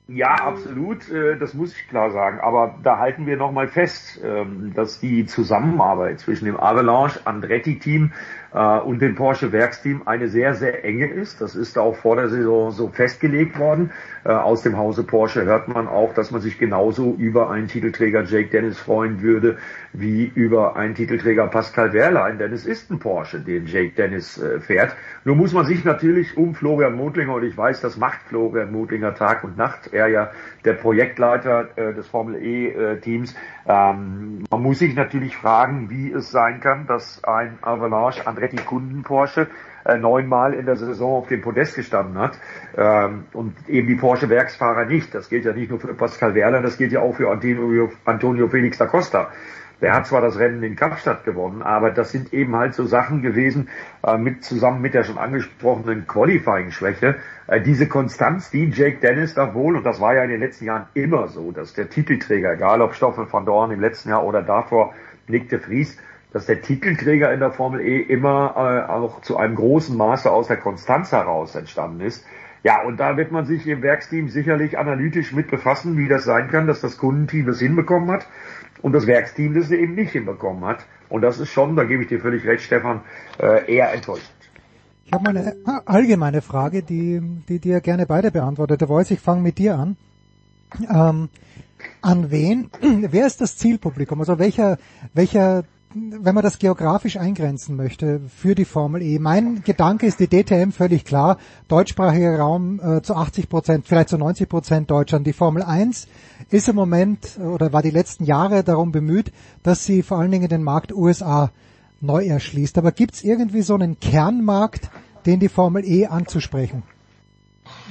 Ja, absolut, äh, das muss ich klar sagen. Aber da halten wir nochmal fest, ähm, dass die Zusammenarbeit zwischen dem Avalanche Andretti Team äh, und dem Porsche Werksteam eine sehr, sehr enge ist. Das ist auch vor der Saison so festgelegt worden. Äh, aus dem Hause Porsche hört man auch, dass man sich genauso über einen Titelträger Jake Dennis freuen würde, wie über einen Titelträger Pascal Wehrlein, denn es ist ein Porsche, den Jake Dennis äh, fährt. Nur muss man sich natürlich um Florian Mutlinger, und ich weiß, das macht Florian Mutlinger Tag und Nacht, er ja der Projektleiter äh, des Formel E äh, Teams, ähm, man muss sich natürlich fragen, wie es sein kann, dass ein Avalanche Andretti Kunden Porsche äh, neunmal in der Saison auf dem Podest gestanden hat ähm, und eben die Porsche Werksfahrer nicht. Das gilt ja nicht nur für Pascal Wehrlein, das gilt ja auch für Antonio, Antonio Felix da Costa. Der hat zwar das Rennen in Kapstadt gewonnen, aber das sind eben halt so Sachen gewesen, äh, mit, zusammen mit der schon angesprochenen Qualifying-Schwäche. Äh, diese Konstanz, die Jake Dennis da wohl, und das war ja in den letzten Jahren immer so, dass der Titelträger, egal ob Stoffel van Dorn im letzten Jahr oder davor Nick de Vries, dass der Titelträger in der Formel E immer äh, auch zu einem großen Maße aus der Konstanz heraus entstanden ist. Ja, und da wird man sich im Werksteam sicherlich analytisch mit befassen, wie das sein kann, dass das Kundenteam das hinbekommen hat und das Werksteam das eben nicht hinbekommen hat. Und das ist schon, da gebe ich dir völlig recht, Stefan, äh, eher enttäuschend. Ich habe mal eine allgemeine Frage, die, die dir gerne beide beantwortet. Der Voice, ich fange mit dir an. Ähm, an wen? Wer ist das Zielpublikum? Also welcher, welcher wenn man das geografisch eingrenzen möchte für die Formel E, mein Gedanke ist die DTM völlig klar, deutschsprachiger Raum äh, zu 80 Prozent, vielleicht zu 90 Prozent Deutschland. Die Formel 1 ist im Moment oder war die letzten Jahre darum bemüht, dass sie vor allen Dingen den Markt USA neu erschließt. Aber gibt es irgendwie so einen Kernmarkt, den die Formel E anzusprechen?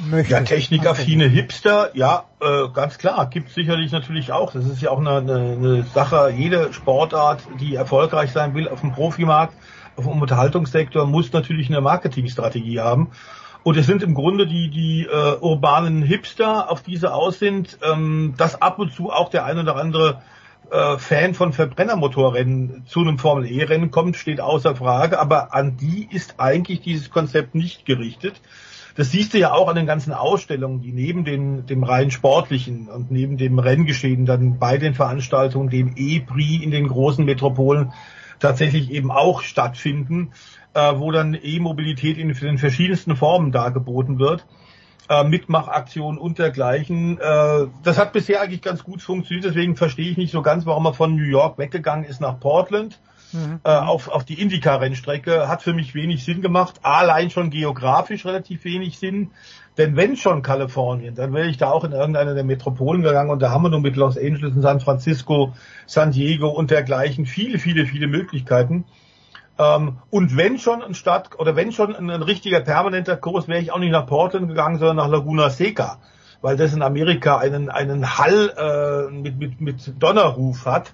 Möchte. Ja, technikaffine Hipster, ja, äh, ganz klar, gibt sicherlich natürlich auch. Das ist ja auch eine, eine, eine Sache, jede Sportart, die erfolgreich sein will auf dem Profimarkt, auf dem Unterhaltungssektor, muss natürlich eine Marketingstrategie haben. Und es sind im Grunde die, die äh, urbanen Hipster, auf die sie aus sind, ähm, dass ab und zu auch der ein oder andere äh, Fan von Verbrennermotorrennen zu einem Formel-E-Rennen kommt, steht außer Frage. Aber an die ist eigentlich dieses Konzept nicht gerichtet. Das siehst du ja auch an den ganzen Ausstellungen, die neben den, dem rein sportlichen und neben dem Renngeschehen dann bei den Veranstaltungen, dem E-Prix in den großen Metropolen tatsächlich eben auch stattfinden äh, wo dann E-Mobilität in den verschiedensten Formen dargeboten wird. Äh, Mitmachaktionen und dergleichen. Äh, das hat bisher eigentlich ganz gut funktioniert, deswegen verstehe ich nicht so ganz, warum er von New York weggegangen ist nach Portland. Mhm. Äh, auf, auf die Indycar-Rennstrecke hat für mich wenig Sinn gemacht. Allein schon geografisch relativ wenig Sinn. Denn wenn schon Kalifornien, dann wäre ich da auch in irgendeine der Metropolen gegangen und da haben wir nur mit Los Angeles und San Francisco, San Diego und dergleichen viele, viele, viele Möglichkeiten. Ähm, und wenn schon ein Stadt oder wenn schon ein, ein richtiger permanenter Kurs, wäre ich auch nicht nach Portland gegangen, sondern nach Laguna Seca, weil das in Amerika einen einen Hall äh, mit mit mit Donnerruf hat.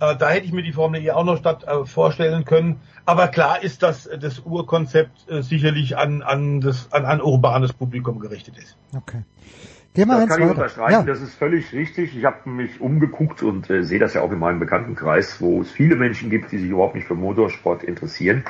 Äh, da hätte ich mir die Formel E auch noch statt äh, vorstellen können. Aber klar ist, dass das Urkonzept äh, sicherlich an an das an ein urbanes Publikum gerichtet ist. Okay. Gehen wir das kann ich unterstreichen, ja. das ist völlig richtig. Ich habe mich umgeguckt und äh, sehe das ja auch in meinem Bekanntenkreis, wo es viele Menschen gibt, die sich überhaupt nicht für Motorsport interessieren,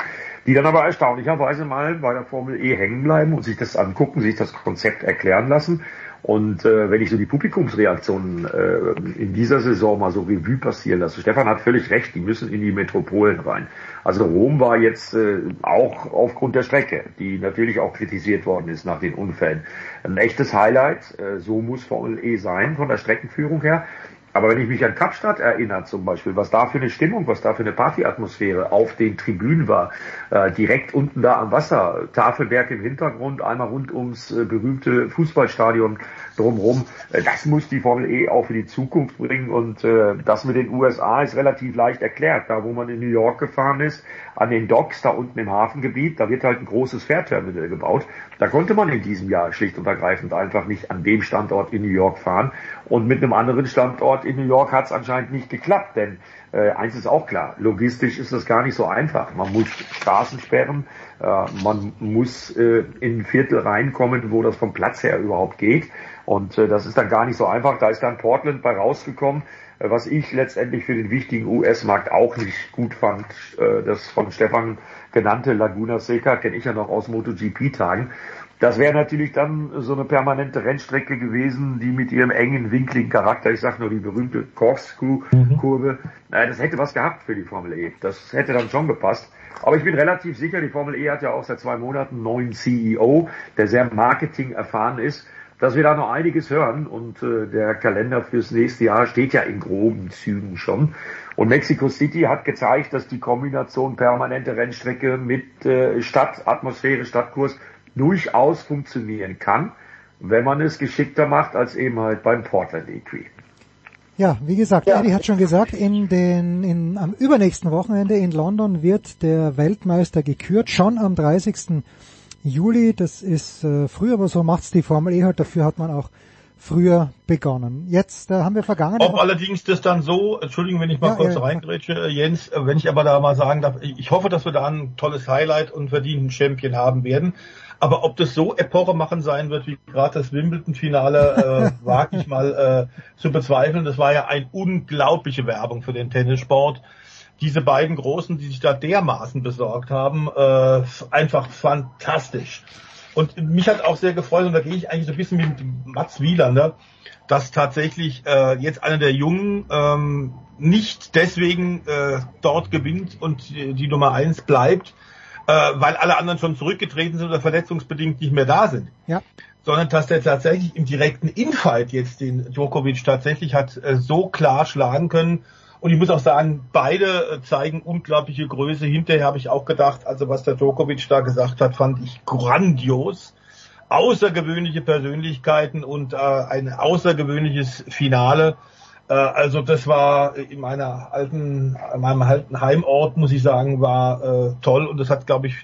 die dann aber erstaunlicherweise mal bei der Formel E hängen bleiben und sich das angucken, sich das Konzept erklären lassen und äh, wenn ich so die Publikumsreaktionen äh, in dieser Saison mal so Revue passieren lasse, Stefan hat völlig recht, die müssen in die Metropolen rein. Also Rom war jetzt äh, auch aufgrund der Strecke, die natürlich auch kritisiert worden ist nach den Unfällen, ein echtes Highlight. Äh, so muss Formel E sein von der Streckenführung her. Aber wenn ich mich an Kapstadt erinnere zum Beispiel, was da für eine Stimmung, was da für eine Partyatmosphäre auf den Tribünen war, äh, direkt unten da am Wasser, Tafelberg im Hintergrund, einmal rund ums äh, berühmte Fußballstadion drumherum, äh, das muss die Formel E auch für die Zukunft bringen und äh, das mit den USA ist relativ leicht erklärt. Da wo man in New York gefahren ist, an den Docks da unten im Hafengebiet, da wird halt ein großes Fährterminal gebaut. Da konnte man in diesem Jahr schlicht und ergreifend einfach nicht an dem Standort in New York fahren und mit einem anderen Standort in New York hat es anscheinend nicht geklappt, denn äh, eins ist auch klar, logistisch ist das gar nicht so einfach. Man muss Straßen sperren, äh, man muss äh, in ein Viertel reinkommen, wo das vom Platz her überhaupt geht. Und äh, das ist dann gar nicht so einfach. Da ist dann Portland bei rausgekommen, äh, was ich letztendlich für den wichtigen US-Markt auch nicht gut fand. Äh, das von Stefan genannte Laguna Seca kenne ich ja noch aus MotoGP-Tagen. Das wäre natürlich dann so eine permanente Rennstrecke gewesen, die mit ihrem engen, winkligen Charakter, ich sag nur die berühmte Corkscrew-Kurve, mhm. das hätte was gehabt für die Formel E. Das hätte dann schon gepasst. Aber ich bin relativ sicher, die Formel E hat ja auch seit zwei Monaten einen neuen CEO, der sehr Marketing erfahren ist, dass wir da noch einiges hören und äh, der Kalender fürs nächste Jahr steht ja in groben Zügen schon. Und Mexico City hat gezeigt, dass die Kombination permanente Rennstrecke mit äh, Stadtatmosphäre, Stadtkurs durchaus funktionieren kann, wenn man es geschickter macht als eben halt beim Portland Equi. Ja, wie gesagt, ja. Eddie hat schon gesagt, in den, in, am übernächsten Wochenende in London wird der Weltmeister gekürt, schon am 30. Juli. Das ist äh, früh, aber so macht's die Formel E halt. Dafür hat man auch früher begonnen. Jetzt äh, haben wir vergangen. Ob allerdings das dann so, Entschuldigung, wenn ich mal ja, kurz ja, reingrätsche, äh, Jens, äh, wenn ich aber da mal sagen darf, ich hoffe, dass wir da ein tolles Highlight und verdienten Champion haben werden. Aber ob das so Epoche machen sein wird, wie gerade das Wimbledon-Finale, äh, wage ich mal äh, zu bezweifeln. Das war ja eine unglaubliche Werbung für den Tennissport. Diese beiden Großen, die sich da dermaßen besorgt haben, äh, einfach fantastisch. Und mich hat auch sehr gefreut, und da gehe ich eigentlich so ein bisschen mit Mats Wielander, dass tatsächlich äh, jetzt einer der Jungen ähm, nicht deswegen äh, dort gewinnt und die, die Nummer eins bleibt, äh, weil alle anderen schon zurückgetreten sind oder verletzungsbedingt nicht mehr da sind. Ja. Sondern dass der tatsächlich im direkten Infight jetzt den Djokovic tatsächlich hat äh, so klar schlagen können. Und ich muss auch sagen, beide äh, zeigen unglaubliche Größe. Hinterher habe ich auch gedacht, also was der Djokovic da gesagt hat, fand ich grandios. Außergewöhnliche Persönlichkeiten und äh, ein außergewöhnliches Finale. Äh, also das war in meiner alten, in meinem alten Heimort, muss ich sagen, war äh, toll und das hat, glaube ich,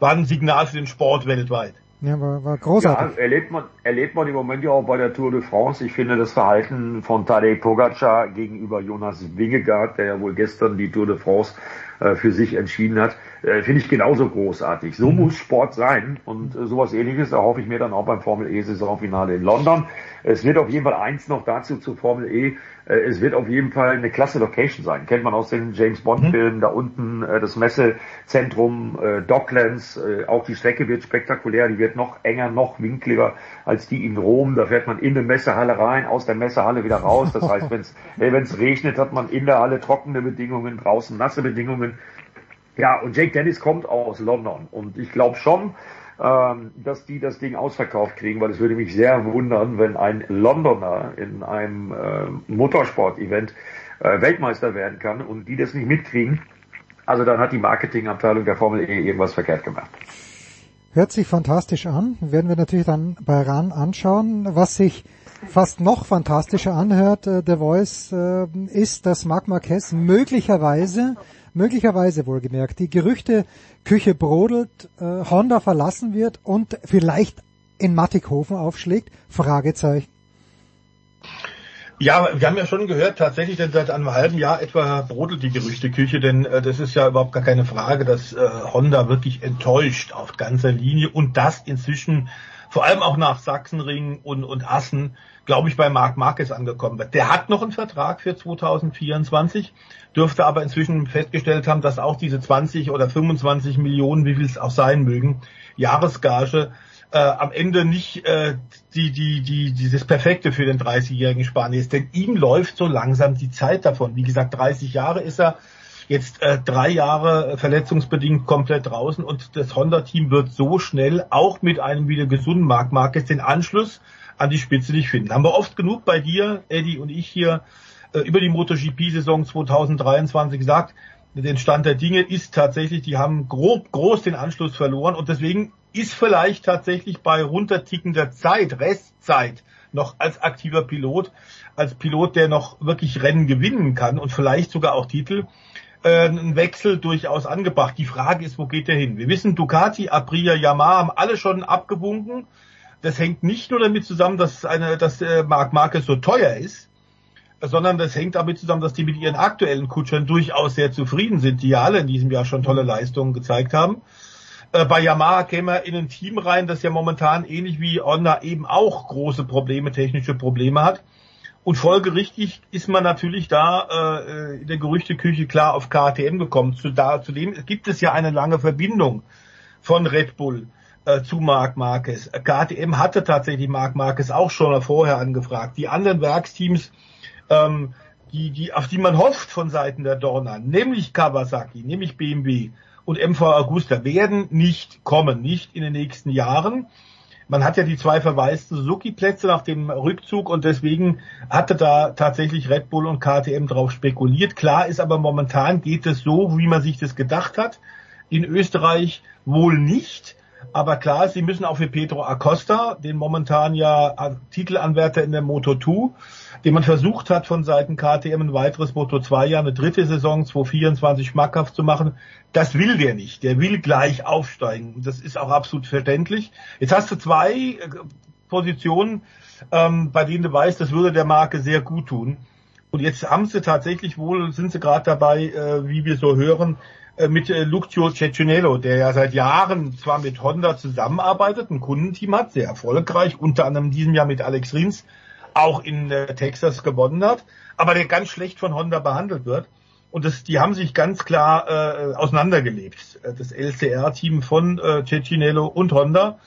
war ein Signal für den Sport weltweit. Ja, war, war großartig. Ja, erlebt man, erlebt man im Moment ja auch bei der Tour de France. Ich finde das Verhalten von Tadej Pogacar gegenüber Jonas Wingegaard, der ja wohl gestern die Tour de France äh, für sich entschieden hat, äh, finde ich genauso großartig. So mhm. muss Sport sein und äh, sowas ähnliches erhoffe ich mir dann auch beim Formel E Saisonfinale in London. Es wird auf jeden Fall eins noch dazu zur Formel E. Äh, es wird auf jeden Fall eine klasse Location sein. Kennt man aus den James Bond mhm. Filmen. Mhm. Da unten äh, das Messezentrum äh, Docklands. Äh, auch die Strecke wird spektakulär. Die wird noch enger, noch winkliger als die in Rom. Da fährt man in eine Messehalle rein, aus der Messehalle wieder raus. Das heißt, wenn es äh, regnet, hat man in der Halle trockene Bedingungen, draußen nasse Bedingungen. Ja, und Jake Dennis kommt aus London. Und ich glaube schon, ähm, dass die das Ding ausverkauft kriegen, weil es würde mich sehr wundern, wenn ein Londoner in einem äh, Motorsport-Event äh, Weltmeister werden kann und die das nicht mitkriegen. Also dann hat die Marketingabteilung der Formel E irgendwas verkehrt gemacht. Hört sich fantastisch an. Werden wir natürlich dann bei RAN anschauen. Was sich fast noch fantastischer anhört, äh, The Voice, äh, ist, dass Marc Marquez möglicherweise möglicherweise wohlgemerkt, die Gerüchteküche brodelt, äh, Honda verlassen wird und vielleicht in Mattighofen aufschlägt? Fragezeichen. Ja, wir haben ja schon gehört, tatsächlich, denn seit einem halben Jahr etwa brodelt die Gerüchteküche, denn äh, das ist ja überhaupt gar keine Frage, dass äh, Honda wirklich enttäuscht auf ganzer Linie und das inzwischen vor allem auch nach Sachsenring und, und Assen, glaube ich, bei Marc Marquez angekommen wird. Der hat noch einen Vertrag für 2024, dürfte aber inzwischen festgestellt haben, dass auch diese 20 oder 25 Millionen, wie viel es auch sein mögen, Jahresgage äh, am Ende nicht äh, die, die, die, dieses Perfekte für den 30-jährigen Spanier ist. Denn ihm läuft so langsam die Zeit davon. Wie gesagt, 30 Jahre ist er jetzt äh, drei Jahre verletzungsbedingt komplett draußen und das Honda-Team wird so schnell auch mit einem wieder gesunden Marc Marquez den Anschluss an die Spitze nicht finden. Haben wir oft genug bei dir, Eddie und ich hier äh, über die MotoGP-Saison 2023 gesagt, den Stand der Dinge ist tatsächlich, die haben grob, groß den Anschluss verloren und deswegen ist vielleicht tatsächlich bei runtertickender Zeit, Restzeit, noch als aktiver Pilot, als Pilot, der noch wirklich Rennen gewinnen kann und vielleicht sogar auch Titel, äh, ein Wechsel durchaus angebracht. Die Frage ist, wo geht der hin? Wir wissen, Ducati, Aprilia, Yamaha haben alle schon abgewunken. Das hängt nicht nur damit zusammen, dass eine, dass äh, Marc Marquez so teuer ist, sondern das hängt damit zusammen, dass die mit ihren aktuellen Kutschern durchaus sehr zufrieden sind, die ja alle in diesem Jahr schon tolle Leistungen gezeigt haben. Äh, bei Yamaha käme er in ein Team rein, das ja momentan ähnlich wie Honda eben auch große Probleme, technische Probleme hat. Und folgerichtig ist man natürlich da äh, in der Gerüchteküche klar auf KTM gekommen. Zu da, zudem gibt es ja eine lange Verbindung von Red Bull äh, zu Marc Marquez. KTM hatte tatsächlich Marc Marquez auch schon vorher angefragt. Die anderen Werksteams, ähm, die, die, auf die man hofft von Seiten der Dorna, nämlich Kawasaki, nämlich BMW und MV Augusta, werden nicht kommen, nicht in den nächsten Jahren man hat ja die zwei verwaisten Suzuki-Plätze nach dem Rückzug und deswegen hatte da tatsächlich Red Bull und KTM drauf spekuliert. Klar ist aber momentan geht es so, wie man sich das gedacht hat. In Österreich wohl nicht. Aber klar, sie müssen auch für Pedro Acosta, den momentan ja Titelanwärter in der Moto 2, den man versucht hat von Seiten KTM ein weiteres Moto 2 Jahr, eine dritte Saison 2024 schmackhaft zu machen. Das will der nicht. Der will gleich aufsteigen. Das ist auch absolut verständlich. Jetzt hast du zwei äh, Positionen, ähm, bei denen du weißt, das würde der Marke sehr gut tun. Und jetzt haben sie tatsächlich wohl, sind sie gerade dabei, äh, wie wir so hören, mit äh, Lucio Cecinello, der ja seit Jahren zwar mit Honda zusammenarbeitet, ein Kundenteam hat, sehr erfolgreich, unter anderem in diesem Jahr mit Alex Rins auch in äh, Texas gewonnen hat, aber der ganz schlecht von Honda behandelt wird. Und das, die haben sich ganz klar äh, auseinandergelebt, das LCR-Team von äh, Cecinello und Honda.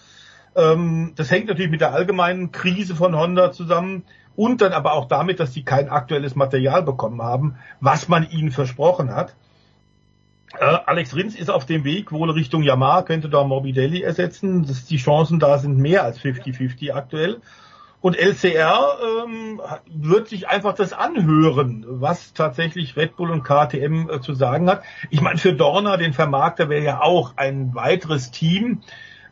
Ähm, das hängt natürlich mit der allgemeinen Krise von Honda zusammen und dann aber auch damit, dass sie kein aktuelles Material bekommen haben, was man ihnen versprochen hat. Äh, Alex Rins ist auf dem Weg wohl Richtung Yamaha, könnte da Morbidelli ersetzen. Das, die Chancen da sind mehr als 50-50 aktuell. Und LCR ähm, wird sich einfach das anhören, was tatsächlich Red Bull und KTM äh, zu sagen hat. Ich meine, für Dorna, den Vermarkter, wäre ja auch ein weiteres Team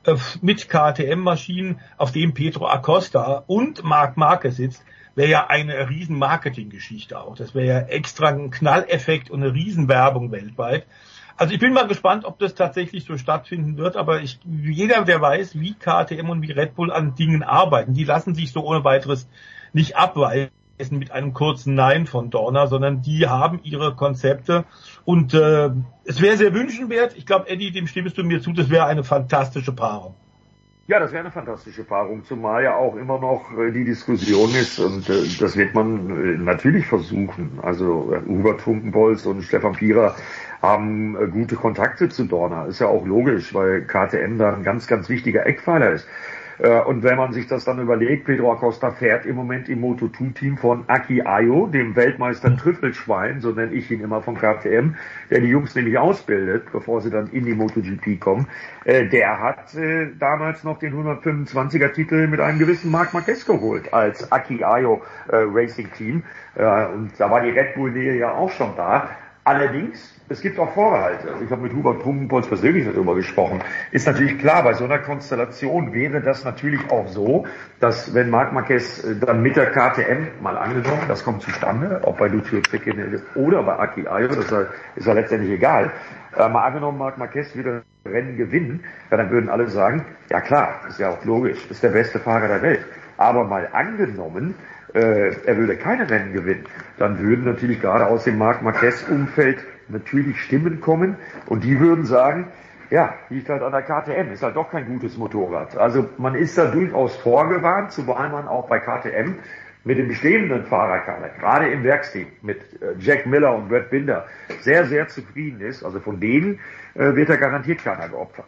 äh, mit KTM-Maschinen, auf dem Pedro Acosta und Marc Marquez sitzt, wäre ja eine riesen Marketinggeschichte auch. Das wäre ja extra ein Knalleffekt und eine Riesenwerbung weltweit. Also ich bin mal gespannt, ob das tatsächlich so stattfinden wird, aber ich, jeder, der weiß, wie KTM und wie Red Bull an Dingen arbeiten, die lassen sich so ohne weiteres nicht abweisen. mit einem kurzen Nein von Dorner, sondern die haben ihre Konzepte und äh, es wäre sehr wünschenswert. Ich glaube, Eddie, dem stimmst du mir zu, das wäre eine fantastische Paarung. Ja, das wäre eine fantastische Paarung, zumal ja auch immer noch äh, die Diskussion ist und äh, das wird man äh, natürlich versuchen. Also Hubert Funkenbolz und Stefan Pierer haben gute Kontakte zu Dorner. Ist ja auch logisch, weil KTM da ein ganz, ganz wichtiger Eckpfeiler ist. Äh, und wenn man sich das dann überlegt, Pedro Acosta fährt im Moment im Moto2-Team von Aki Ayo, dem Weltmeister Trüffelschwein, so nenne ich ihn immer von KTM, der die Jungs nämlich ausbildet, bevor sie dann in die MotoGP kommen. Äh, der hat äh, damals noch den 125er Titel mit einem gewissen Marc Marquez geholt als Aki Ayo Racing Team. Und da war die Red Bull-Nähe ja auch schon da. Allerdings, es gibt auch Vorbehalte. Ich habe mit Hubert Trumpenpolz persönlich darüber gesprochen. Ist natürlich klar, bei so einer Konstellation wäre das natürlich auch so, dass wenn Marc Marquez äh, dann mit der KTM mal angenommen, das kommt zustande, ob bei Lucio Zecchine oder bei Aki Ayo, das ist ja letztendlich egal, äh, mal angenommen, Marc Marquez wieder Rennen gewinnen, dann würden alle sagen, ja klar, ist ja auch logisch, ist der beste Fahrer der Welt. Aber mal angenommen, äh, er würde keine Rennen gewinnen, dann würden natürlich gerade aus dem Marc Marquez-Umfeld natürlich Stimmen kommen und die würden sagen, ja, liegt halt an der KTM, ist halt doch kein gutes Motorrad. Also man ist da durchaus vorgewarnt, zumal man auch bei KTM mit dem bestehenden Fahrerkader, gerade im Werksteam, mit äh, Jack Miller und Brad Binder, sehr, sehr zufrieden ist. Also von denen äh, wird er garantiert keiner geopfert.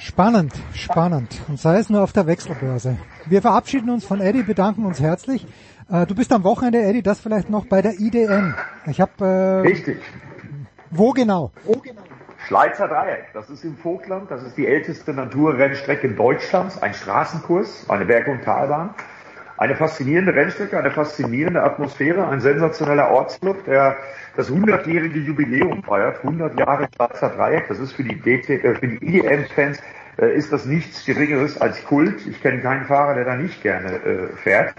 Spannend, spannend. Und sei es nur auf der Wechselbörse. Wir verabschieden uns von Eddie, bedanken uns herzlich. Äh, du bist am Wochenende, Eddie, das vielleicht noch bei der IDM. Ich habe äh, Richtig. Wo genau? Wo genau? Schleizer Dreieck, das ist im Vogtland, das ist die älteste Naturrennstrecke Deutschlands, ein Straßenkurs, eine Berg- und Talbahn. Eine faszinierende Rennstrecke, eine faszinierende Atmosphäre, ein sensationeller Ortsclub, der das 100-jährige Jubiläum feiert. 100 Jahre Schweizer Dreieck. Das ist für die, DT, äh, für die IDM-Fans äh, ist das nichts Geringeres als Kult. Ich kenne keinen Fahrer, der da nicht gerne äh, fährt.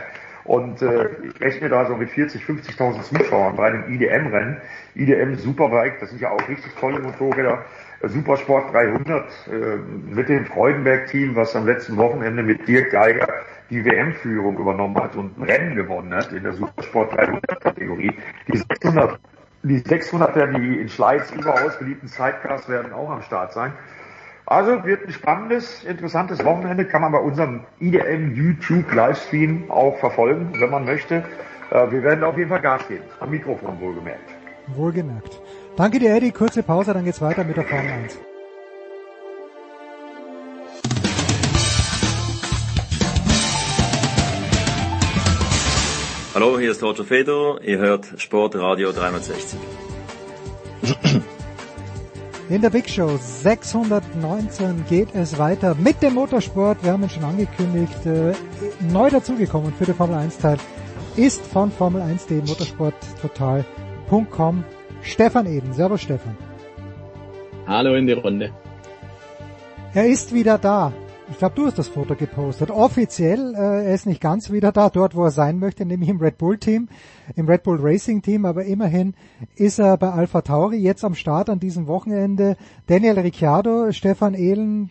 Und äh, ich rechne da so mit 40, 50.000 Zuschauern bei einem IDM-Rennen. IDM Superbike, das sind ja auch richtig tolle Motorräder. Supersport 300 äh, mit dem Freudenberg-Team, was am letzten Wochenende mit Dirk Geiger die WM-Führung übernommen hat und ein Rennen gewonnen hat in der Supersport 300-Kategorie. Die 600, die 600er, die in Schleiz überaus beliebten Sidecars werden auch am Start sein. Also wird ein spannendes, interessantes Wochenende, kann man bei unserem IDM YouTube Livestream auch verfolgen, wenn man möchte. Äh, wir werden auf jeden Fall Gas geben, am Mikrofon wohlgemerkt. Wohlgemerkt. Danke dir, Eddie. Kurze Pause, dann geht's weiter mit der Formel 1. Hallo, hier ist Roger Fedor. Ihr hört Sportradio 360. In der Big Show 619 geht es weiter mit dem Motorsport. Wir haben ihn schon angekündigt. Äh, neu dazugekommen für den Formel 1 Teil ist von Formel 1.de motorsporttotal.com Stefan Eden. Servus Stefan. Hallo in die Runde. Er ist wieder da. Ich glaube, du hast das Foto gepostet. Offiziell, äh, er ist nicht ganz wieder da, dort wo er sein möchte, nämlich im Red Bull Team, im Red Bull Racing Team, aber immerhin ist er bei Alpha Tauri jetzt am Start an diesem Wochenende. Daniel Ricciardo, Stefan Ehlen,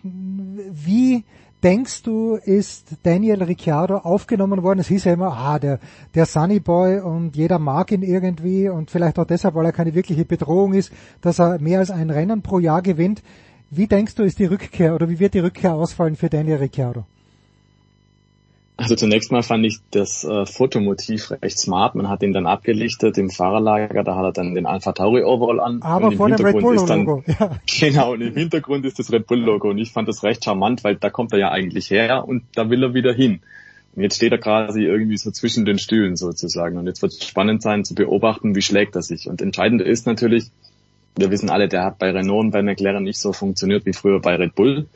wie denkst du, ist Daniel Ricciardo aufgenommen worden? Es hieß ja immer, ah, der, der Sunny Boy und jeder mag ihn irgendwie und vielleicht auch deshalb, weil er keine wirkliche Bedrohung ist, dass er mehr als ein Rennen pro Jahr gewinnt. Wie denkst du, ist die Rückkehr oder wie wird die Rückkehr ausfallen für Daniel Ricciardo? Also zunächst mal fand ich das äh, Fotomotiv recht smart. Man hat ihn dann abgelichtet im Fahrerlager, da hat er dann den Alpha Tauri Overall an. Aber vor dem Red Bull Logo. Ja. Genau, und im Hintergrund ist das Red Bull Logo und ich fand das recht charmant, weil da kommt er ja eigentlich her und da will er wieder hin. Und jetzt steht er quasi irgendwie so zwischen den Stühlen sozusagen und jetzt wird es spannend sein zu beobachten, wie schlägt er sich. Und entscheidend ist natürlich, wir wissen alle, der hat bei Renault und bei McLaren nicht so funktioniert wie früher bei Red Bull.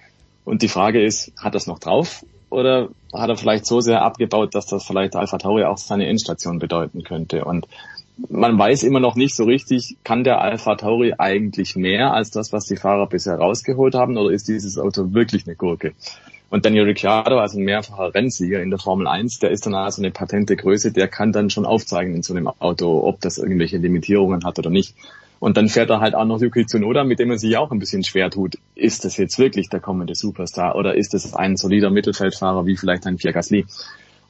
Und die Frage ist, hat er es noch drauf oder hat er vielleicht so sehr abgebaut, dass das vielleicht Alpha Tauri auch seine Endstation bedeuten könnte? Und man weiß immer noch nicht so richtig, kann der Alpha Tauri eigentlich mehr als das, was die Fahrer bisher rausgeholt haben, oder ist dieses Auto wirklich eine Gurke? Und Daniel Ricciardo, also ein mehrfacher Rennsieger in der Formel 1, der ist dann also eine patente Größe, der kann dann schon aufzeigen in so einem Auto, ob das irgendwelche Limitierungen hat oder nicht. Und dann fährt er halt auch noch Yuki Tsunoda, mit dem er sich auch ein bisschen schwer tut. Ist das jetzt wirklich der kommende Superstar oder ist es ein solider Mittelfeldfahrer wie vielleicht ein Pierre Gasly?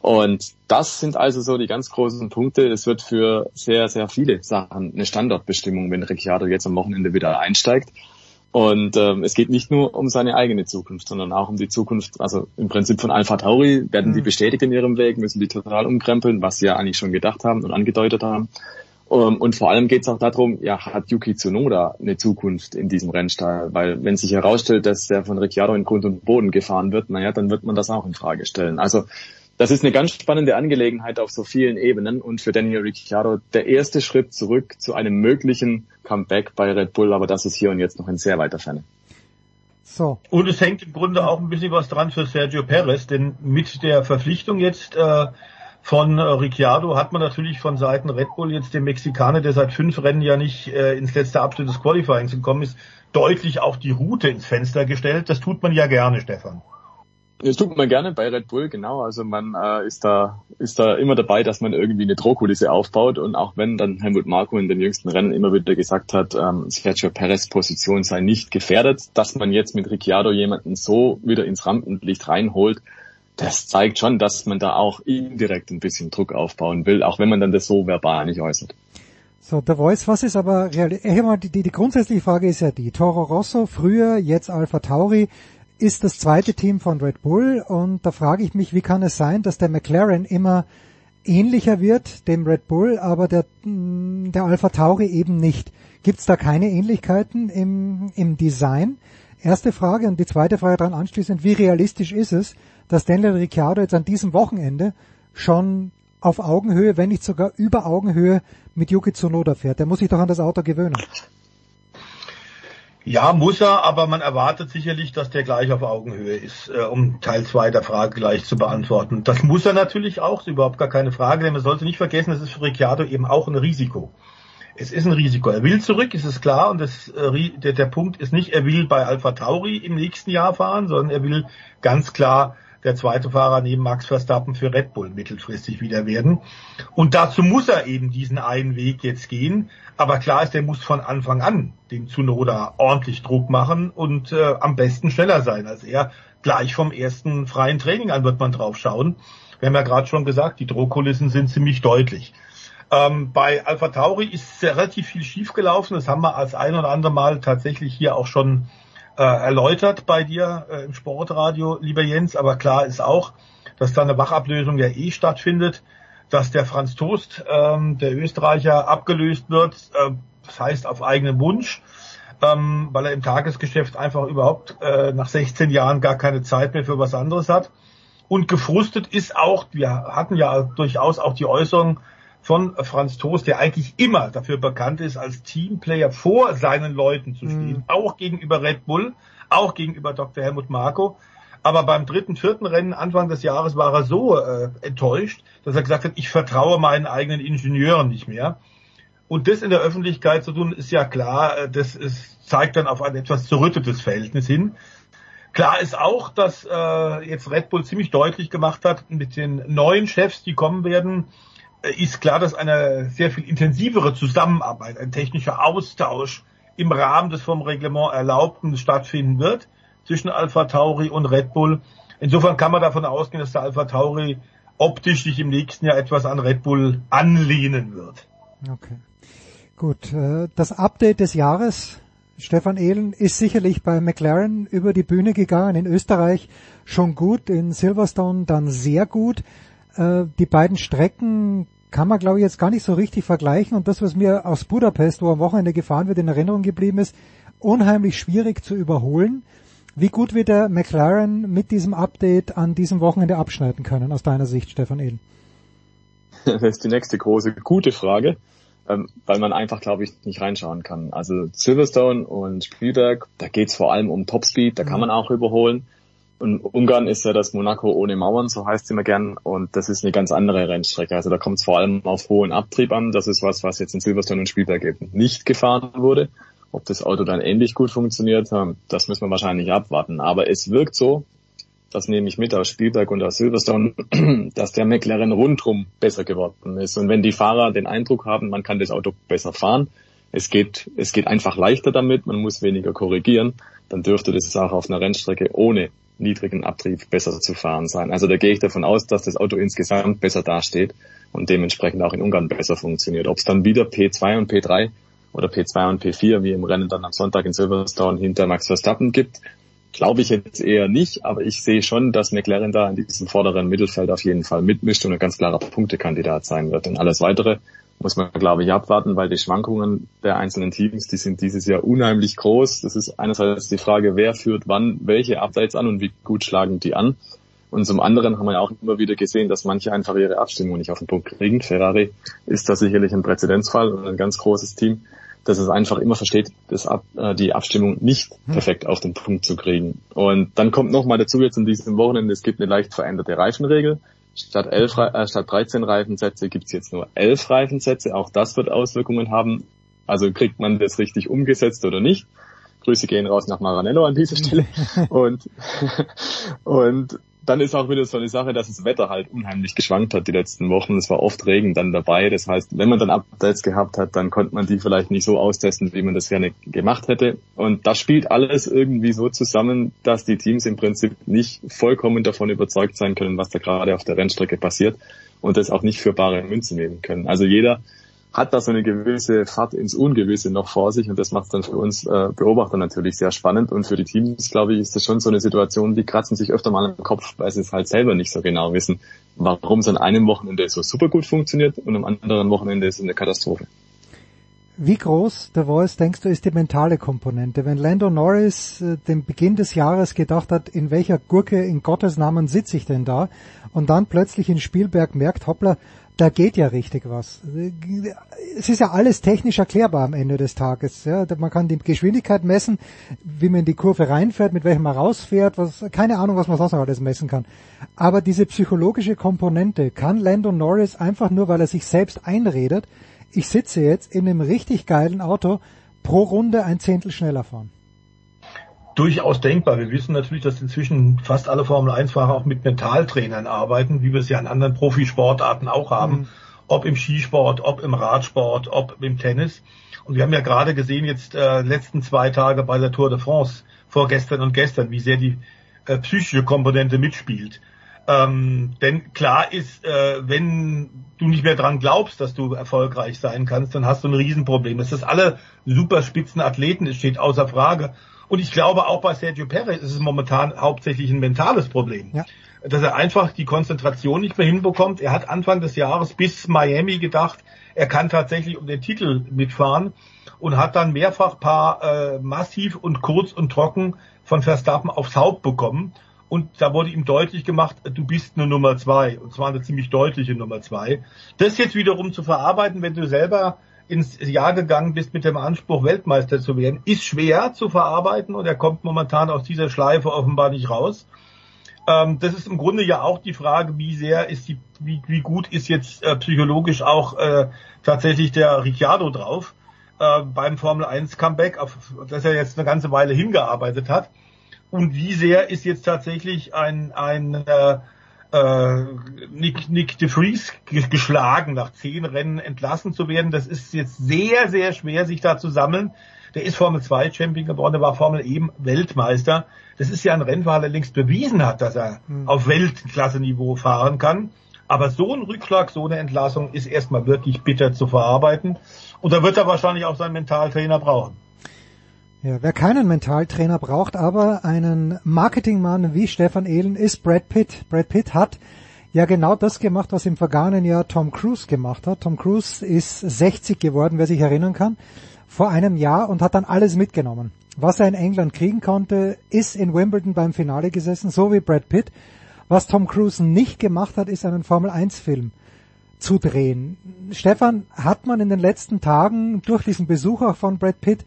Und das sind also so die ganz großen Punkte. Es wird für sehr, sehr viele Sachen eine Standortbestimmung, wenn Ricciardo jetzt am Wochenende wieder einsteigt. Und ähm, es geht nicht nur um seine eigene Zukunft, sondern auch um die Zukunft, also im Prinzip von Alpha Tauri werden die mhm. bestätigt in ihrem Weg, müssen die total umkrempeln, was sie ja eigentlich schon gedacht haben und angedeutet haben. Ähm, und vor allem geht es auch darum, ja, hat Yuki Tsunoda eine Zukunft in diesem Rennstall? Weil wenn sich herausstellt, dass der von Ricciardo in Grund und Boden gefahren wird, naja, dann wird man das auch in Frage stellen. Also das ist eine ganz spannende Angelegenheit auf so vielen Ebenen und für Daniel Ricciardo der erste Schritt zurück zu einem möglichen Comeback bei Red Bull, aber das ist hier und jetzt noch in sehr weiter Ferne. So. Und es hängt im Grunde auch ein bisschen was dran für Sergio Perez, denn mit der Verpflichtung jetzt äh, von äh, Ricciardo hat man natürlich von Seiten Red Bull jetzt dem Mexikaner, der seit fünf Rennen ja nicht äh, ins letzte Abschnitt des Qualifyings gekommen ist, deutlich auch die Route ins Fenster gestellt. Das tut man ja gerne, Stefan. Das tut man gerne bei Red Bull, genau. Also man äh, ist da ist da immer dabei, dass man irgendwie eine Drohkulisse aufbaut und auch wenn dann Helmut Marko in den jüngsten Rennen immer wieder gesagt hat, ähm, Sergio Perez Position sei nicht gefährdet, dass man jetzt mit Ricciardo jemanden so wieder ins Rampenlicht reinholt, das zeigt schon, dass man da auch indirekt ein bisschen Druck aufbauen will, auch wenn man dann das so verbal nicht äußert. So, der Voice, was ist aber real? Die, die, die grundsätzliche Frage ist ja die. Toro Rosso, früher, jetzt Alpha Tauri ist das zweite Team von Red Bull und da frage ich mich, wie kann es sein, dass der McLaren immer ähnlicher wird dem Red Bull, aber der, mm, der Alpha Tauri eben nicht. Gibt es da keine Ähnlichkeiten im, im Design? Erste Frage und die zweite Frage daran anschließend, wie realistisch ist es, dass Daniel Ricciardo jetzt an diesem Wochenende schon auf Augenhöhe, wenn nicht sogar über Augenhöhe mit Yuki Tsunoda fährt? Der muss sich doch an das Auto gewöhnen. Ja, muss er, aber man erwartet sicherlich, dass der gleich auf Augenhöhe ist, äh, um Teil 2 der Frage gleich zu beantworten. Das muss er natürlich auch, ist überhaupt gar keine Frage, denn man sollte nicht vergessen, es ist für Ricciardo eben auch ein Risiko. Es ist ein Risiko. Er will zurück, ist es klar, und das, äh, der, der Punkt ist nicht, er will bei Alpha Tauri im nächsten Jahr fahren, sondern er will ganz klar der zweite Fahrer neben Max Verstappen für Red Bull mittelfristig wieder werden. Und dazu muss er eben diesen einen Weg jetzt gehen. Aber klar ist, er muss von Anfang an dem Zunoda ordentlich Druck machen und äh, am besten schneller sein als er. Gleich vom ersten freien Training an wird man drauf schauen. Wir haben ja gerade schon gesagt, die Drohkulissen sind ziemlich deutlich. Ähm, bei Alpha Tauri ist relativ viel schiefgelaufen. Das haben wir als ein oder andere Mal tatsächlich hier auch schon äh, erläutert bei dir äh, im Sportradio, lieber Jens. Aber klar ist auch, dass da eine Wachablösung ja eh stattfindet, dass der Franz Toast, ähm, der Österreicher, abgelöst wird. Äh, das heißt auf eigenen Wunsch, ähm, weil er im Tagesgeschäft einfach überhaupt äh, nach 16 Jahren gar keine Zeit mehr für was anderes hat. Und gefrustet ist auch, wir hatten ja durchaus auch die Äußerung von Franz Toast, der eigentlich immer dafür bekannt ist, als Teamplayer vor seinen Leuten zu stehen, mhm. auch gegenüber Red Bull, auch gegenüber Dr. Helmut Marko. Aber beim dritten, vierten Rennen Anfang des Jahres war er so äh, enttäuscht, dass er gesagt hat, ich vertraue meinen eigenen Ingenieuren nicht mehr. Und das in der Öffentlichkeit zu tun, ist ja klar, äh, das ist, zeigt dann auf ein etwas zerrüttetes Verhältnis hin. Klar ist auch, dass äh, jetzt Red Bull ziemlich deutlich gemacht hat mit den neuen Chefs, die kommen werden, ist klar, dass eine sehr viel intensivere Zusammenarbeit, ein technischer Austausch im Rahmen des vom Reglement Erlaubten stattfinden wird zwischen Alpha Tauri und Red Bull. Insofern kann man davon ausgehen, dass der Alpha Tauri optisch sich im nächsten Jahr etwas an Red Bull anlehnen wird. Okay. Gut, äh, das Update des Jahres, Stefan Ehlen, ist sicherlich bei McLaren über die Bühne gegangen. In Österreich schon gut, in Silverstone dann sehr gut. Äh, die beiden Strecken kann man, glaube ich, jetzt gar nicht so richtig vergleichen. Und das, was mir aus Budapest, wo am Wochenende gefahren wird, in Erinnerung geblieben ist, unheimlich schwierig zu überholen. Wie gut wird der McLaren mit diesem Update an diesem Wochenende abschneiden können, aus deiner Sicht, Stefan Eden? Das ist die nächste große, gute Frage, ähm, weil man einfach, glaube ich, nicht reinschauen kann. Also Silverstone und Spielberg, da geht's vor allem um Topspeed, da kann man auch überholen. Und Ungarn ist ja das Monaco ohne Mauern, so heißt es immer gern. Und das ist eine ganz andere Rennstrecke. Also da kommt es vor allem auf hohen Abtrieb an. Das ist was, was jetzt in Silverstone und Spielberg eben nicht gefahren wurde. Ob das Auto dann ähnlich gut funktioniert, ähm, das müssen wir wahrscheinlich abwarten. Aber es wirkt so, das nehme ich mit aus Spielberg und aus Silverstone, dass der McLaren rundrum besser geworden ist. Und wenn die Fahrer den Eindruck haben, man kann das Auto besser fahren, es geht, es geht einfach leichter damit, man muss weniger korrigieren, dann dürfte das auch auf einer Rennstrecke ohne niedrigen Abtrieb besser zu fahren sein. Also da gehe ich davon aus, dass das Auto insgesamt besser dasteht und dementsprechend auch in Ungarn besser funktioniert. Ob es dann wieder P2 und P3 oder P2 und P4 wie im Rennen dann am Sonntag in Silverstone hinter Max Verstappen gibt, glaube ich jetzt eher nicht, aber ich sehe schon, dass McLaren da in diesem vorderen Mittelfeld auf jeden Fall mitmischt und ein ganz klarer Punktekandidat sein wird. Und alles weitere muss man, glaube ich, abwarten, weil die Schwankungen der einzelnen Teams, die sind dieses Jahr unheimlich groß. Das ist einerseits die Frage, wer führt wann welche Updates an und wie gut schlagen die an. Und zum anderen haben wir ja auch immer wieder gesehen, dass manche einfach ihre Abstimmung nicht auf den Punkt kriegen. Ferrari ist da sicherlich ein Präzedenzfall und ein ganz großes Team, dass es einfach immer versteht, das Ab, äh, die Abstimmung nicht hm. perfekt auf den Punkt zu kriegen. Und dann kommt nochmal dazu jetzt in diesem Wochenende, es gibt eine leicht veränderte Reifenregel. Statt, elf, äh, statt 13 Reifensätze gibt's jetzt nur 11 Reifensätze. Auch das wird Auswirkungen haben. Also kriegt man das richtig umgesetzt oder nicht. Grüße gehen raus nach Maranello an dieser Stelle. und, und dann ist auch wieder so eine Sache, dass das Wetter halt unheimlich geschwankt hat die letzten Wochen. Es war oft Regen dann dabei. Das heißt, wenn man dann Updates gehabt hat, dann konnte man die vielleicht nicht so austesten, wie man das gerne gemacht hätte. Und das spielt alles irgendwie so zusammen, dass die Teams im Prinzip nicht vollkommen davon überzeugt sein können, was da gerade auf der Rennstrecke passiert und das auch nicht für bare Münze nehmen können. Also jeder hat da so eine gewisse Fahrt ins Ungewisse noch vor sich und das macht es dann für uns äh, Beobachter natürlich sehr spannend und für die Teams, glaube ich, ist das schon so eine Situation, die kratzen sich öfter mal im Kopf, weil sie es halt selber nicht so genau wissen, warum es an einem Wochenende so super gut funktioniert und am anderen Wochenende ist es eine Katastrophe. Wie groß, der Voice, denkst du, ist die mentale Komponente? Wenn Lando Norris äh, den Beginn des Jahres gedacht hat, in welcher Gurke in Gottes Namen sitze ich denn da? Und dann plötzlich in Spielberg merkt, hoppla, da geht ja richtig was. Es ist ja alles technisch erklärbar am Ende des Tages. Ja. Man kann die Geschwindigkeit messen, wie man in die Kurve reinfährt, mit welchem man rausfährt, was, keine Ahnung, was man sonst noch alles messen kann. Aber diese psychologische Komponente kann Lando Norris einfach nur, weil er sich selbst einredet, ich sitze jetzt in einem richtig geilen Auto, pro Runde ein Zehntel schneller fahren durchaus denkbar. Wir wissen natürlich, dass inzwischen fast alle Formel-1-Fahrer auch mit Mentaltrainern arbeiten, wie wir es ja in anderen Profisportarten auch haben, mhm. ob im Skisport, ob im Radsport, ob im Tennis. Und wir haben ja gerade gesehen, jetzt äh, letzten zwei Tage bei der Tour de France, vorgestern und gestern, wie sehr die äh, psychische Komponente mitspielt. Ähm, denn klar ist, äh, wenn du nicht mehr dran glaubst, dass du erfolgreich sein kannst, dann hast du ein Riesenproblem. Es ist alle superspitzen Athleten, es steht außer Frage. Und ich glaube auch bei Sergio Perez ist es momentan hauptsächlich ein mentales Problem. Ja. Dass er einfach die Konzentration nicht mehr hinbekommt. Er hat Anfang des Jahres bis Miami gedacht, er kann tatsächlich um den Titel mitfahren und hat dann mehrfach paar äh, massiv und kurz und trocken von Verstappen aufs Haupt bekommen. Und da wurde ihm deutlich gemacht, du bist eine Nummer zwei. Und zwar eine ziemlich deutliche Nummer zwei. Das jetzt wiederum zu verarbeiten, wenn du selber ins Jahr gegangen bist mit dem Anspruch, Weltmeister zu werden, ist schwer zu verarbeiten und er kommt momentan aus dieser Schleife offenbar nicht raus. Ähm, das ist im Grunde ja auch die Frage, wie sehr ist die, wie, wie gut ist jetzt äh, psychologisch auch äh, tatsächlich der Ricciardo drauf äh, beim Formel 1 Comeback, auf das er jetzt eine ganze Weile hingearbeitet hat. Und wie sehr ist jetzt tatsächlich ein, ein äh, äh, Nick, Nick de Vries geschlagen, nach zehn Rennen entlassen zu werden. Das ist jetzt sehr, sehr schwer, sich da zu sammeln. Der ist Formel 2 Champion geworden, der war Formel E Weltmeister. Das ist ja ein Rennfahrer, der längst bewiesen hat, dass er mhm. auf Weltklasse-Niveau fahren kann. Aber so ein Rückschlag, so eine Entlassung ist erstmal wirklich bitter zu verarbeiten. Und da wird er wahrscheinlich auch seinen Mentaltrainer brauchen. Ja, wer keinen Mentaltrainer braucht, aber einen Marketingmann wie Stefan Ehlen ist Brad Pitt. Brad Pitt hat ja genau das gemacht, was im vergangenen Jahr Tom Cruise gemacht hat. Tom Cruise ist 60 geworden, wer sich erinnern kann, vor einem Jahr und hat dann alles mitgenommen. Was er in England kriegen konnte, ist in Wimbledon beim Finale gesessen, so wie Brad Pitt. Was Tom Cruise nicht gemacht hat, ist einen Formel 1 Film zu drehen. Stefan, hat man in den letzten Tagen durch diesen Besuch auch von Brad Pitt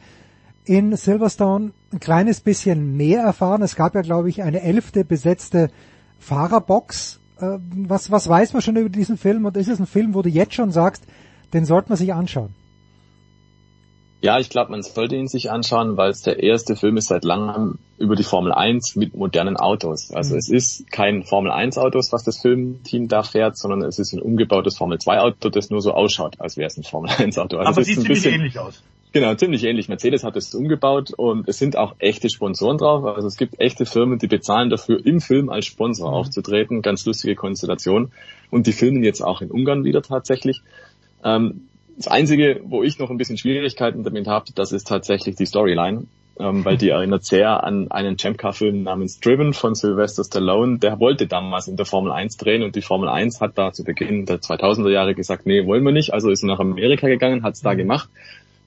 in Silverstone ein kleines bisschen mehr erfahren. Es gab ja, glaube ich, eine elfte besetzte Fahrerbox. Äh, was, was weiß man schon über diesen Film? Und ist es ein Film, wo du jetzt schon sagst, den sollte man sich anschauen? Ja, ich glaube, man sollte ihn sich anschauen, weil es der erste Film ist seit langem über die Formel 1 mit modernen Autos. Also mhm. es ist kein Formel 1 Autos, was das Filmteam da fährt, sondern es ist ein umgebautes Formel 2 Auto, das nur so ausschaut, als wäre es ein Formel 1 Auto. Also Aber sieht ziemlich bisschen, ähnlich aus. Genau, ziemlich ähnlich. Mercedes hat es umgebaut und es sind auch echte Sponsoren drauf. Also es gibt echte Firmen, die bezahlen dafür, im Film als Sponsor mhm. aufzutreten. Ganz lustige Konstellation. Und die filmen jetzt auch in Ungarn wieder tatsächlich. Ähm, das Einzige, wo ich noch ein bisschen Schwierigkeiten damit habe, das ist tatsächlich die Storyline, ähm, weil die erinnert sehr an einen Champ-Car-Film namens Driven von Sylvester Stallone. Der wollte damals in der Formel 1 drehen und die Formel 1 hat da zu Beginn der 2000er Jahre gesagt, nee, wollen wir nicht. Also ist er nach Amerika gegangen, hat es da gemacht.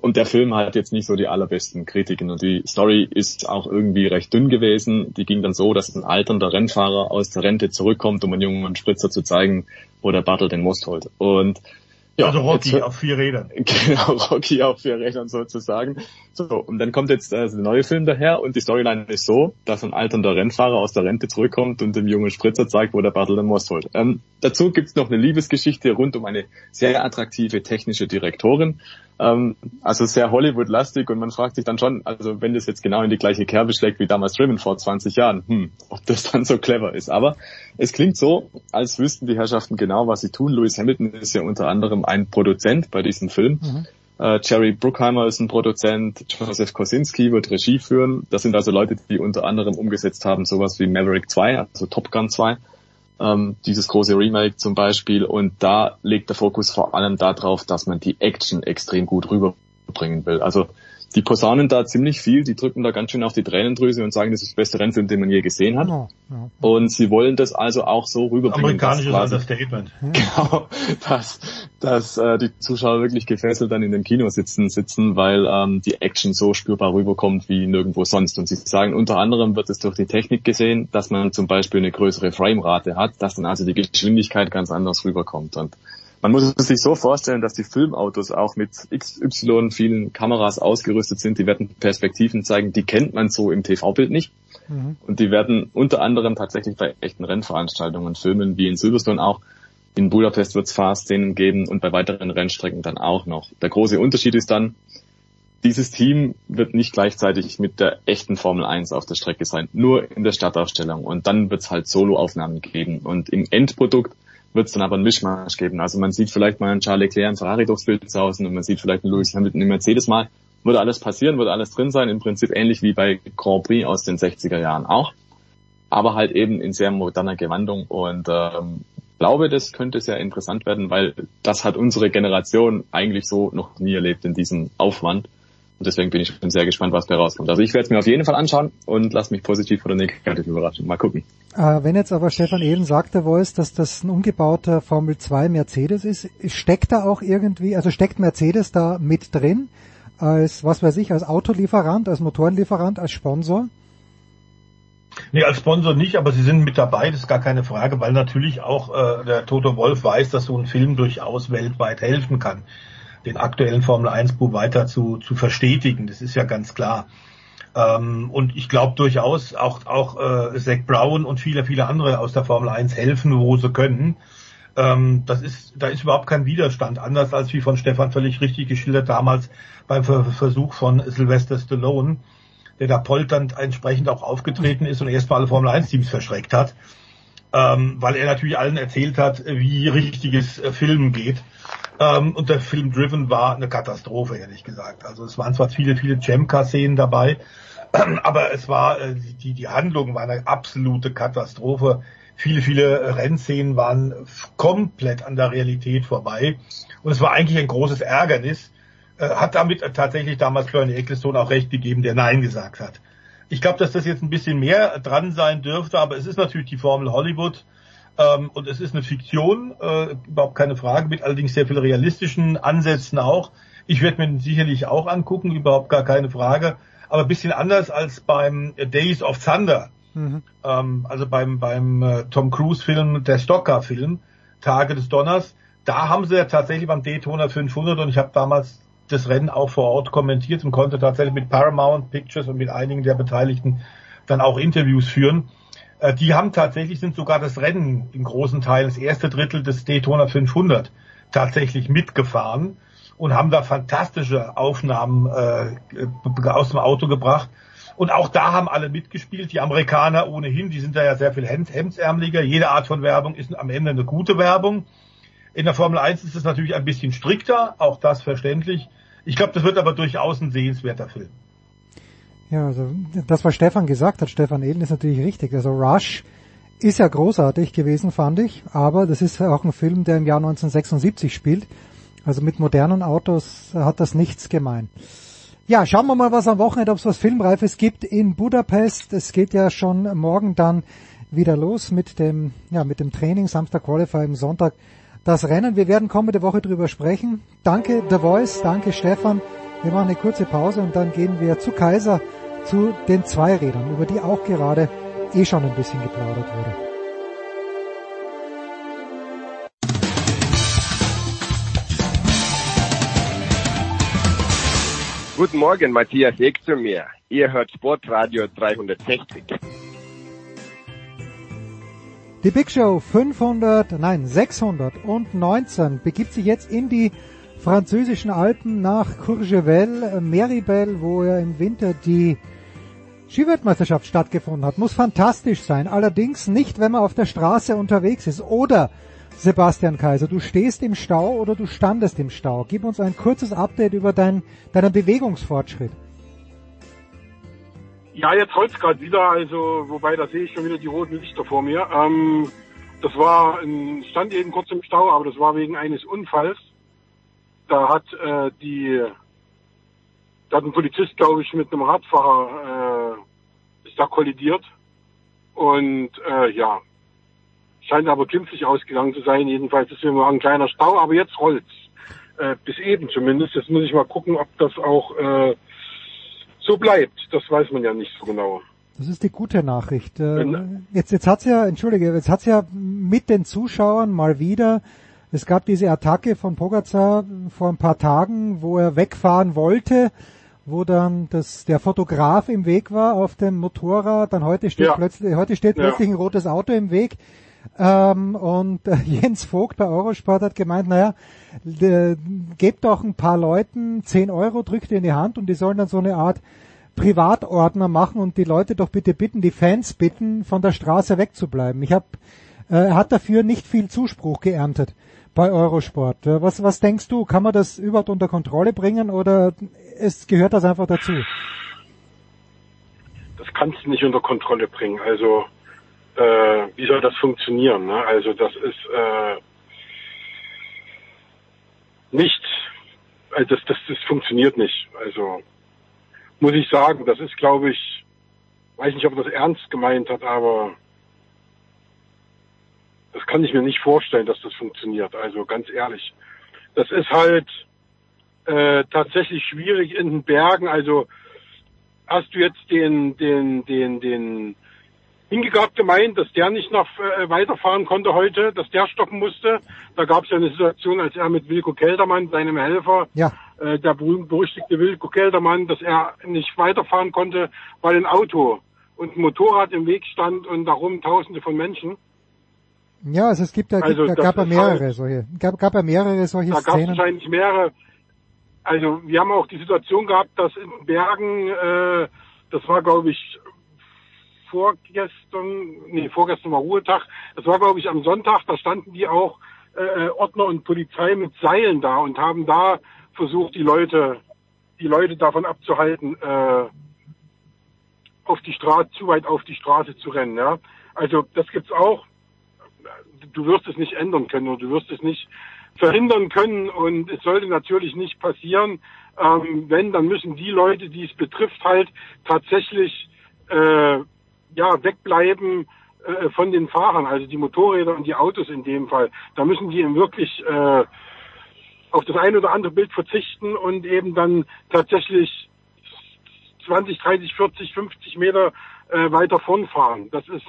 Und der Film hat jetzt nicht so die allerbesten Kritiken. Und die Story ist auch irgendwie recht dünn gewesen. Die ging dann so, dass ein alternder Rennfahrer aus der Rente zurückkommt, um einen jungen Spritzer zu zeigen, wo der Battle den Most holt. Und ja, also Rocky jetzt, auf vier Rädern. Genau, Rocky auf vier Rädern sozusagen. So, und dann kommt jetzt äh, der neue Film daher und die Storyline ist so, dass ein alternder Rennfahrer aus der Rente zurückkommt und dem jungen Spritzer zeigt, wo der Most holt. Ähm, dazu gibt's noch eine Liebesgeschichte rund um eine sehr attraktive technische Direktorin, ähm, also sehr Hollywood-lastig und man fragt sich dann schon, also wenn das jetzt genau in die gleiche Kerbe schlägt wie damals Driven vor 20 Jahren, hm, ob das dann so clever ist. Aber es klingt so, als wüssten die Herrschaften genau, was sie tun. Lewis Hamilton ist ja unter anderem ein Produzent bei diesem Film. Mhm. Äh, Jerry Bruckheimer ist ein Produzent, Joseph Kosinski wird Regie führen. Das sind also Leute, die unter anderem umgesetzt haben, sowas wie Maverick 2, also Top Gun 2 ähm, dieses große Remake zum Beispiel. Und da legt der Fokus vor allem darauf, dass man die Action extrem gut rüberbringen will. Also die posaunen da ziemlich viel, die drücken da ganz schön auf die Tränendrüse und sagen, das ist der beste Rennfilm, den man je gesehen hat. Ja, ja. Und sie wollen das also auch so rüberbringen. Amerikanisches dass Understatement. Genau, dass, dass äh, die Zuschauer wirklich gefesselt dann in dem Kino sitzen, sitzen, weil ähm, die Action so spürbar rüberkommt wie nirgendwo sonst. Und sie sagen, unter anderem wird es durch die Technik gesehen, dass man zum Beispiel eine größere Framerate hat, dass dann also die Geschwindigkeit ganz anders rüberkommt. Und man muss es sich so vorstellen, dass die Filmautos auch mit XY vielen Kameras ausgerüstet sind. Die werden Perspektiven zeigen, die kennt man so im TV-Bild nicht. Mhm. Und die werden unter anderem tatsächlich bei echten Rennveranstaltungen filmen, wie in Silverstone auch. In Budapest wird es Fahrszenen geben und bei weiteren Rennstrecken dann auch noch. Der große Unterschied ist dann, dieses Team wird nicht gleichzeitig mit der echten Formel 1 auf der Strecke sein, nur in der Startaufstellung. Und dann wird es halt Soloaufnahmen geben. Und im Endprodukt wird es dann aber einen Mischmasch geben. Also man sieht vielleicht mal einen Charles Leclerc einen Ferrari durchs Bild sausen und man sieht vielleicht einen Lewis Hamilton im Mercedes mal. Würde alles passieren, würde alles drin sein, im Prinzip ähnlich wie bei Grand Prix aus den 60er Jahren auch. Aber halt eben in sehr moderner Gewandung und ähm, glaube, das könnte sehr interessant werden, weil das hat unsere Generation eigentlich so noch nie erlebt in diesem Aufwand. Und deswegen bin ich schon sehr gespannt, was da rauskommt. Also ich werde es mir auf jeden Fall anschauen und lass mich positiv oder negativ überraschen. Mal gucken. Äh, wenn jetzt aber Stefan Ehlen sagt, der Voice, dass das ein umgebauter Formel 2 Mercedes ist, steckt da auch irgendwie, also steckt Mercedes da mit drin? Als, was weiß ich, als Autolieferant, als Motorenlieferant, als Sponsor? Nee, als Sponsor nicht, aber sie sind mit dabei, das ist gar keine Frage, weil natürlich auch äh, der Toto Wolf weiß, dass so ein Film durchaus weltweit helfen kann den aktuellen Formel 1 Bub weiter zu, zu verstetigen. Das ist ja ganz klar. Ähm, und ich glaube durchaus auch, auch äh, Zach Brown und viele, viele andere aus der Formel 1 helfen, wo sie können. Ähm, das ist, da ist überhaupt kein Widerstand, anders als wie von Stefan völlig richtig geschildert damals beim Versuch von Sylvester Stallone, der da polternd entsprechend auch aufgetreten ist und erstmal alle Formel 1 Teams verschreckt hat, ähm, weil er natürlich allen erzählt hat, wie richtiges äh, Filmen geht. Ähm, und der Film Driven war eine Katastrophe, ehrlich gesagt. Also es waren zwar viele, viele Jamka-Szenen dabei, aber es war, äh, die, die Handlung war eine absolute Katastrophe. Viele, viele Rennszenen waren komplett an der Realität vorbei. Und es war eigentlich ein großes Ärgernis. Äh, hat damit tatsächlich damals Bernie Ecclestone auch recht gegeben, der Nein gesagt hat. Ich glaube, dass das jetzt ein bisschen mehr dran sein dürfte, aber es ist natürlich die Formel Hollywood. Ähm, und es ist eine Fiktion, äh, überhaupt keine Frage, mit allerdings sehr viel realistischen Ansätzen auch. Ich werde mir den sicherlich auch angucken, überhaupt gar keine Frage. Aber ein bisschen anders als beim Days of Thunder. Mhm. Ähm, also beim, beim äh, Tom Cruise Film, der Stocker Film, Tage des Donners. Da haben sie ja tatsächlich beim Daytona 500 und ich habe damals das Rennen auch vor Ort kommentiert und konnte tatsächlich mit Paramount Pictures und mit einigen der Beteiligten dann auch Interviews führen. Äh, die haben tatsächlich, sind sogar das Rennen in großen Teilen, das erste Drittel des Daytona 500 tatsächlich mitgefahren und haben da fantastische Aufnahmen äh, aus dem Auto gebracht. Und auch da haben alle mitgespielt. Die Amerikaner ohnehin, die sind da ja sehr viel hemdsärmeliger. Jede Art von Werbung ist am Ende eine gute Werbung. In der Formel 1 ist es natürlich ein bisschen strikter, auch das verständlich. Ich glaube, das wird aber durchaus ein sehenswerter Film. Ja, also das, was Stefan gesagt hat, Stefan Ehlen, ist natürlich richtig. Also Rush ist ja großartig gewesen, fand ich, aber das ist auch ein Film, der im Jahr 1976 spielt. Also mit modernen Autos hat das nichts gemein. Ja, schauen wir mal, was am Wochenende, ob es was Filmreifes gibt in Budapest. Es geht ja schon morgen dann wieder los mit dem, ja, mit dem Training, Samstag Qualifying, Sonntag das Rennen. Wir werden kommende Woche drüber sprechen. Danke The Voice, danke Stefan. Wir machen eine kurze Pause und dann gehen wir zu Kaiser, zu den Zweirädern, über die auch gerade eh schon ein bisschen geplaudert wurde. Guten Morgen, Matthias Eck zu mir. Ihr hört Sportradio 360. Die Big Show 500, nein 619 begibt sich jetzt in die französischen Alpen nach Courchevel, äh, Meribel, wo ja im Winter die Skiweltmeisterschaft stattgefunden hat. Muss fantastisch sein. Allerdings nicht, wenn man auf der Straße unterwegs ist. Oder, Sebastian Kaiser, du stehst im Stau oder du standest im Stau. Gib uns ein kurzes Update über dein, deinen Bewegungsfortschritt. Ja, jetzt holt's gerade wieder, also wobei da sehe ich schon wieder die roten Lichter vor mir. Ähm, das war ein, stand eben kurz im Stau, aber das war wegen eines Unfalls. Da hat äh, die da hat ein Polizist, glaube ich, mit einem Radfahrer äh, ist da kollidiert. Und äh, ja, scheint aber glimpflich ausgegangen zu sein. Jedenfalls ist hier nur ein kleiner Stau, aber jetzt rollt's. Äh, bis eben zumindest. Jetzt muss ich mal gucken, ob das auch äh, so bleibt. Das weiß man ja nicht so genau. Das ist die gute Nachricht. Äh, jetzt, jetzt hat's ja, entschuldige, jetzt hat's ja mit den Zuschauern mal wieder, es gab diese Attacke von Pogacar vor ein paar Tagen, wo er wegfahren wollte, wo dann das, der Fotograf im Weg war auf dem Motorrad, dann heute steht Ja. plötzlich, heute steht Ja. plötzlich ein rotes Auto im Weg. Ähm, und äh, Jens Vogt bei Eurosport hat gemeint, naja, äh, gebt doch ein paar Leuten 10 Euro, drückt in die Hand und die sollen dann so eine Art Privatordner machen und die Leute doch bitte bitten, die Fans bitten, von der Straße wegzubleiben. Ich habe, äh, er hat dafür nicht viel Zuspruch geerntet bei Eurosport. Äh, was, was denkst du, kann man das überhaupt unter Kontrolle bringen oder es gehört das einfach dazu? das kannst du nicht unter Kontrolle bringen. Also äh, wie soll das funktionieren? Ne? Also das ist äh, nicht, also das, das, das funktioniert nicht. Also muss ich sagen, das ist, glaube ich, weiß nicht, ob er das ernst gemeint hat, aber das kann ich mir nicht vorstellen, dass das funktioniert. Also ganz ehrlich, das ist halt äh, tatsächlich schwierig in den Bergen. Also hast du jetzt den, den, den, den Hingegard gemeint, dass der nicht noch äh, weiterfahren konnte heute, dass der stoppen musste. Da gab es ja eine Situation, als er mit Wilko Keldermann, seinem Helfer, Ja. äh, der berühmt-berüchtigte Wilko Keldermann, dass er nicht weiterfahren konnte, weil ein Auto und ein Motorrad im Weg stand und darum Tausende von Menschen. Ja, also es gibt ja, Also gibt, da gab ja mehrere halt- solche, gab, gab ja mehrere solche Da gab es Szenen. wahrscheinlich mehrere. Also wir haben auch die Situation gehabt, dass in Bergen, äh, das war glaube ich vorgestern, nee, vorgestern war Ruhetag, das war glaube ich am Sonntag, da standen die auch äh, Ordner und Polizei mit Seilen da und haben da versucht, die Leute, die Leute davon abzuhalten, äh, auf die Straße, zu weit auf die Straße zu rennen. Ja? Also das gibt's auch. Du wirst es nicht ändern können oder du wirst es nicht verhindern können und es sollte natürlich nicht passieren. Ähm, wenn, dann müssen die Leute, die es betrifft, halt tatsächlich äh, ja wegbleiben äh, von den Fahrern, also die Motorräder und die Autos in dem Fall. Da müssen die eben wirklich äh, auf das eine oder andere Bild verzichten und eben dann tatsächlich 20, 30, 40, 50 Meter äh, weiter vorn fahren. Das ist,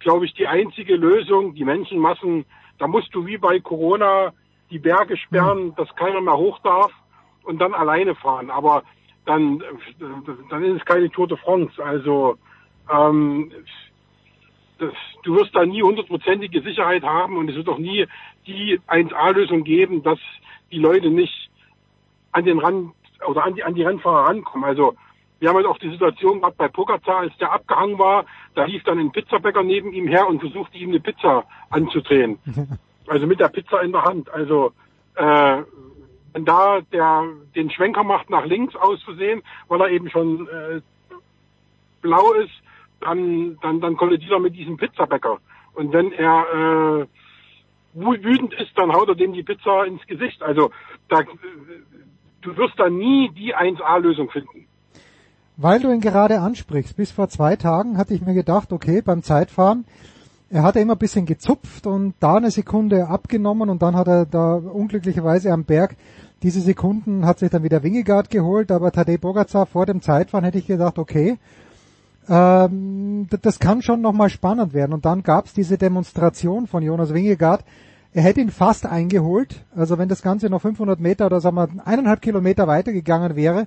glaube ich, die einzige Lösung. Die Menschenmassen, da musst du wie bei Corona die Berge sperren, dass keiner mehr hoch darf und dann alleine fahren. Aber dann, dann ist es keine Tour de France. Also ähm, das, du wirst da nie hundertprozentige Sicherheit haben und es wird auch nie die 1A-Lösung geben, dass die Leute nicht an den Rand oder an die, an die Rennfahrer rankommen. Also wir haben halt auch die Situation gehabt bei Pogacar, als der abgehangen war, da lief dann ein Pizzabäcker neben ihm her und versuchte ihm eine Pizza anzudrehen. Also mit der Pizza in der Hand. Also äh, wenn da der den Schwenker macht nach links aus Versehen, weil er eben schon äh, blau ist, dann, dann, dann kollidiert er mit diesem Pizzabäcker. Und wenn er äh, wütend ist, dann haut er dem die Pizza ins Gesicht. Also da, du wirst da nie die 1A-Lösung finden. Weil du ihn gerade ansprichst, bis vor zwei Tagen hatte ich mir gedacht, okay, beim Zeitfahren, er hat immer ein bisschen gezupft und da eine Sekunde abgenommen und dann hat er da unglücklicherweise am Berg diese Sekunden hat sich dann wieder Wingegaard geholt, aber Tadej Bogacar vor dem Zeitfahren hätte ich gedacht, okay, ähm, das kann schon nochmal spannend werden. Und dann gab's diese Demonstration von Jonas Wingegaard. Er hätte ihn fast eingeholt. Also wenn das Ganze noch 500 Meter oder sagen wir eineinhalb Kilometer weitergegangen wäre,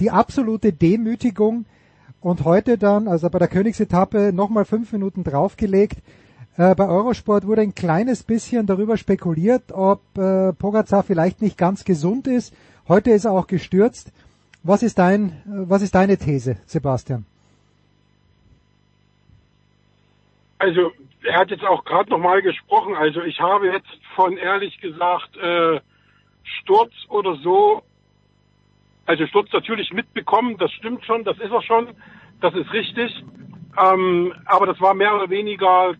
die absolute Demütigung. Und heute dann, also bei der Königsetappe, nochmal fünf Minuten draufgelegt. Äh, bei Eurosport wurde ein kleines bisschen darüber spekuliert, ob äh, Pogacar vielleicht nicht ganz gesund ist. Heute ist er auch gestürzt. Was ist dein, äh, was ist deine These, Sebastian? Also er hat jetzt auch gerade nochmal gesprochen. Also ich habe jetzt von ehrlich gesagt äh, Sturz oder so, also Sturz natürlich mitbekommen. Das stimmt schon, das ist er schon, das ist richtig. Ähm, aber das war mehr oder weniger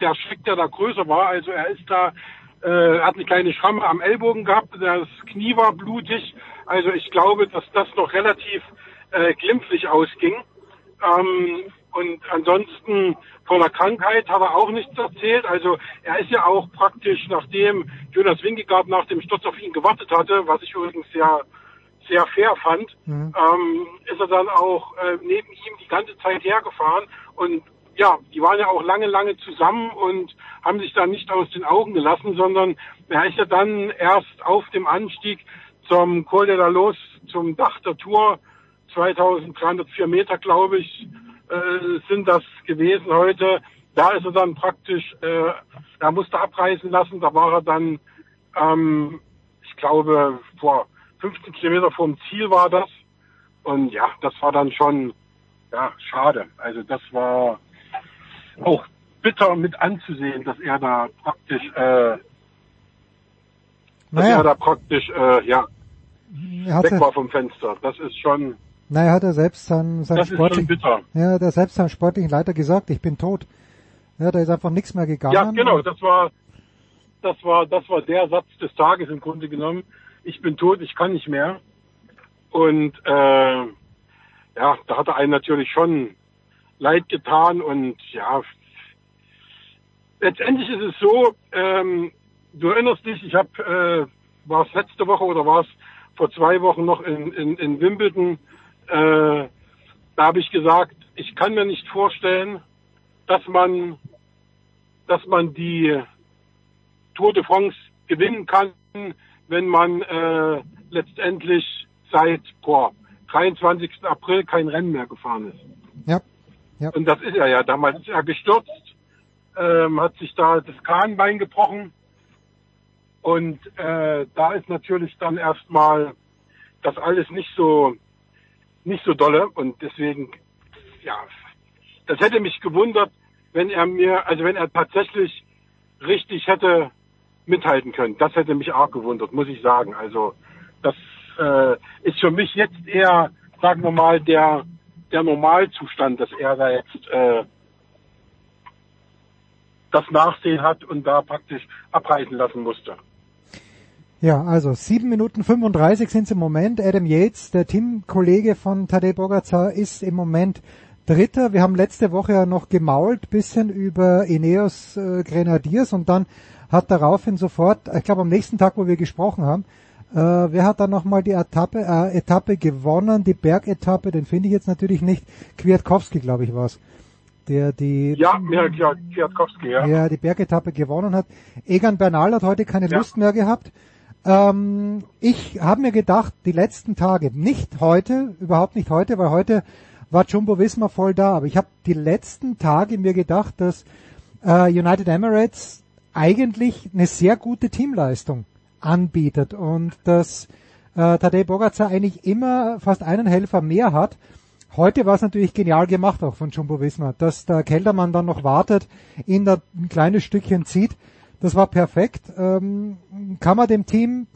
der Schreck, der da größer war. Also er ist da, äh, hat eine kleine Schramme am Ellbogen gehabt, das Knie war blutig. Also ich glaube, dass das noch relativ äh, glimpflich ausging. Ähm, und ansonsten von der Krankheit hat er auch nichts erzählt. Also er ist ja auch praktisch, nachdem Jonas Wingegaard nach dem Sturz auf ihn gewartet hatte, was ich übrigens sehr, sehr fair fand, mhm. ähm, ist er dann auch äh, neben ihm die ganze Zeit hergefahren. Und ja, die waren ja auch lange, lange zusammen und haben sich da nicht aus den Augen gelassen, sondern er ist ja dann erst auf dem Anstieg zum Col de la Los, zum Dach der Tour, 2304 Meter, glaube ich, äh, sind das gewesen heute. Da ist er dann praktisch, äh, er musste abreisen lassen, da war er dann, ähm, ich glaube, vor 15 Kilometer vom Ziel war das. Und ja, das war dann schon, ja, schade. Also das war auch bitter mit anzusehen, dass er da praktisch, äh, dass naja. er da praktisch, äh, ja, weg war vom Fenster. Das ist schon, naja, hat er selbst seinen, seinen sportlichen, ja, der selbst seinem sportlichen Leiter gesagt, ich bin tot. Ja, da ist einfach nichts mehr gegangen. Ja, genau, das war, das war, das war der Satz des Tages im Grunde genommen. Ich bin tot, ich kann nicht mehr. Und äh, ja, da hat er einen natürlich schon leid getan und ja, letztendlich ist es so, ähm, du erinnerst dich, ich habe, äh, war es letzte Woche oder war es vor zwei Wochen noch in, in, in Wimbledon, äh, da habe ich gesagt, ich kann mir nicht vorstellen, dass man, dass man die Tour de France gewinnen kann, wenn man äh, letztendlich seit boah, 23. April kein Rennen mehr gefahren ist. Ja. ja. Und das ist er ja. Damals ist er gestürzt, ähm, hat sich da das Kahnbein gebrochen. Und äh, da ist natürlich dann erstmal das alles nicht so nicht so dolle und deswegen, ja, das hätte mich gewundert, wenn er mir, also wenn er tatsächlich richtig hätte mithalten können. Das hätte mich auch gewundert, muss ich sagen. Also das äh, ist für mich jetzt eher, sagen wir mal, der der Normalzustand, dass er da jetzt äh, das Nachsehen hat und da praktisch abreißen lassen musste. Ja, also sieben Minuten 35 sind es im Moment. Adam Yates, der Teamkollege von Tadej Bogacar, ist im Moment Dritter. Wir haben letzte Woche ja noch gemault, bisschen über Ineos äh, Grenadiers und dann hat daraufhin sofort, ich glaube am nächsten Tag, wo wir gesprochen haben, äh, wer hat dann nochmal die Etappe, äh, Etappe gewonnen, die Bergetappe, den finde ich jetzt natürlich nicht. Kwiatkowski, glaube ich, war's. Der die ja, ja, Kwiatkowski, ja. Ja, die Bergetappe gewonnen hat. Egan Bernal hat heute keine ja. Lust mehr gehabt. Ähm, ich habe mir gedacht, die letzten Tage, nicht heute, überhaupt nicht heute, weil heute war Jumbo Visma voll da, aber ich habe die letzten Tage mir gedacht, dass äh, United Emirates eigentlich eine sehr gute Teamleistung anbietet und dass äh, Tadej Bogacar eigentlich immer fast einen Helfer mehr hat. Heute war es natürlich genial gemacht auch von Jumbo Visma, dass der Keldermann dann noch wartet, ihn da ein kleines Stückchen zieht Das war perfekt. Ähm, kann man dem Team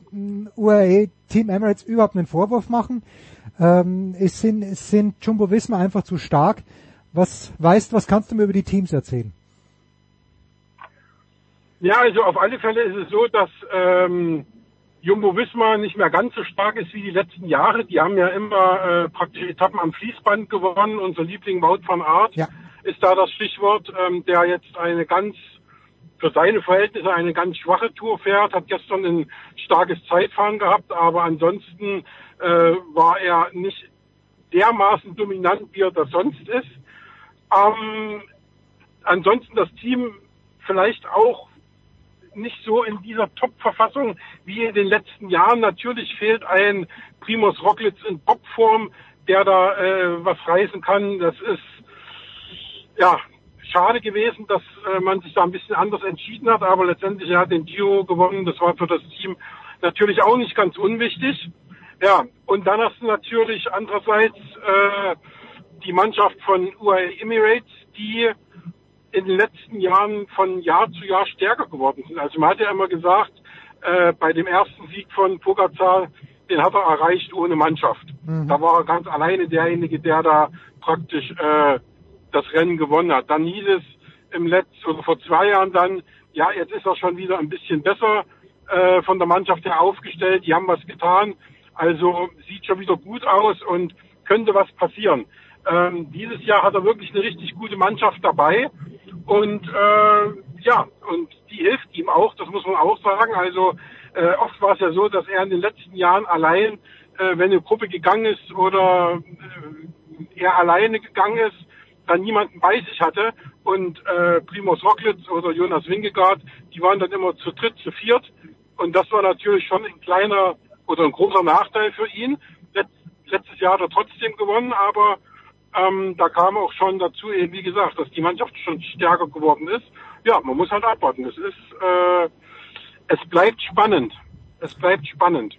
UAE Team Emirates überhaupt einen Vorwurf machen? Ähm, es sind, es sind Jumbo Visma einfach zu stark. Was weißt, was kannst du mir über die Teams erzählen? Ja, also auf alle Fälle ist es so, dass ähm, Jumbo Wismar nicht mehr ganz so stark ist wie die letzten Jahre. Die haben ja immer äh, praktisch Etappen am Fließband gewonnen. Unser Liebling Wout van Aert ja. ist da das Stichwort, ähm, der jetzt eine ganz für seine Verhältnisse eine ganz schwache Tour fährt, hat gestern ein starkes Zeitfahren gehabt, aber ansonsten äh, war er nicht dermaßen dominant, wie er das sonst ist. Ähm, ansonsten das Team vielleicht auch nicht so in dieser Top-Verfassung wie in den letzten Jahren. Natürlich fehlt ein Primus Rocklitz in Topform, der da äh, was reißen kann. Das ist ja schade gewesen, dass äh, man sich da ein bisschen anders entschieden hat, aber letztendlich er hat den Giro gewonnen. Das war für das Team natürlich auch nicht ganz unwichtig. Ja, und dann hast du natürlich andererseits äh, die Mannschaft von UAE Emirates, die in den letzten Jahren von Jahr zu Jahr stärker geworden sind. Also man hat ja immer gesagt, äh, bei dem ersten Sieg von Pogacar, den hat er erreicht ohne Mannschaft. Mhm. Da war er ganz alleine derjenige, der da praktisch äh, das Rennen gewonnen hat. Dann hieß es im letzten oder vor zwei Jahren dann, ja, jetzt ist er schon wieder ein bisschen besser äh, von der Mannschaft her aufgestellt. Die haben was getan. Also sieht schon wieder gut aus und könnte was passieren. Ähm, dieses Jahr hat er wirklich eine richtig gute Mannschaft dabei. Und äh, ja, und die hilft ihm auch, das muss man auch sagen. Also äh, oft war es ja so, dass er in den letzten Jahren allein, äh, wenn eine Gruppe gegangen ist oder äh, er alleine gegangen ist, dann niemanden bei sich hatte. Und äh, Primoz Rocklitz oder Jonas Wingegaard, die waren dann immer zu dritt, zu viert. Und das war natürlich schon ein kleiner oder ein großer Nachteil für ihn. Letz, letztes Jahr hat er trotzdem gewonnen, aber ähm, da kam auch schon dazu, eben wie gesagt, dass die Mannschaft schon stärker geworden ist. Ja, man muss halt abwarten. Es ist, äh, es bleibt spannend. Es bleibt spannend.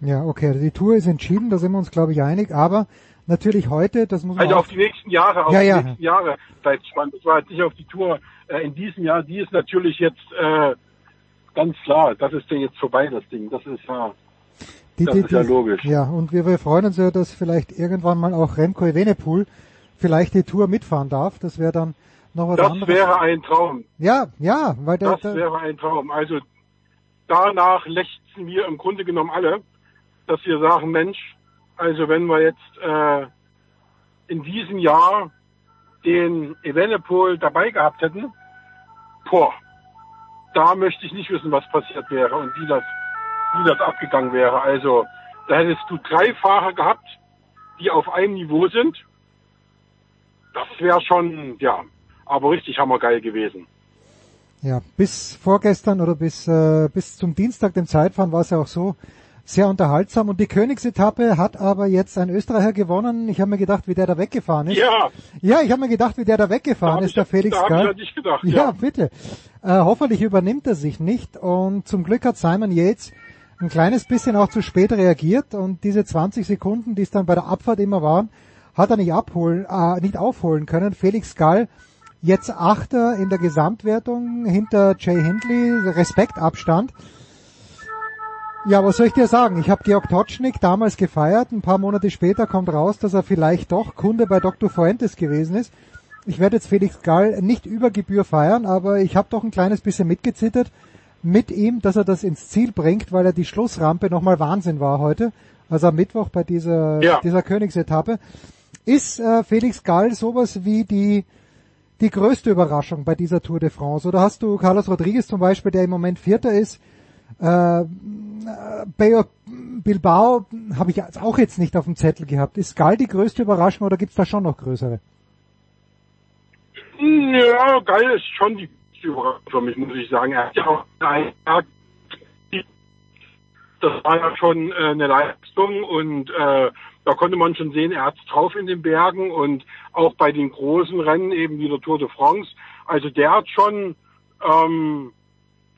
Ja, okay, also die Tour ist entschieden, da sind wir uns, glaube ich, einig. Aber natürlich heute, das muss man Also auf die nächsten Jahre, auf ja, ja. die nächsten Jahre bleibt spannend. Das war jetzt nicht auf die Tour äh, in diesem Jahr. Die ist natürlich jetzt äh, ganz klar. Das ist denn jetzt vorbei, das Ding. Das ist ja. Die, das die, ist ja logisch. Ja, und wir, wir freuen uns ja, dass vielleicht irgendwann mal auch Remco Evenepoel vielleicht die Tour mitfahren darf. Das wäre dann noch was das anderes. Das wäre ein Traum. Ja, ja, weil der, das der, wäre ein Traum. Also danach lechzen wir im Grunde genommen alle, dass wir sagen, Mensch, also wenn wir jetzt äh, in diesem Jahr den Evenepoel dabei gehabt hätten, boah, da möchte ich nicht wissen, was passiert wäre und wie das wie das abgegangen wäre. Also da hättest du drei Fahrer gehabt, die auf einem Niveau sind. Das wäre schon, ja, aber richtig hammergeil gewesen. Ja, bis vorgestern oder bis, äh, bis zum Dienstag, dem Zeitfahren, war es ja auch so sehr unterhaltsam. Und die Königsetappe hat aber jetzt ein Österreicher gewonnen. Ich habe mir gedacht, wie der da weggefahren ist. Ja. Ja, ich habe mir gedacht, wie der da weggefahren da ist, der ich, Felix da Gall. Ich nicht gedacht, ja. ja, bitte. Äh, hoffentlich übernimmt er sich nicht. Und zum Glück hat Simon Yates ein kleines bisschen auch zu spät reagiert und diese 20 Sekunden, die es dann bei der Abfahrt immer waren, hat er nicht abholen, äh, nicht aufholen können. Felix Gall jetzt Achter in der Gesamtwertung hinter Jay Hindley, Respektabstand. Ja, was soll ich dir sagen? Ich habe Georg Totschnig damals gefeiert. Ein paar Monate später kommt raus, dass er vielleicht doch Kunde bei Dr. Fuentes gewesen ist. Ich werde jetzt Felix Gall nicht über Gebühr feiern, aber ich habe doch ein kleines bisschen mitgezittert mit ihm, dass er das ins Ziel bringt, weil er die Schlussrampe nochmal Wahnsinn war heute, also am Mittwoch bei dieser, ja. dieser Königsetappe. Ist äh, Felix Gall sowas wie die, die größte Überraschung bei dieser Tour de France? Oder hast du Carlos Rodriguez zum Beispiel, der im Moment Vierter ist, äh, Bayo Bilbao habe ich auch jetzt nicht auf dem Zettel gehabt. Ist Gall die größte Überraschung oder gibt's da schon noch größere? Ja, Gall ist schon die Überraschung für mich, muss ich sagen. Er hat ja auch das war ja schon äh, eine Leistung und äh, da konnte man schon sehen, er hat's drauf in den Bergen und auch bei den großen Rennen eben wie der Tour de France. Also der hat schon ähm,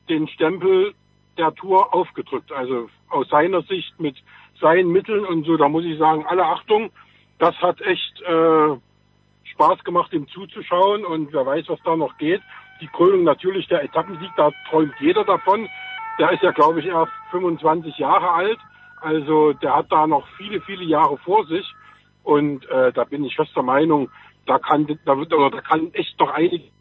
den Stempel der Tour aufgedrückt. Also aus seiner Sicht mit seinen Mitteln und so, da muss ich sagen, alle Achtung, das hat echt äh, Spaß gemacht, ihm zuzuschauen und wer weiß, was da noch geht. Die Krönung natürlich der Etappensieg, da träumt jeder davon. Der ist ja, glaube ich, erst 25 Jahre alt. Also der hat da noch viele, viele Jahre vor sich. Und äh, da bin ich fester Meinung, da kann, da wird, oder da kann echt noch einiges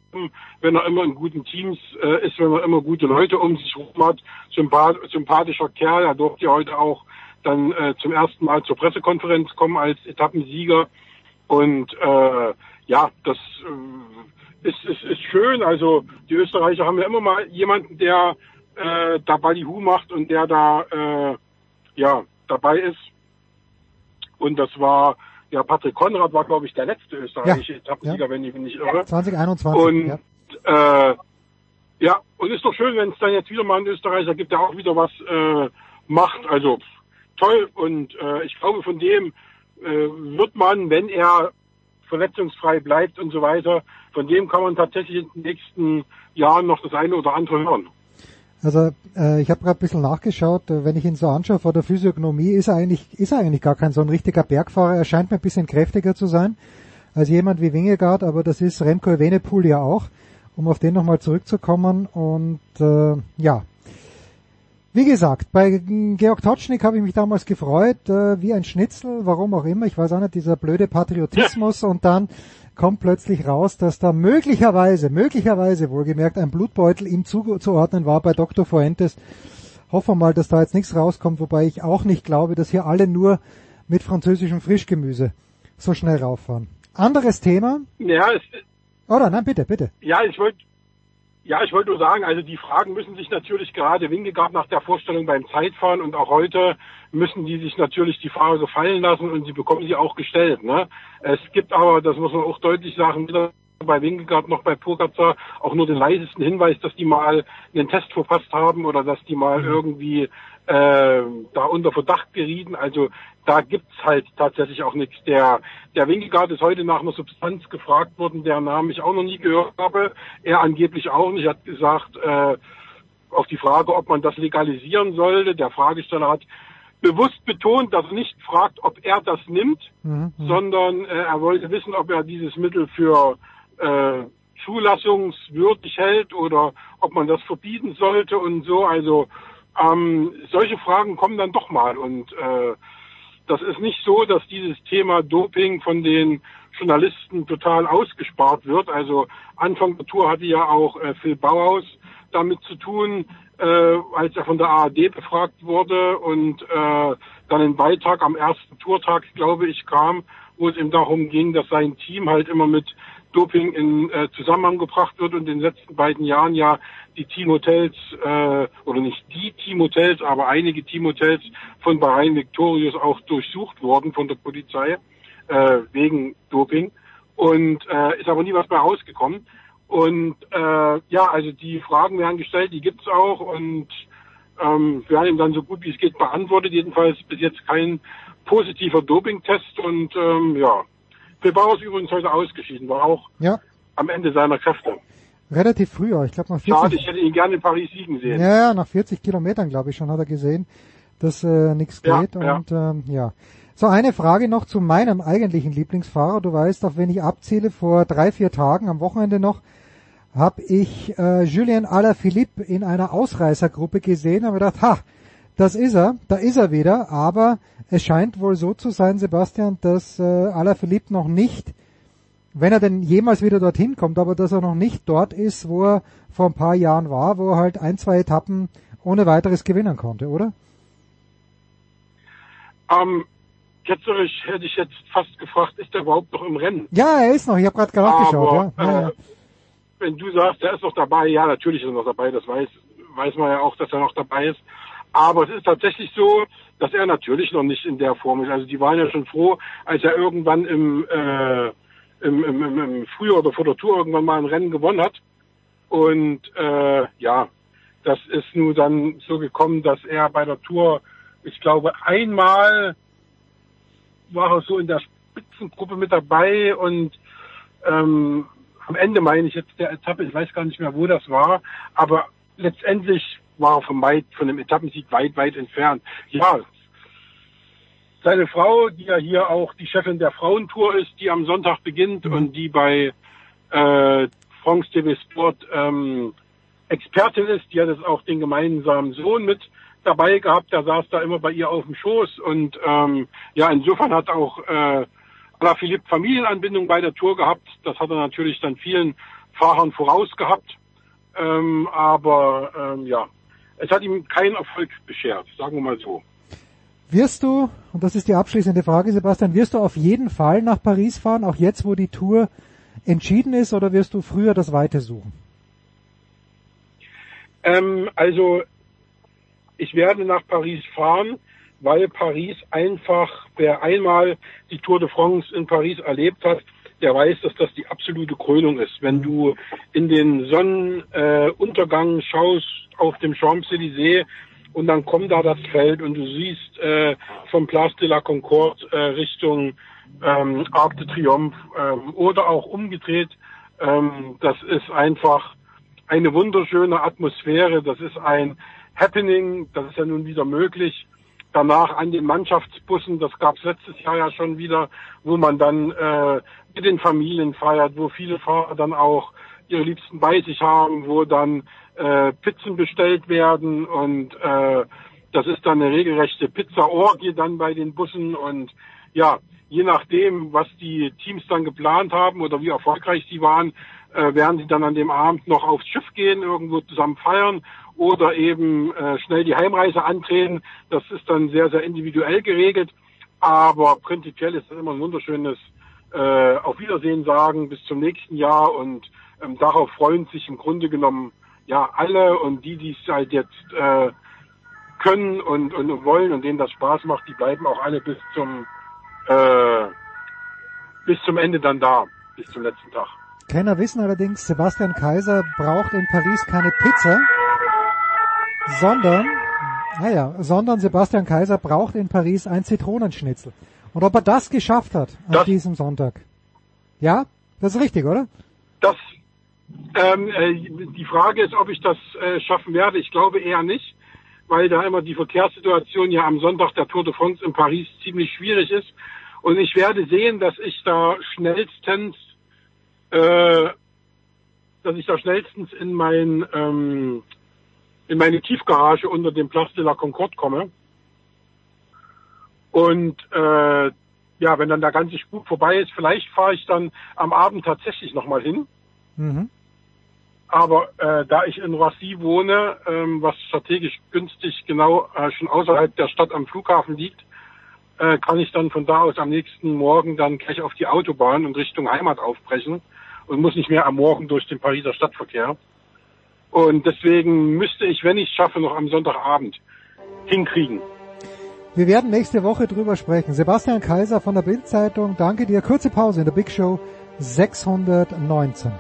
wenn er immer in guten Teams äh, ist, wenn er immer gute Leute um sich herum hat. Sympath sympathischer Kerl, er durfte ja heute auch dann äh, zum ersten Mal zur Pressekonferenz kommen als Etappensieger. Und äh, ja, das äh, ist, ist, ist schön. Also die Österreicher haben ja immer mal jemanden, der äh, da Ballyhoo macht und der da äh, ja dabei ist. Und das war ja Patrick Konrad war glaube ich der letzte österreichische ja, Etappensieger, ja. wenn ich mich nicht irre. 2021. Und ja. äh, ja, und ist doch schön, wenn es dann jetzt wieder mal einen Österreicher gibt, der auch wieder was äh, macht. Also toll und äh, ich glaube von dem äh, wird man, wenn er verletzungsfrei bleibt und so weiter, von dem kann man tatsächlich in den nächsten Jahren noch das eine oder andere hören. Also äh, ich habe gerade ein bisschen nachgeschaut, äh, wenn ich ihn so anschaue vor der Physiognomie, ist er eigentlich ist er eigentlich gar kein so ein richtiger Bergfahrer. Er scheint mir ein bisschen kräftiger zu sein als jemand wie Wingegaard, aber das ist Remco Evenepoel ja auch, um auf den nochmal zurückzukommen. Und äh, ja, wie gesagt, bei Georg Totschnik habe ich mich damals gefreut, äh, wie ein Schnitzel, warum auch immer, ich weiß auch nicht, dieser blöde Patriotismus ja. und dann kommt plötzlich raus, dass da möglicherweise, möglicherweise wohlgemerkt ein Blutbeutel ihm zuzuordnen war bei Dr. Fuentes. Hoffen wir mal, dass da jetzt nichts rauskommt, wobei ich auch nicht glaube, dass hier alle nur mit französischem Frischgemüse so schnell rauffahren. Anderes Thema. Ja, es, Oder? Nein, bitte, bitte. Ja, ich wollte ja, ich wollte nur sagen, also die Fragen müssen sich natürlich gerade Wingegaard nach der Vorstellung beim Zeitfahren und auch heute müssen die sich natürlich die Frage gefallen lassen und sie bekommen sie auch gestellt. Ne? Es gibt aber, das muss man auch deutlich sagen, weder bei Wingegaard noch bei Pogacar auch nur den leisesten Hinweis, dass die mal einen Test verpasst haben oder dass die mal irgendwie äh, da unter Verdacht gerieten. Also da gibt's halt tatsächlich auch nichts. Der, der Winkelgard ist heute nach einer Substanz gefragt worden, deren Namen ich auch noch nie gehört habe. Er angeblich auch nicht. Er hat gesagt, äh, auf die Frage, ob man das legalisieren sollte, der Fragesteller hat bewusst betont, dass er nicht fragt, ob er das nimmt, mhm. mhm. sondern äh, er wollte wissen, ob er dieses Mittel für äh, zulassungswürdig hält oder ob man das verbieten sollte und so. Also ähm, solche Fragen kommen dann doch mal und äh, das ist nicht so, dass dieses Thema Doping von den Journalisten total ausgespart wird. Also Anfang der Tour hatte ja auch äh, Phil Bauhaus damit zu tun, äh, als er von der ARD befragt wurde und äh, dann ein Beitrag am ersten Tourtag, glaube ich, kam, wo es ihm darum ging, dass sein Team halt immer mit Doping in äh, Zusammenhang gebracht wird und in den letzten beiden Jahren ja die Teamhotels, äh, oder nicht die Teamhotels, aber einige Teamhotels von Bahrain Victorious auch durchsucht worden von der Polizei äh, wegen Doping. Und äh, ist aber nie was mehr rausgekommen. Und äh, ja, also die Fragen werden gestellt, die gibt's auch und ähm, werden ihm dann so gut wie es geht beantwortet. Jedenfalls bis jetzt kein positiver Dopingtest und ähm, ja, Ist übrigens heute ausgeschieden, war auch ja. am Ende seiner Kräfte. Relativ früh, ich glaube nach 40. Schade, ich hätte ihn gerne in Paris siegen sehen. Ja, ja nach 40 Kilometern, glaube ich schon, hat er gesehen, dass äh, nichts geht. Ja, und ja. Ähm, ja. So, eine Frage noch zu meinem eigentlichen Lieblingsfahrer. Du weißt, auf wen ich abziele, vor drei, vier Tagen am Wochenende noch, habe ich äh, Julien Alaphilippe in einer Ausreißergruppe gesehen und habe gedacht, ha, das ist er, da ist er wieder, aber es scheint wohl so zu sein, Sebastian, dass äh, Alaphilippe noch nicht, wenn er denn jemals wieder dorthin kommt, aber dass er noch nicht dort ist, wo er vor ein paar Jahren war, wo er halt ein, zwei Etappen ohne weiteres gewinnen konnte, oder? Ähm, ketzerisch hätte ich jetzt fast gefragt, ist er überhaupt noch im Rennen? Ja, er ist noch, ich habe gerade nachgeschaut. Ja. Ja, ja. Äh, wenn du sagst, er ist noch dabei, ja, natürlich ist er noch dabei, das weiß, weiß man ja auch, dass er noch dabei ist. Aber es ist tatsächlich so, dass er natürlich noch nicht in der Form ist. Also die waren ja schon froh, als er irgendwann im, äh, im, im, im, im Frühjahr oder vor der Tour irgendwann mal ein Rennen gewonnen hat. Und äh, ja, das ist nun dann so gekommen, dass er bei der Tour, ich glaube, einmal war er so in der Spitzengruppe mit dabei und ähm, am Ende meine ich jetzt der Etappe, ich weiß gar nicht mehr, wo das war, aber letztendlich war vom, weit, von dem Etappensieg weit, weit entfernt. Ja, seine Frau, die ja hier auch die Chefin der Frauentour ist, die am Sonntag beginnt mhm. und die bei äh, France TV Sport ähm, Expertin ist, die hat jetzt auch den gemeinsamen Sohn mit dabei gehabt, der saß da immer bei ihr auf dem Schoß und ähm, ja, insofern hat auch äh, Alaphilippe Familienanbindung bei der Tour gehabt. Das hat er natürlich dann vielen Fahrern voraus gehabt. Ähm, aber ähm, ja, es hat ihm keinen Erfolg beschert, sagen wir mal so. Wirst du, und das ist die abschließende Frage, Sebastian, wirst du auf jeden Fall nach Paris fahren, auch jetzt, wo die Tour entschieden ist, oder wirst du früher das Weite suchen? Ähm, also, ich werde nach Paris fahren, weil Paris einfach, wer einmal die Tour de France in Paris erlebt hat, der weiß, dass das die absolute Krönung ist. Wenn du in den Sonnenuntergang äh, schaust auf dem Champs-Élysées und dann kommt da das Feld und du siehst äh, vom Place de la Concorde äh, Richtung ähm, Arc de Triomphe ähm, oder auch umgedreht. Ähm, das ist einfach eine wunderschöne Atmosphäre. Das ist ein Happening. Das ist ja nun wieder möglich. Danach an den Mannschaftsbussen, das gab es letztes Jahr ja schon wieder, wo man dann äh, mit den Familien feiert, wo viele Fahrer dann auch ihre Liebsten bei sich haben, wo dann äh, Pizzen bestellt werden und äh, das ist dann eine regelrechte Pizza-Orgie dann bei den Bussen und ja, je nachdem, was die Teams dann geplant haben oder wie erfolgreich sie waren, äh, werden sie dann an dem Abend noch aufs Schiff gehen, irgendwo zusammen feiern oder eben äh, schnell die Heimreise antreten. Das ist dann sehr, sehr individuell geregelt. Aber prinzipiell ist es immer ein wunderschönes äh, Auf Wiedersehen sagen bis zum nächsten Jahr und ähm, darauf freuen sich im Grunde genommen ja alle und die, die es halt jetzt äh, können und, und wollen und denen das Spaß macht, die bleiben auch alle bis zum äh, bis zum Ende dann da, bis zum letzten Tag. Kenner wissen allerdings, Sebastian Kaiser braucht in Paris keine Pizza, sondern, naja, sondern Sebastian Kaiser braucht in Paris ein Zitronenschnitzel. Und ob er das geschafft hat an das, diesem Sonntag. Ja, das ist richtig, oder? Das ähm, äh, die Frage ist, ob ich das äh, schaffen werde. Ich glaube eher nicht, weil da immer die Verkehrssituation ja am Sonntag der Tour de France in Paris ziemlich schwierig ist. Und ich werde sehen, dass ich da schnellstens, äh, dass ich da schnellstens in mein ähm, in meine Tiefgarage unter dem Place de la Concorde komme. Und äh, ja, wenn dann der ganze Spuk vorbei ist, vielleicht fahre ich dann am Abend tatsächlich nochmal hin. Mhm. Aber äh, da ich in Roissy wohne, ähm, was strategisch günstig genau äh, schon außerhalb der Stadt am Flughafen liegt, äh, kann ich dann von da aus am nächsten Morgen dann gleich auf die Autobahn und Richtung Heimat aufbrechen und muss nicht mehr am Morgen durch den Pariser Stadtverkehr. Und deswegen müsste ich, wenn ich es schaffe, noch am Sonntagabend hinkriegen. Wir werden nächste Woche drüber sprechen. Sebastian Kaiser von der Bildzeitung, danke dir. Kurze Pause in der Big Show 619.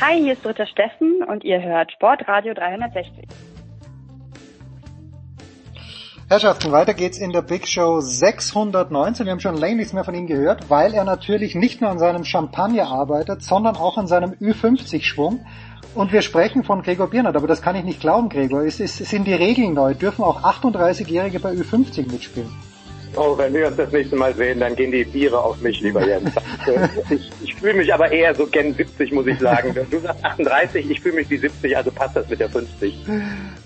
Hi, hier ist Dritter Steffen und ihr hört Sportradio 360. Herrschaften, weiter geht's in der Big Show 619. Wir haben schon länger nichts mehr von ihm gehört, weil er natürlich nicht nur an seinem Champagner arbeitet, sondern auch an seinem Ü50-Schwung. Und wir sprechen von Gregor Biernert, aber das kann ich nicht glauben, Gregor. Es, es sind die Regeln neu. Dürfen auch 38-Jährige bei Ü50 mitspielen? Oh, wenn wir uns das nächste Mal sehen, dann gehen die Biere auf mich, lieber Jens. ich, ich fühle mich aber eher so gen 70, muss ich sagen. Du sagst 38, ich fühle mich wie 70, also passt das mit der 50.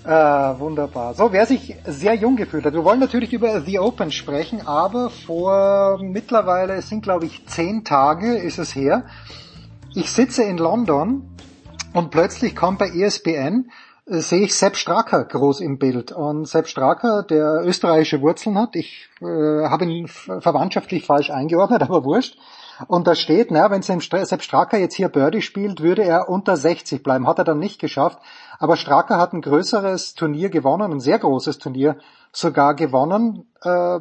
Ah, wunderbar. So, wer sich sehr jung gefühlt hat. Wir wollen natürlich über The Open sprechen, aber vor mittlerweile, es sind glaube ich zehn Tage ist es her. Ich sitze in London und plötzlich kommt bei ESPN sehe ich Sepp Stracker groß im Bild. Und Sepp Stracker, der österreichische Wurzeln hat, ich äh, habe ihn verwandtschaftlich falsch eingeordnet, aber wurscht. Und da steht, na, wenn Sepp Stracker jetzt hier Birdie spielt, würde er unter 60 bleiben. Hat er dann nicht geschafft. Aber Stracker hat ein größeres Turnier gewonnen, ein sehr großes Turnier sogar gewonnen. Äh,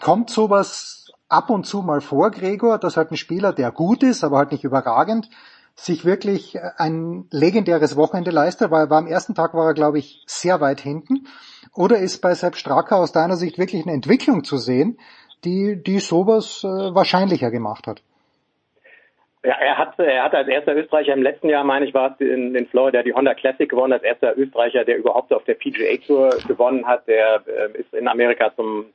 kommt sowas ab und zu mal vor, Gregor, dass halt ein Spieler, der gut ist, aber halt nicht überragend, sich wirklich äh, ein legendäres Wochenende leistet, weil am ersten Tag war er, glaube ich, sehr weit hinten. Oder ist bei Sepp Stracker aus deiner Sicht wirklich eine Entwicklung zu sehen, die, die sowas äh, wahrscheinlicher gemacht hat? Ja, er hat, er hat als erster Österreicher im letzten Jahr, meine ich, war es in, in Florida die Honda Classic gewonnen, als erster Österreicher, der überhaupt auf der PGA Tour gewonnen hat. Der äh, ist in Amerika zum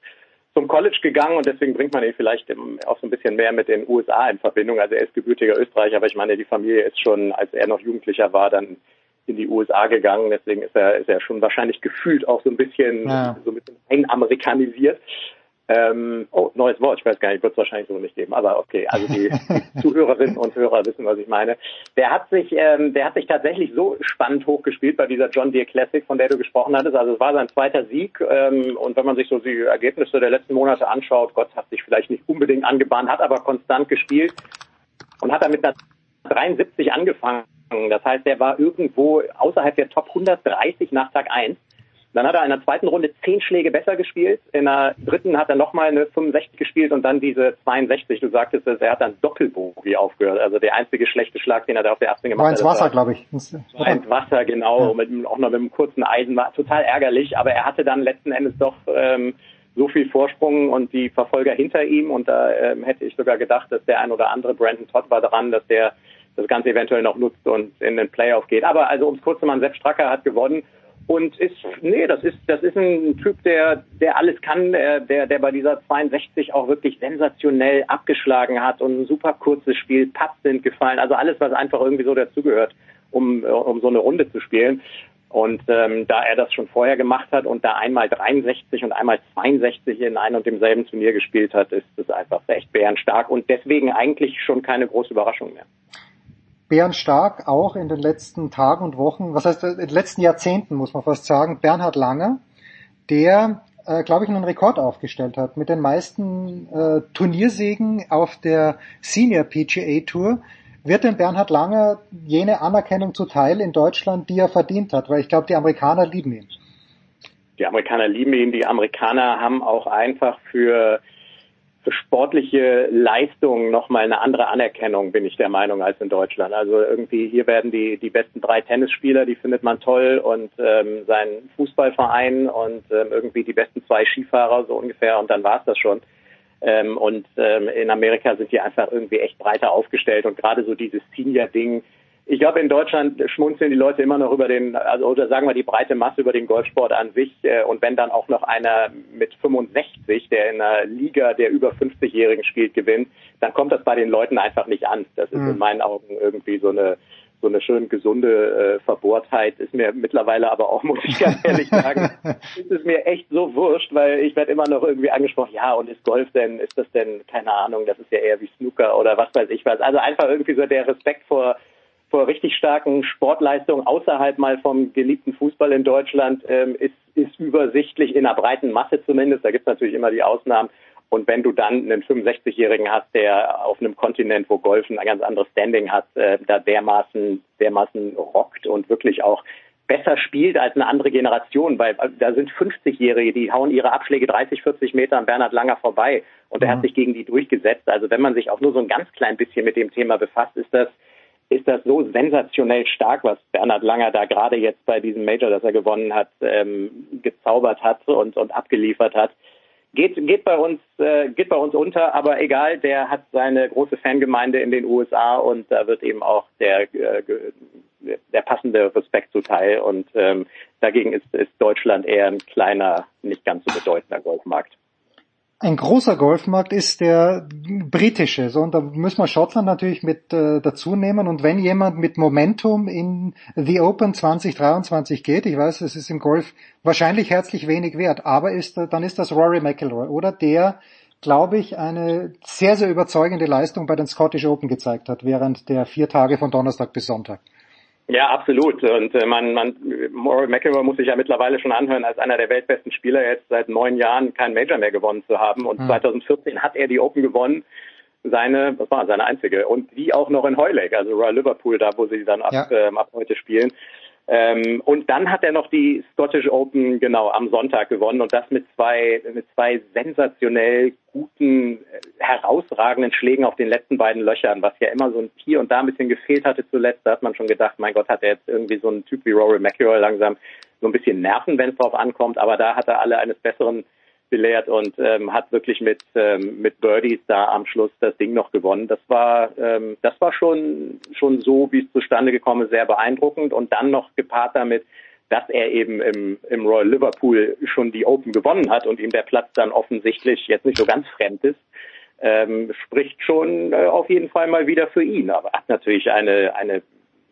zum College gegangen und deswegen bringt man ihn vielleicht auch so ein bisschen mehr mit den USA in Verbindung. Also er ist gebürtiger Österreicher, aber ich meine, die Familie ist schon, als er noch Jugendlicher war, dann in die USA gegangen. Deswegen ist er, ist er schon wahrscheinlich gefühlt auch so ein bisschen, ja. so ein bisschen einamerikanisiert. Ähm, oh, neues Wort, ich weiß gar nicht, wird es wahrscheinlich so nicht geben, aber okay, also die, Zuhörerinnen und Hörer wissen, was ich meine. Der hat sich, ähm, der hat sich tatsächlich so spannend hochgespielt bei dieser John Deere Classic, von der du gesprochen hattest. Also es war sein zweiter Sieg ähm, und wenn man sich so die Ergebnisse der letzten Monate anschaut, Gott hat sich vielleicht nicht unbedingt angebahnt, hat aber konstant gespielt und hat dann mit einer 73 angefangen. Das heißt, er war irgendwo außerhalb der Top 130 nach Tag 1 dann hat er in der zweiten Runde zehn Schläge besser gespielt. In der dritten hat er nochmal eine 65 gespielt und dann diese 62. Du sagtest er hat dann Doppelbogie aufgehört. Also der einzige schlechte Schlag, den er da auf der 18 gemacht hat. War ins Wasser, glaube ich. War ins Wasser, genau. Ja. Mit, auch noch mit einem kurzen Eisen. War total ärgerlich. Aber er hatte dann letzten Endes doch ähm, so viel Vorsprung und die Verfolger hinter ihm. Und da ähm, hätte ich sogar gedacht, dass der ein oder andere Brandon Todd war dran, dass der das Ganze eventuell noch nutzt und in den Playoff geht. Aber also ums kurz zu machen, Sepp Stracker hat gewonnen und ist, nee, das ist, das ist ein Typ, der, der alles kann, der, der, bei dieser 62 auch wirklich sensationell abgeschlagen hat und ein super kurzes Spiel, Putts sind gefallen, also alles, was einfach irgendwie so dazugehört, um, um so eine Runde zu spielen. Und ähm, da er das schon vorher gemacht hat und da einmal 63 und einmal 62 in einem und demselben Turnier gespielt hat, ist es einfach echt bärenstark und deswegen eigentlich schon keine große Überraschung mehr bärenstark auch in den letzten Tagen und Wochen, was heißt in den letzten Jahrzehnten, muss man fast sagen, Bernhard Langer, der, äh, glaube ich, einen Rekord aufgestellt hat mit den meisten äh, Turniersiegen auf der Senior PGA Tour. Wird denn Bernhard Langer jene Anerkennung zuteil in Deutschland, die er verdient hat? Weil ich glaube, die Amerikaner lieben ihn. Die Amerikaner lieben ihn. Die Amerikaner haben auch einfach für sportliche Leistungen nochmal eine andere Anerkennung, bin ich der Meinung, als in Deutschland. Also irgendwie hier werden die, die besten drei Tennisspieler, die findet man toll und ähm, sein Fußballverein und ähm, irgendwie die besten zwei Skifahrer so ungefähr und dann war's das schon. Ähm, und ähm, in Amerika sind die einfach irgendwie echt breiter aufgestellt und gerade so dieses Senior-Ding, ich glaube, in Deutschland schmunzeln die Leute immer noch über den, also oder sagen wir die breite Masse über den Golfsport an sich. Äh, und wenn dann auch noch einer mit 65, der in einer Liga der über 50-Jährigen spielt, gewinnt, dann kommt das bei den Leuten einfach nicht an. Das ist mhm. in meinen Augen irgendwie so eine so eine schön gesunde äh, Verbohrtheit ist mir mittlerweile aber auch, muss ich ganz ehrlich sagen, ist es mir echt so wurscht, weil ich werde immer noch irgendwie angesprochen, ja, und ist Golf denn, ist das denn, keine Ahnung, das ist ja eher wie Snooker oder was weiß ich was. Also einfach irgendwie so der Respekt vor vor richtig starken Sportleistungen außerhalb mal vom geliebten Fußball in Deutschland ähm, ist, ist übersichtlich in einer breiten Masse zumindest. Da gibt es natürlich immer die Ausnahmen. Und wenn du dann einen 65-Jährigen hast, der auf einem Kontinent, wo Golf ein ganz anderes Standing hat, äh, da dermaßen, dermaßen rockt und wirklich auch besser spielt als eine andere Generation, weil da sind 50-Jährige, die hauen ihre Abschläge 30, 40 Meter an Bernhard Langer vorbei und er mhm. hat sich gegen die durchgesetzt. Also wenn man sich auch nur so ein ganz klein bisschen mit dem Thema befasst, ist das ist das so sensationell stark, was Bernhard Langer da gerade jetzt bei diesem Major, das er gewonnen hat, ähm, gezaubert hat und, und abgeliefert hat. Geht, geht bei uns, äh, geht bei uns unter, aber egal, der hat seine große Fangemeinde in den USA und da wird eben auch der, äh, der passende Respekt zuteil und ähm, dagegen ist, ist Deutschland eher ein kleiner, nicht ganz so bedeutender Golfmarkt. Ein großer Golfmarkt ist der britische, so und da müssen wir Schottland natürlich mit äh, dazu nehmen. Und wenn jemand mit Momentum in The Open 2023 geht, ich weiß, es ist im Golf wahrscheinlich herzlich wenig wert, aber ist, dann ist das Rory McIlroy oder der, glaube ich, eine sehr sehr überzeugende Leistung bei den Scottish Open gezeigt hat während der vier Tage von Donnerstag bis Sonntag. Ja, absolut. Und äh, man, man, Rory McIlroy muss sich ja mittlerweile schon anhören, als einer der weltbesten Spieler jetzt seit neun Jahren kein Major mehr gewonnen zu haben. Und mhm. 2014 hat er die Open gewonnen. Seine, was war seine einzige? Und die auch noch in Hoylake, also Royal Liverpool, da wo sie dann ab, ja. ähm, ab heute spielen. Ähm, und dann hat er noch die Scottish Open genau am Sonntag gewonnen und das mit zwei mit zwei sensationell guten, äh, herausragenden Schlägen auf den letzten beiden Löchern, was ja immer so ein hier und da ein bisschen gefehlt hatte zuletzt. Da hat man schon gedacht, mein Gott, hat er jetzt irgendwie so einen Typ wie Rory McIlroy langsam so ein bisschen Nerven, wenn es drauf ankommt. Aber da hat er alle eines Besseren belehrt und ähm, hat wirklich mit ähm, mit Birdies da am Schluss das Ding noch gewonnen. Das war ähm, das war schon schon so, wie es zustande gekommen ist, sehr beeindruckend und dann noch gepaart damit, dass er eben im, im Royal Liverpool schon die Open gewonnen hat und ihm der Platz dann offensichtlich jetzt nicht so ganz fremd ist. Ähm, spricht schon äh, auf jeden Fall mal wieder für ihn, aber hat natürlich eine eine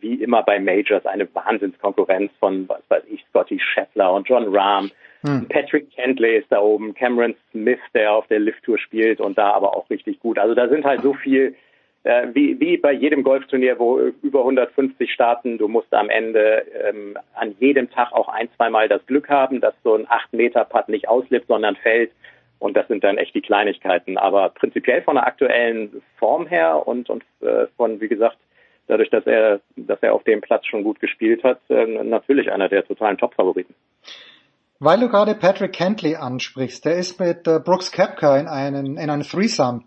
wie immer bei Majors eine Wahnsinnskonkurrenz von, was weiß ich, Scotty Scheffler und John Rahm. Hm. Patrick Kentley ist da oben, Cameron Smith, der auf der Lift-Tour spielt und da aber auch richtig gut. Also da sind halt so viel, äh, wie, wie bei jedem Golfturnier, wo über 150 starten, du musst am Ende ähm, an jedem Tag auch ein, zweimal das Glück haben, dass so ein 8-Meter-Putt nicht auslebt, sondern fällt. Und das sind dann echt die Kleinigkeiten. Aber prinzipiell von der aktuellen Form her und, und äh, von, wie gesagt, dadurch, dass er, dass er auf dem Platz schon gut gespielt hat, äh, natürlich einer der totalen Top-Favoriten. Weil du gerade Patrick Kentley ansprichst, der ist mit äh, Brooks Kepka in einen, in einen Threesome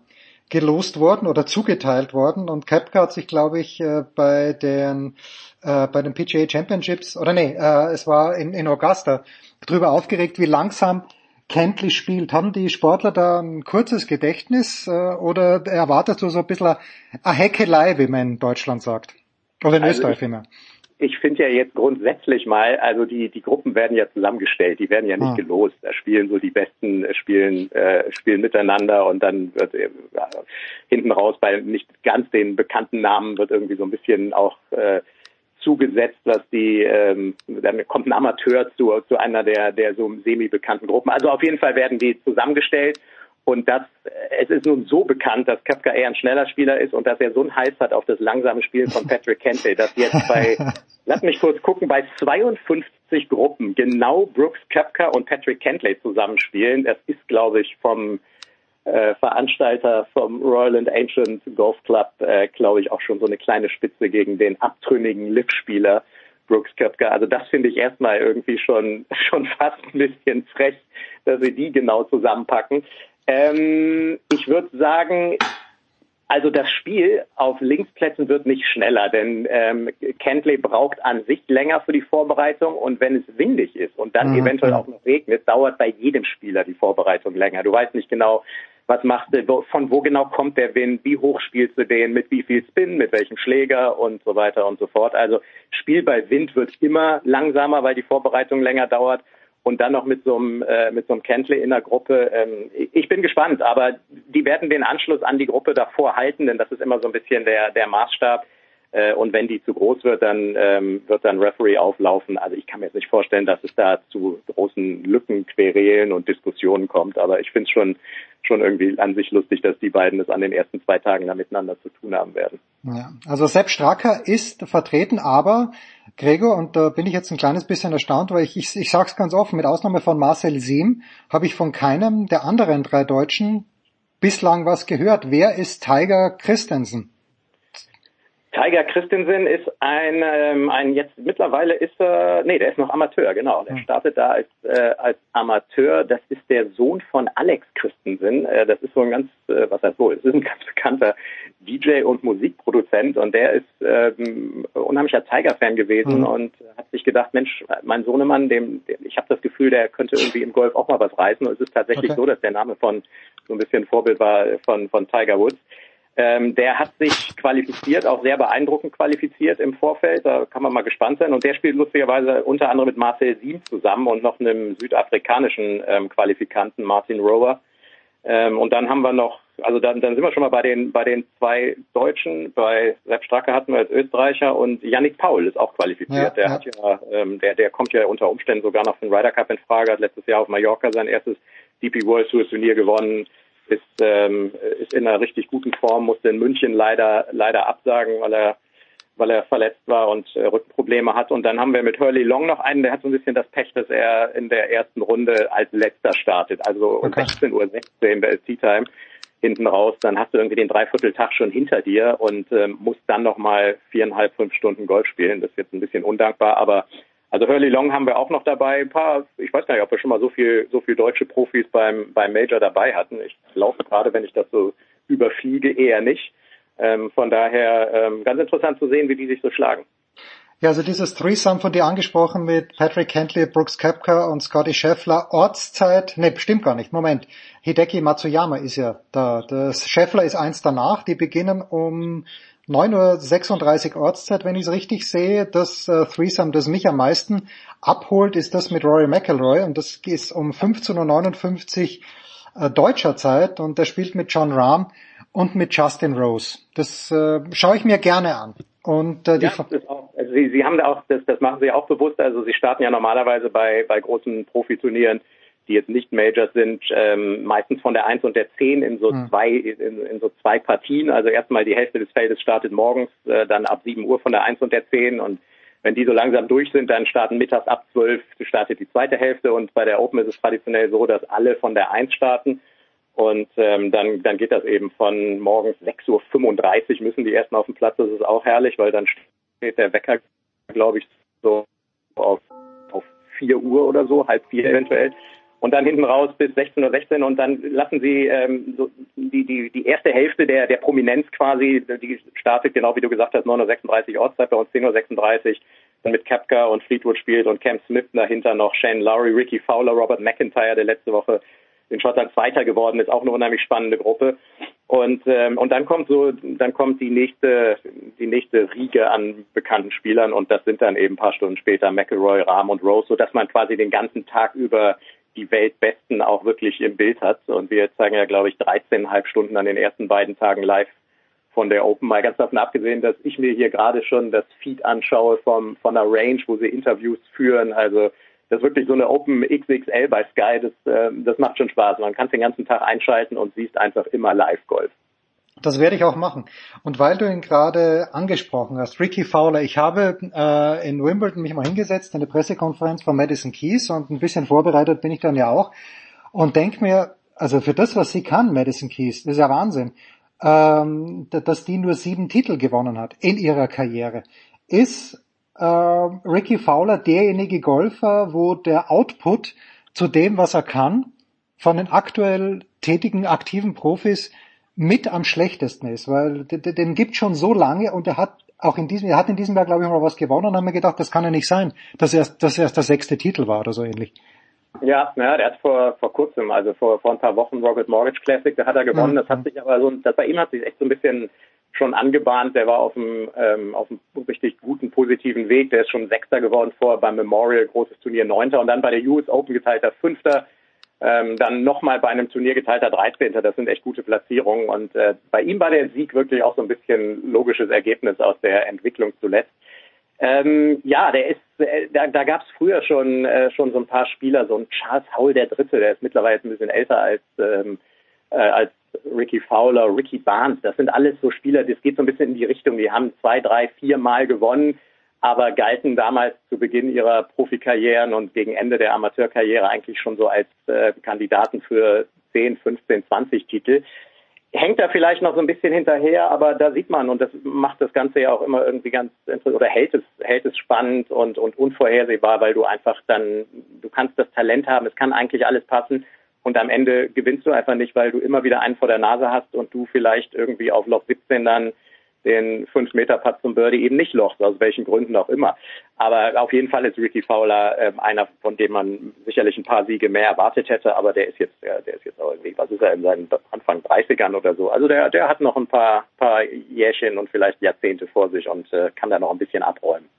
gelost worden oder zugeteilt worden und Kepka hat sich, glaube ich, äh, bei den bei den PGA Championships oder nee, es war in, in Augusta drüber aufgeregt, wie langsam Kentley spielt. Haben die Sportler da ein kurzes Gedächtnis äh, oder erwartest du so ein bisschen eine Heckelei, wie man in Deutschland sagt? Oder in also Österreich immer? Ich finde ja jetzt grundsätzlich mal, also die die Gruppen werden ja zusammengestellt, die werden ja nicht ah. gelost. Da spielen so die Besten äh, spielen äh, spielen miteinander und dann wird äh, hinten raus bei nicht ganz den bekannten Namen wird irgendwie so ein bisschen auch äh, zugesetzt, was die, ähm, dann kommt ein Amateur zu, zu einer der, der so semi-bekannten Gruppen. Also auf jeden Fall werden die zusammengestellt. Und das, es ist nun so bekannt, dass Kafka eher ein schneller Spieler ist und dass er so einen Hals hat auf das langsame Spiel von Patrick Kentley, dass jetzt bei, lass mich kurz gucken, bei 52 Gruppen genau Brooks Kafka und Patrick Kentley zusammenspielen. Das ist, glaube ich, vom, äh, Veranstalter vom Royal and Ancient Golf Club, äh, glaube ich, auch schon so eine kleine Spitze gegen den abtrünnigen Liv-Spieler Brooks Köpker. Also das finde ich erstmal irgendwie schon, schon fast ein bisschen frech, dass sie die genau zusammenpacken. Ähm, ich würde sagen, also das Spiel auf Linksplätzen wird nicht schneller, denn ähm, Kentley braucht an sich länger für die Vorbereitung und wenn es windig ist und dann mhm. eventuell auch noch regnet, dauert bei jedem Spieler die Vorbereitung länger. Du weißt nicht genau, was machst du, von wo genau kommt der Wind, wie hoch spielst du den, mit wie viel Spin, mit welchem Schläger und so weiter und so fort. Also Spiel bei Wind wird immer langsamer, weil die Vorbereitung länger dauert und dann noch mit so einem äh, mit so einem Kentley in der Gruppe. Ähm, ich bin gespannt, aber die werden den Anschluss an die Gruppe davor halten, denn das ist immer so ein bisschen der der Maßstab. Äh, und wenn die zu groß wird, dann ähm, wird dann Referee auflaufen. Also ich kann mir jetzt nicht vorstellen, dass es da zu großen Lücken, Querelen und Diskussionen kommt. Aber ich finde es schon, schon irgendwie an sich lustig, dass die beiden es an den ersten zwei Tagen da miteinander zu tun haben werden. Ja, also Sepp Stracker ist vertreten, aber Gregor, und da bin ich jetzt ein kleines bisschen erstaunt, weil ich, ich, ich sage es ganz offen, mit Ausnahme von Marcel Siem habe ich von keinem der anderen drei Deutschen bislang was gehört. Wer ist Tiger Christensen? Tiger Christensen ist ein, ähm, ein jetzt mittlerweile ist er, nee, der ist noch Amateur, genau. Der hm. startet da als, äh, als Amateur. Das ist der Sohn von Alex Christensen. Äh, das ist so ein ganz, äh, was heißt wohl, es ist ein ganz bekannter DJ und Musikproduzent und der ist ähm, unheimlicher Tiger-Fan gewesen mhm. und hat sich gedacht, Mensch, mein Sohnemann, dem, dem ich habe das Gefühl, der könnte irgendwie im Golf auch mal was reißen. Und es ist tatsächlich okay. so, dass der Name von so ein bisschen Vorbild war von, von Tiger Woods. Ähm, der hat sich qualifiziert, auch sehr beeindruckend qualifiziert im Vorfeld. Da kann man mal gespannt sein. Und der spielt lustigerweise unter anderem mit Marcel Siem zusammen und noch einem südafrikanischen ähm, Qualifikanten, Martin Rower. Ähm, und dann haben wir noch, also dann, dann sind wir schon mal bei den bei den zwei Deutschen. Bei Sepp Stracke hatten wir als Österreicher und Yannick Paul ist auch qualifiziert. Ja, der ja. hat ja, ähm, der der kommt ja unter Umständen sogar noch für den Ryder Cup in Frage. Hat letztes Jahr auf Mallorca sein erstes DP World Tour Turnier gewonnen ist, ähm, ist in einer richtig guten Form, musste in München leider leider absagen, weil er weil er verletzt war und äh, Rückenprobleme hat. Und dann haben wir mit Hurley Long noch einen, der hat so ein bisschen das Pech, dass er in der ersten Runde als letzter startet. Also um okay. 16.16 Uhr 16 der Tea Time hinten raus. Dann hast du irgendwie den Dreivierteltag schon hinter dir und ähm, musst dann noch mal viereinhalb, fünf Stunden Golf spielen. Das ist jetzt ein bisschen undankbar, aber also Hurley Long haben wir auch noch dabei. Ein paar, ich weiß gar nicht, ob wir schon mal so viel, so viel deutsche Profis beim, beim Major dabei hatten. Ich laufe gerade, wenn ich das so überfliege, eher nicht. Ähm, von daher ähm, ganz interessant zu sehen, wie die sich so schlagen. Ja, also dieses Threesome von dir angesprochen mit Patrick Kentley, Brooks Kepka und Scotty Scheffler. Ortszeit, ne, stimmt gar nicht. Moment. Hideki Matsuyama ist ja da. Das Scheffler ist eins danach. Die beginnen um 9.36 Uhr Ortszeit, wenn ich es richtig sehe. Das äh, Threesome, das mich am meisten abholt, ist das mit Rory McElroy und das ist um 15.59 Uhr äh, deutscher Zeit und der spielt mit John Rahm und mit Justin Rose. Das äh, schaue ich mir gerne an. Und äh, die ja, das auch, also Sie, Sie haben da auch, das, das machen Sie auch bewusst. Also Sie starten ja normalerweise bei, bei großen Profiturnieren, die jetzt nicht Majors sind, ähm, meistens von der 1 und der 10 in so hm. zwei in, in so zwei Partien. Also erstmal die Hälfte des Feldes startet morgens, äh, dann ab 7 Uhr von der 1 und der 10 und wenn die so langsam durch sind, dann starten mittags ab 12 startet die zweite Hälfte und bei der Open ist es traditionell so, dass alle von der 1 starten und ähm, dann, dann geht das eben von morgens 6.35 Uhr müssen die ersten auf dem Platz. Das ist auch herrlich, weil dann steht der Wecker, glaube ich, so auf, auf 4 Uhr oder so, halb vier eventuell. Und dann hinten raus bis 16.16 Uhr 16 und dann lassen sie ähm, so die, die, die erste Hälfte der, der Prominenz quasi, die startet genau wie du gesagt hast, 9.36 Uhr Ortszeit, bei uns 10.36 Uhr dann mit Kepka und Fleetwood spielt und Cam Smith dahinter noch Shane Lowry, Ricky Fowler, Robert McIntyre, der letzte Woche in Schottland Zweiter geworden ist, auch eine unheimlich spannende Gruppe. Und ähm, und dann kommt so, dann kommt die nächste die nächste Riege an bekannten Spielern und das sind dann eben ein paar Stunden später McElroy, Rahm und Rose, so dass man quasi den ganzen Tag über die Weltbesten auch wirklich im Bild hat. Und wir zeigen ja, glaube ich, 13,5 Stunden an den ersten beiden Tagen live von der Open. Mal ganz davon abgesehen, dass ich mir hier gerade schon das Feed anschaue vom, von der Range, wo sie Interviews führen. Also das ist wirklich so eine Open XXL bei Sky, das, äh, das macht schon Spaß. Man kann den ganzen Tag einschalten und siehst einfach immer Live-Golf. Das werde ich auch machen. Und weil du ihn gerade angesprochen hast, Ricky Fowler, ich habe äh, in Wimbledon mich mal hingesetzt, in eine Pressekonferenz von Madison Keys und ein bisschen vorbereitet bin ich dann ja auch und denk mir, also für das, was sie kann, Madison Keys, das ist ja Wahnsinn, ähm, dass die nur sieben Titel gewonnen hat in ihrer Karriere, ist äh, Ricky Fowler derjenige Golfer, wo der Output zu dem, was er kann, von den aktuell tätigen, aktiven Profis mit am schlechtesten ist, weil den gibt schon so lange und er hat auch in diesem, er hat in diesem Jahr, glaube ich, mal was gewonnen und haben mir gedacht, das kann ja nicht sein, dass er, dass er erst der sechste Titel war oder so ähnlich. Ja, ja, der hat vor, vor kurzem, also vor, vor ein paar Wochen Robert Mortgage Classic, da hat er gewonnen. Mhm. Das hat sich aber so, das bei ihm hat sich echt so ein bisschen schon angebahnt. Der war auf einem, ähm, auf einem richtig guten, positiven Weg. Der ist schon Sechster geworden vor beim Memorial, großes Turnier Neunter und dann bei der US Open geteilter Fünfter. Ähm, dann nochmal bei einem Turnier geteilter 13. Das sind echt gute Platzierungen. Und äh, bei ihm war der Sieg wirklich auch so ein bisschen logisches Ergebnis aus der Entwicklung zuletzt. Ähm, ja, der ist, äh, da, da gab es früher schon äh, schon so ein paar Spieler, so ein Charles Howell der Dritte, der ist mittlerweile ein bisschen älter als ähm, äh, als Ricky Fowler, Ricky Barnes, das sind alles so Spieler, das geht so ein bisschen in die Richtung, die haben zwei, drei, vier Mal gewonnen, aber galten damals zu Beginn ihrer Profikarrieren und gegen Ende der Amateurkarriere eigentlich schon so als äh, Kandidaten für 10, 15, 20 Titel. Hängt da vielleicht noch so ein bisschen hinterher, aber da sieht man, und das macht das Ganze ja auch immer irgendwie ganz interessant, oder hält es, hält es spannend und, und unvorhersehbar, weil du einfach dann, du kannst das Talent haben, es kann eigentlich alles passen und am Ende gewinnst du einfach nicht, weil du immer wieder einen vor der Nase hast und du vielleicht irgendwie auf Loch 17 dann den 5-Meter-Putt zum Birdie eben nicht lochst, aus welchen Gründen auch immer. Aber auf jeden Fall ist Ricky Fowler äh, einer, von dem man sicherlich ein paar Siege mehr erwartet hätte, aber der ist jetzt, der, der ist jetzt auch irgendwie, was ist er in seinen Anfang 30ern oder so. Also der, der hat noch ein paar, paar Jährchen und vielleicht Jahrzehnte vor sich und äh, kann da noch ein bisschen abräumen.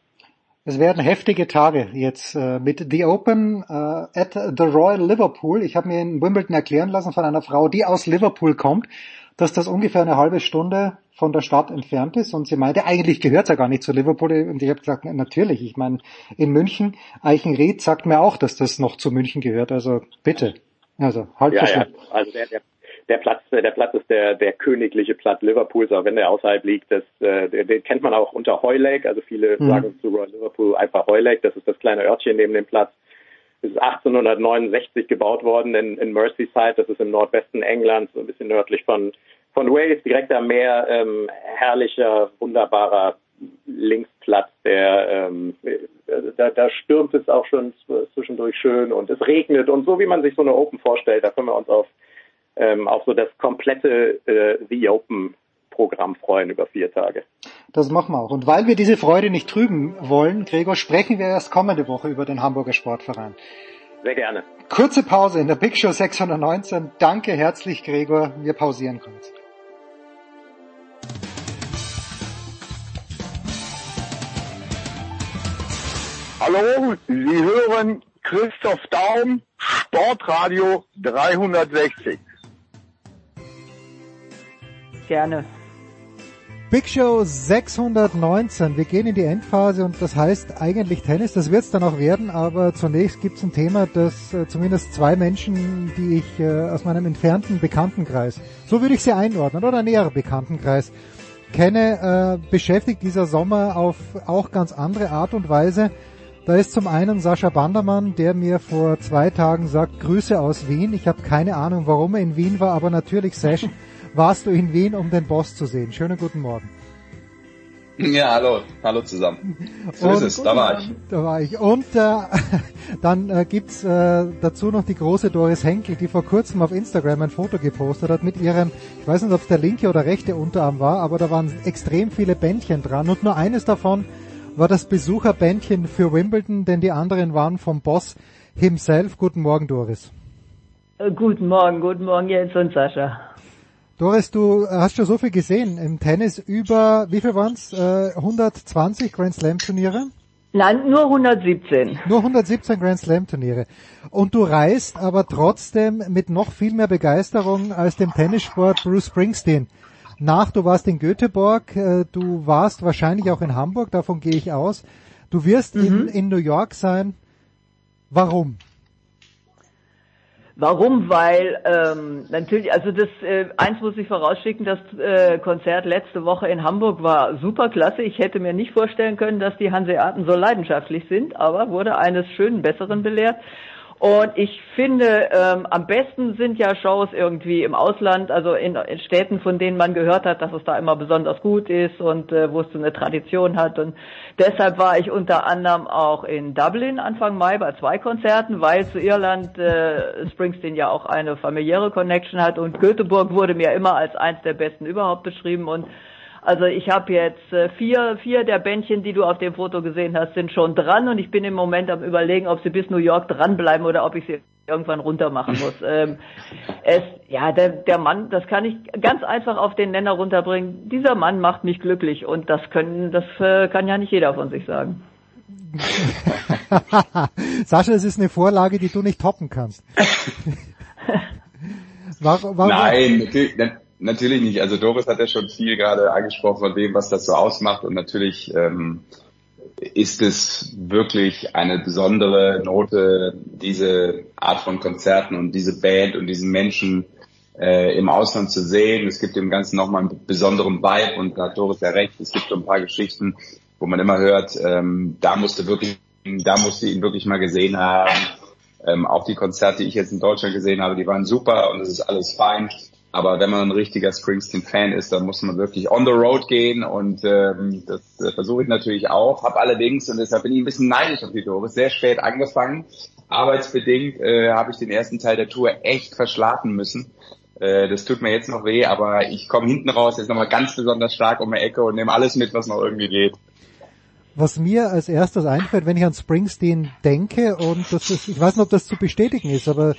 Es werden heftige Tage jetzt äh, mit The Open äh, at the Royal Liverpool. Ich habe mir in Wimbledon erklären lassen von einer Frau, die aus Liverpool kommt, dass das ungefähr eine halbe Stunde von der Stadt entfernt ist. Und sie meinte, eigentlich gehört es ja gar nicht zu Liverpool. Und ich habe gesagt, natürlich. Ich meine, in München, Eichenried sagt mir auch, dass das noch zu München gehört. Also bitte. Also halt ja, ja. Also der, der, der Platz, der Platz ist der, der königliche Platz Liverpools, auch wenn der außerhalb liegt. Das, äh, den kennt man auch unter Hoylake. Also viele mhm. sagen zu Royal Liverpool einfach Hoylake. Das ist das kleine Örtchen neben dem Platz. Es ist 1869 gebaut worden in, in Merseyside. Das ist im Nordwesten Englands, so ein bisschen nördlich von, von Wales, direkt am Meer. Ähm, herrlicher, wunderbarer Linksplatz, der ähm, da, da stürmt es auch schon zwischendurch schön und es regnet und so wie man sich so eine Open vorstellt, da können wir uns auf ähm, auf so das komplette äh, The Open Programm freuen über vier Tage. Das machen wir auch. Und weil wir diese Freude nicht trüben wollen, Gregor, sprechen wir erst kommende Woche über den Hamburger Sportverein. Sehr gerne. Kurze Pause in der Big Show 619. Danke herzlich, Gregor. Wir pausieren kurz. Hallo, Sie hören Christoph Daum, Sportradio 360. Gerne. Big Show 619. Wir gehen in die Endphase und das heißt eigentlich Tennis. Das wird es dann auch werden, aber zunächst gibt es ein Thema, das äh, zumindest zwei Menschen, die ich äh, aus meinem entfernten Bekanntenkreis, so würde ich sie einordnen, oder näherer Bekanntenkreis, kenne, äh, beschäftigt dieser Sommer auf auch ganz andere Art und Weise. Da ist zum einen Sascha Bandermann, der mir vor zwei Tagen sagt, Grüße aus Wien. Ich habe keine Ahnung, warum er in Wien war, aber natürlich Session warst du in Wien, um den Boss zu sehen. Schönen guten Morgen. Ja, hallo, hallo zusammen. So ist es, da war ich. Da war ich. Und äh, dann äh, gibt's äh, dazu noch die große Doris Henkel, die vor kurzem auf Instagram ein Foto gepostet hat mit ihrem, ich weiß nicht, ob es der linke oder rechte Unterarm war, aber da waren extrem viele Bändchen dran und nur eines davon war das Besucherbändchen für Wimbledon, denn die anderen waren vom Boss himself. Guten Morgen, Doris. Äh, guten Morgen, guten Morgen Jens und Sascha. Doris, du hast schon so viel gesehen im Tennis. Über, wie viel waren's? Äh, 120 Grand Slam Turniere? Nein, nur 117. Nur 117 Grand Slam Turniere. Und du reist aber trotzdem mit noch viel mehr Begeisterung als dem Tennissport Bruce Springsteen nach. Du warst in Göteborg, äh, du warst wahrscheinlich auch in Hamburg, davon gehe ich aus. Du wirst mhm. in, in New York sein. Warum? Warum? Weil ähm, natürlich, also das äh, eins muss ich vorausschicken, das äh, Konzert letzte Woche in Hamburg war super klasse. Ich hätte mir nicht vorstellen können, dass die Hanseaten so leidenschaftlich sind, aber wurde eines schönen Besseren belehrt. Und ich finde, ähm, am besten sind ja Shows irgendwie im Ausland, also in, in, Städten, von denen man gehört hat, dass es da immer besonders gut ist und äh, wo es so eine Tradition hat. Und deshalb war ich unter anderem auch in Dublin Anfang Mai bei zwei Konzerten, weil zu Irland äh, Springsteen ja auch eine familiäre Connection hat und Göteborg wurde mir immer als eins der besten überhaupt beschrieben und also ich habe jetzt äh, vier, vier der Bändchen, die du auf dem Foto gesehen hast, sind schon dran und ich bin im Moment am überlegen, ob sie bis New York dranbleiben oder ob ich sie irgendwann runter machen muss. ähm, es, ja, der, der Mann, das kann ich ganz einfach auf den Nenner runterbringen. Dieser Mann macht mich glücklich und das können, das äh, kann ja nicht jeder von sich sagen. Sascha, es ist eine Vorlage, die du nicht toppen kannst. warum, warum? Nein, natürlich, Natürlich nicht. Also Doris hat ja schon viel gerade angesprochen von dem, was das so ausmacht. Und natürlich ähm, ist es wirklich eine besondere Note, diese Art von Konzerten und diese Band und diesen Menschen äh, im Ausland zu sehen. Es gibt dem Ganzen nochmal einen besonderen Vibe und da hat Doris ja recht. Es gibt so ein paar Geschichten, wo man immer hört, ähm, da musste wirklich, da musste ihn wirklich mal gesehen haben. Ähm, auch die Konzerte, die ich jetzt in Deutschland gesehen habe, die waren super und es ist alles fein. Aber wenn man ein richtiger Springsteen-Fan ist, dann muss man wirklich on the road gehen und ähm, das äh, versuche ich natürlich auch. Habe allerdings, und deshalb bin ich ein bisschen neidisch auf die Doris, sehr spät angefangen. Arbeitsbedingt äh, habe ich den ersten Teil der Tour echt verschlafen müssen. Äh, das tut mir jetzt noch weh, aber ich komme hinten raus jetzt nochmal ganz besonders stark um die Ecke und nehme alles mit, was noch irgendwie geht. Was mir als erstes einfällt, wenn ich an Springsteen denke, und das ist, ich weiß nicht, ob das zu bestätigen ist, aber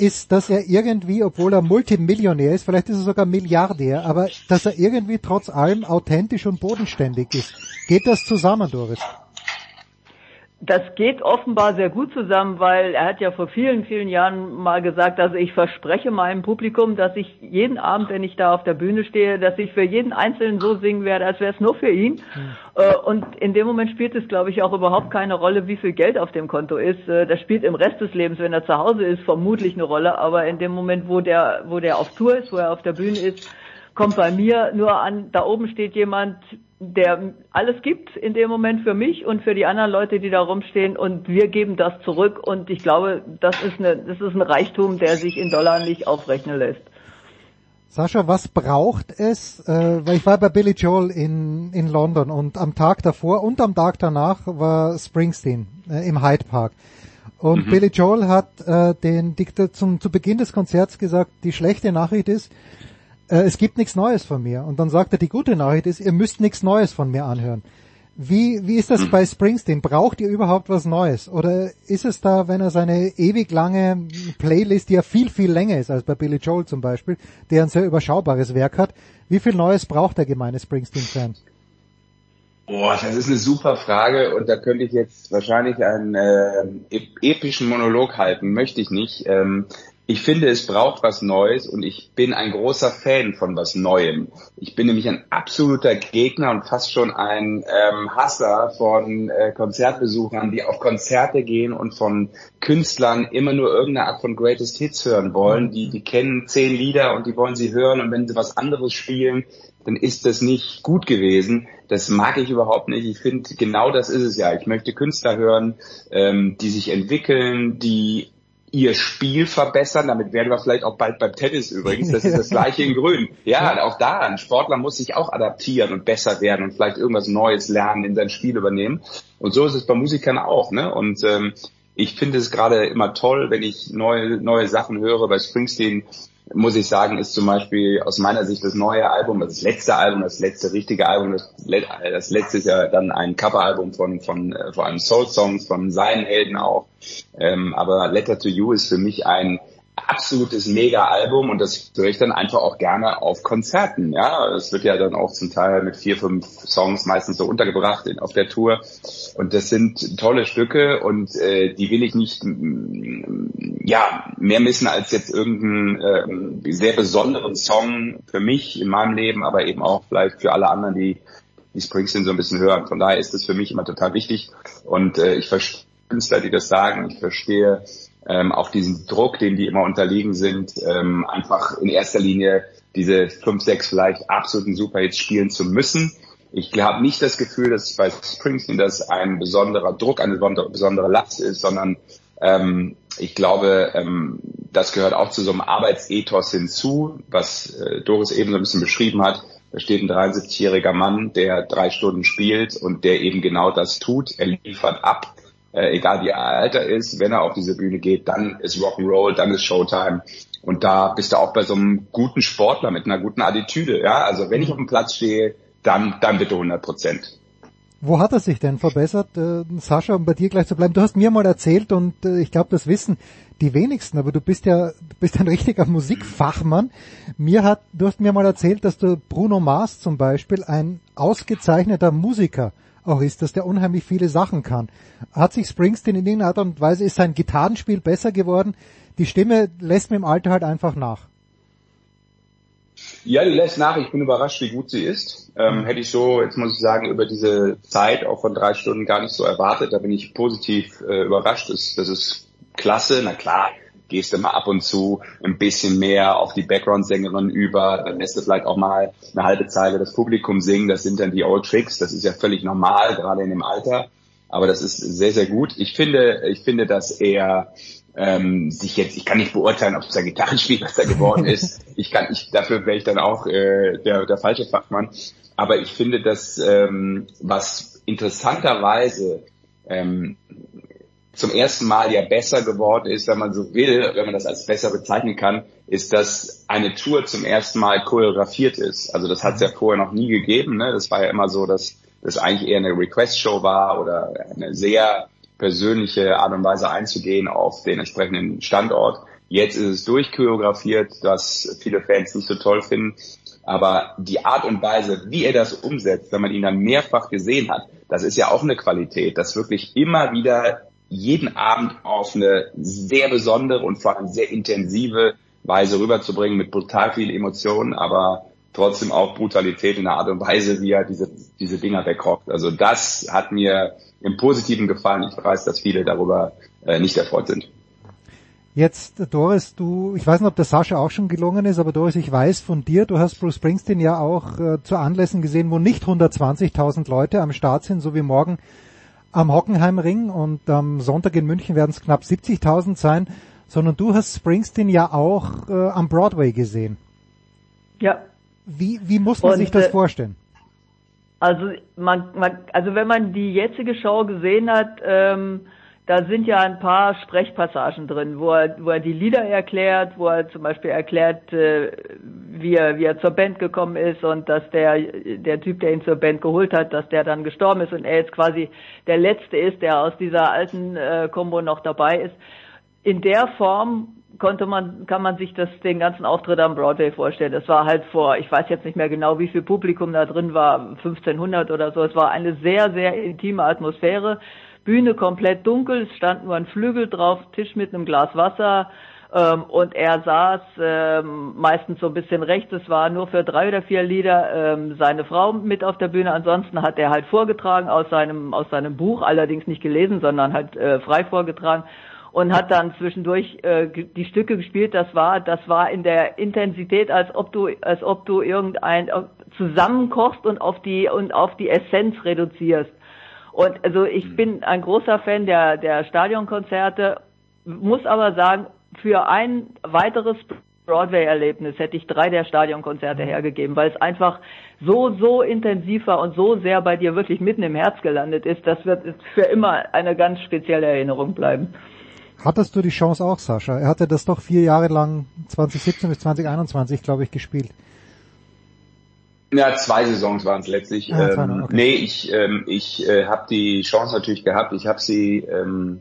ist, dass er irgendwie, obwohl er Multimillionär ist, vielleicht ist er sogar Milliardär, aber dass er irgendwie trotz allem authentisch und bodenständig ist. Geht das zusammen, Doris? Das geht offenbar sehr gut zusammen, weil er hat ja vor vielen, vielen Jahren mal gesagt, also ich verspreche meinem Publikum, dass ich jeden Abend, wenn ich da auf der Bühne stehe, dass ich für jeden Einzelnen so singen werde, als wäre es nur für ihn. Mhm. Und in dem Moment spielt es, glaube ich, auch überhaupt keine Rolle, wie viel Geld auf dem Konto ist. Äh, das spielt im Rest des Lebens, wenn er zu Hause ist, vermutlich eine Rolle. Aber in dem Moment, wo der, wo der auf Tour ist, wo er auf der Bühne ist, kommt bei mir nur an, da oben steht jemand, der alles gibt in dem Moment für mich und für die anderen Leute, die da rumstehen und wir geben das zurück und ich glaube, das ist, eine, das ist ein Reichtum, der sich in Dollar nicht aufrechnen lässt. Sascha, was braucht es? Äh, weil ich war bei Billy Joel in, in London und am Tag davor und am Tag danach war Springsteen äh, im Hyde Park. Und mhm. Billy Joel hat äh, den Diktor zum, zu Beginn des Konzerts gesagt, die schlechte Nachricht ist, äh, es gibt nichts Neues von mir. Und dann sagt er, die gute Nachricht ist, ihr müsst nichts Neues von mir anhören. Wie, wie ist das Hm. bei Springsteen? Braucht ihr überhaupt was Neues? Oder ist es da, wenn er seine ewig lange Playlist, die ja viel, viel länger ist als bei Billy Joel zum Beispiel, der ein sehr überschaubares Werk hat, wie viel Neues braucht der gemeine Springsteen-Fan? Boah, das ist eine super Frage und da könnte ich jetzt wahrscheinlich einen äh, ep- epischen Monolog halten, möchte ich nicht. Ähm, ich finde, es braucht was Neues und ich bin ein großer Fan von was Neuem. Ich bin nämlich ein absoluter Gegner und fast schon ein ähm, Hasser von äh, Konzertbesuchern, die auf Konzerte gehen und von Künstlern immer nur irgendeine Art von Greatest Hits hören wollen. Die, die kennen zehn Lieder und die wollen sie hören und wenn sie was anderes spielen, dann ist das nicht gut gewesen. Das mag ich überhaupt nicht. Ich finde, genau das ist es ja. Ich möchte Künstler hören, ähm, die sich entwickeln, die ihr Spiel verbessern. Damit werden wir vielleicht auch bald beim Tennis übrigens. Das ist das gleiche in Grün. Ja, auch da. Ein Sportler muss sich auch adaptieren und besser werden und vielleicht irgendwas Neues lernen, in sein Spiel übernehmen. Und so ist es bei Musikern auch. Ne? Und ähm, ich finde es gerade immer toll, wenn ich neue, neue Sachen höre. Bei Springsteen muss ich sagen, ist zum Beispiel aus meiner Sicht das neue Album, das letzte Album, das letzte richtige Album, das, das letzte ist ja dann ein Coveralbum von, von, äh, von einem Soul-Songs, von seinen Helden auch. Ähm, aber Letter to You ist für mich ein absolutes Mega-Album und das höre ich dann einfach auch gerne auf Konzerten. Ja, es wird ja dann auch zum Teil mit vier, fünf Songs meistens so untergebracht in, auf der Tour und das sind tolle Stücke und äh, die will ich nicht ja mehr missen als jetzt irgendeinen ähm, sehr besonderen Song für mich in meinem Leben, aber eben auch vielleicht für alle anderen, die die Springsteen so ein bisschen hören. Von daher ist das für mich immer total wichtig und äh, ich verstehe Künstler, die das sagen. Ich verstehe ähm, auch diesen Druck, dem die immer unterliegen sind, ähm, einfach in erster Linie diese fünf, sechs vielleicht absoluten Superhits spielen zu müssen. Ich habe nicht das Gefühl, dass bei Springsteen das ein besonderer Druck, eine besondere Last ist, sondern ähm, ich glaube, ähm, das gehört auch zu so einem Arbeitsethos hinzu, was äh, Doris eben so ein bisschen beschrieben hat. Da steht ein 73-jähriger Mann, der drei Stunden spielt und der eben genau das tut. Er liefert ab, äh, egal wie er Alter ist. Wenn er auf diese Bühne geht, dann ist Rock'n'Roll, dann ist Showtime. Und da bist du auch bei so einem guten Sportler mit einer guten Attitüde. Ja, also wenn ich auf dem Platz stehe, dann, dann bitte 100 Prozent. Wo hat er sich denn verbessert? Äh, Sascha, um bei dir gleich zu bleiben. Du hast mir mal erzählt und äh, ich glaube, das wissen die wenigsten, aber du bist ja du bist ein richtiger Musikfachmann. Mir hat, du hast mir mal erzählt, dass du Bruno Mars zum Beispiel ein ausgezeichneter Musiker auch ist, dass der unheimlich viele Sachen kann. Hat sich Springsteen in irgendeiner Art und Weise, ist sein Gitarrenspiel besser geworden? Die Stimme lässt mir im Alter halt einfach nach. Ja, die lässt nach. Ich bin überrascht, wie gut sie ist. Ähm, hätte ich so, jetzt muss ich sagen, über diese Zeit auch von drei Stunden gar nicht so erwartet. Da bin ich positiv äh, überrascht. Das, das ist klasse. Na klar, gehst du mal ab und zu ein bisschen mehr auf die Background-Sängerin über. Dann lässt du vielleicht auch mal eine halbe Zeile das Publikum singen. Das sind dann die Old Tricks. Das ist ja völlig normal, gerade in dem Alter. Aber das ist sehr, sehr gut. Ich finde, ich finde, dass er ähm, sich jetzt, ich kann nicht beurteilen, ob sein Gitarrenspiel besser geworden ist. Ich kann, ich, dafür wäre ich dann auch äh, der, der falsche Fachmann. Aber ich finde, dass ähm, was interessanterweise ähm, zum ersten Mal ja besser geworden ist, wenn man so will, wenn man das als besser bezeichnen kann, ist, dass eine Tour zum ersten Mal choreografiert ist. Also das hat es ja vorher noch nie gegeben. Ne? Das war ja immer so, dass das eigentlich eher eine Request-Show war oder eine sehr persönliche Art und Weise einzugehen auf den entsprechenden Standort. Jetzt ist es durchchoreografiert, was viele Fans nicht so toll finden. Aber die Art und Weise, wie er das umsetzt, wenn man ihn dann mehrfach gesehen hat, das ist ja auch eine Qualität, das wirklich immer wieder jeden Abend auf eine sehr besondere und vor allem sehr intensive Weise rüberzubringen mit brutal viel Emotionen, aber trotzdem auch Brutalität in der Art und Weise, wie er diese, diese Dinger wegrockt. Also das hat mir im Positiven gefallen. Ich weiß, dass viele darüber äh, nicht erfreut sind. Jetzt, Doris, du, ich weiß nicht, ob der Sascha auch schon gelungen ist, aber Doris, ich weiß von dir, du hast Bruce Springsteen ja auch äh, zu Anlässen gesehen, wo nicht 120.000 Leute am Start sind, so wie morgen am Hockenheimring und am Sonntag in München werden es knapp 70.000 sein, sondern du hast Springsteen ja auch äh, am Broadway gesehen. Ja. Wie, wie muss man Und, sich das äh, vorstellen? Also man, man, also wenn man die jetzige Show gesehen hat, ähm, da sind ja ein paar Sprechpassagen drin, wo er, wo er die Lieder erklärt, wo er zum Beispiel erklärt, äh, wie er, wie er zur Band gekommen ist und dass der, der Typ, der ihn zur Band geholt hat, dass der dann gestorben ist und er jetzt quasi der Letzte ist, der aus dieser alten äh, Combo noch dabei ist. In der Form konnte man, kann man sich das, den ganzen Auftritt am Broadway vorstellen. Das war halt vor, ich weiß jetzt nicht mehr genau, wie viel Publikum da drin war, 1500 oder so. Es war eine sehr, sehr intime Atmosphäre. Bühne komplett dunkel, es stand nur ein Flügel drauf, Tisch mit einem Glas Wasser, ähm, und er saß ähm, meistens so ein bisschen rechts, es war nur für drei oder vier Lieder ähm, seine Frau mit auf der Bühne. Ansonsten hat er halt vorgetragen aus seinem, aus seinem Buch, allerdings nicht gelesen, sondern halt äh, frei vorgetragen und hat dann zwischendurch äh, die Stücke gespielt. Das war, das war in der Intensität, als ob du, als ob du irgendein zusammenkochst und auf die und auf die Essenz reduzierst. Und also ich mhm. bin ein großer Fan der der Stadionkonzerte, muss aber sagen, für ein weiteres Broadway-Erlebnis hätte ich drei der Stadionkonzerte hergegeben, weil es einfach so, so intensiv war und so sehr bei dir wirklich mitten im Herz gelandet ist. Das wird für immer eine ganz spezielle Erinnerung bleiben. Hattest du die Chance auch, Sascha? Er hatte das doch vier Jahre lang, 2017 bis 2021, glaube ich, gespielt. Ja, zwei Saisons waren es letztlich. Ah, ähm, okay. Nee, ich, ähm, ich äh, habe die Chance natürlich gehabt. Ich habe sie ähm,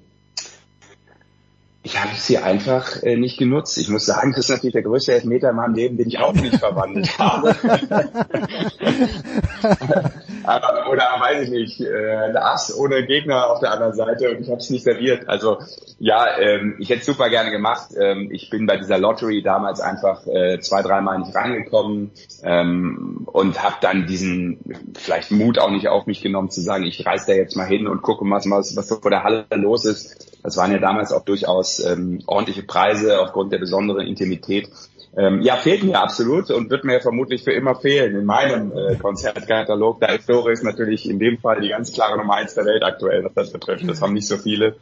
ich habe sie einfach äh, nicht genutzt. Ich muss sagen, das ist natürlich der größte Elfmeter in meinem Leben, den ich auch nicht verwandelt habe. Aber, oder weiß ich nicht, äh, ein Ass ohne Gegner auf der anderen Seite und ich habe es nicht serviert. Also ja, ähm, ich hätte super gerne gemacht. Ähm, ich bin bei dieser Lottery damals einfach äh, zwei, dreimal nicht rangekommen ähm, und habe dann diesen vielleicht Mut auch nicht auf mich genommen zu sagen, ich reiß da jetzt mal hin und gucke mal, was, was vor der Halle los ist. Das waren ja damals auch durchaus ähm, ordentliche Preise aufgrund der besonderen Intimität. Ähm, ja, fehlt mir absolut und wird mir vermutlich für immer fehlen in meinem äh, Konzertkatalog. Da ist Doris natürlich in dem Fall die ganz klare Nummer eins der Welt aktuell, was das betrifft. Das haben nicht so viele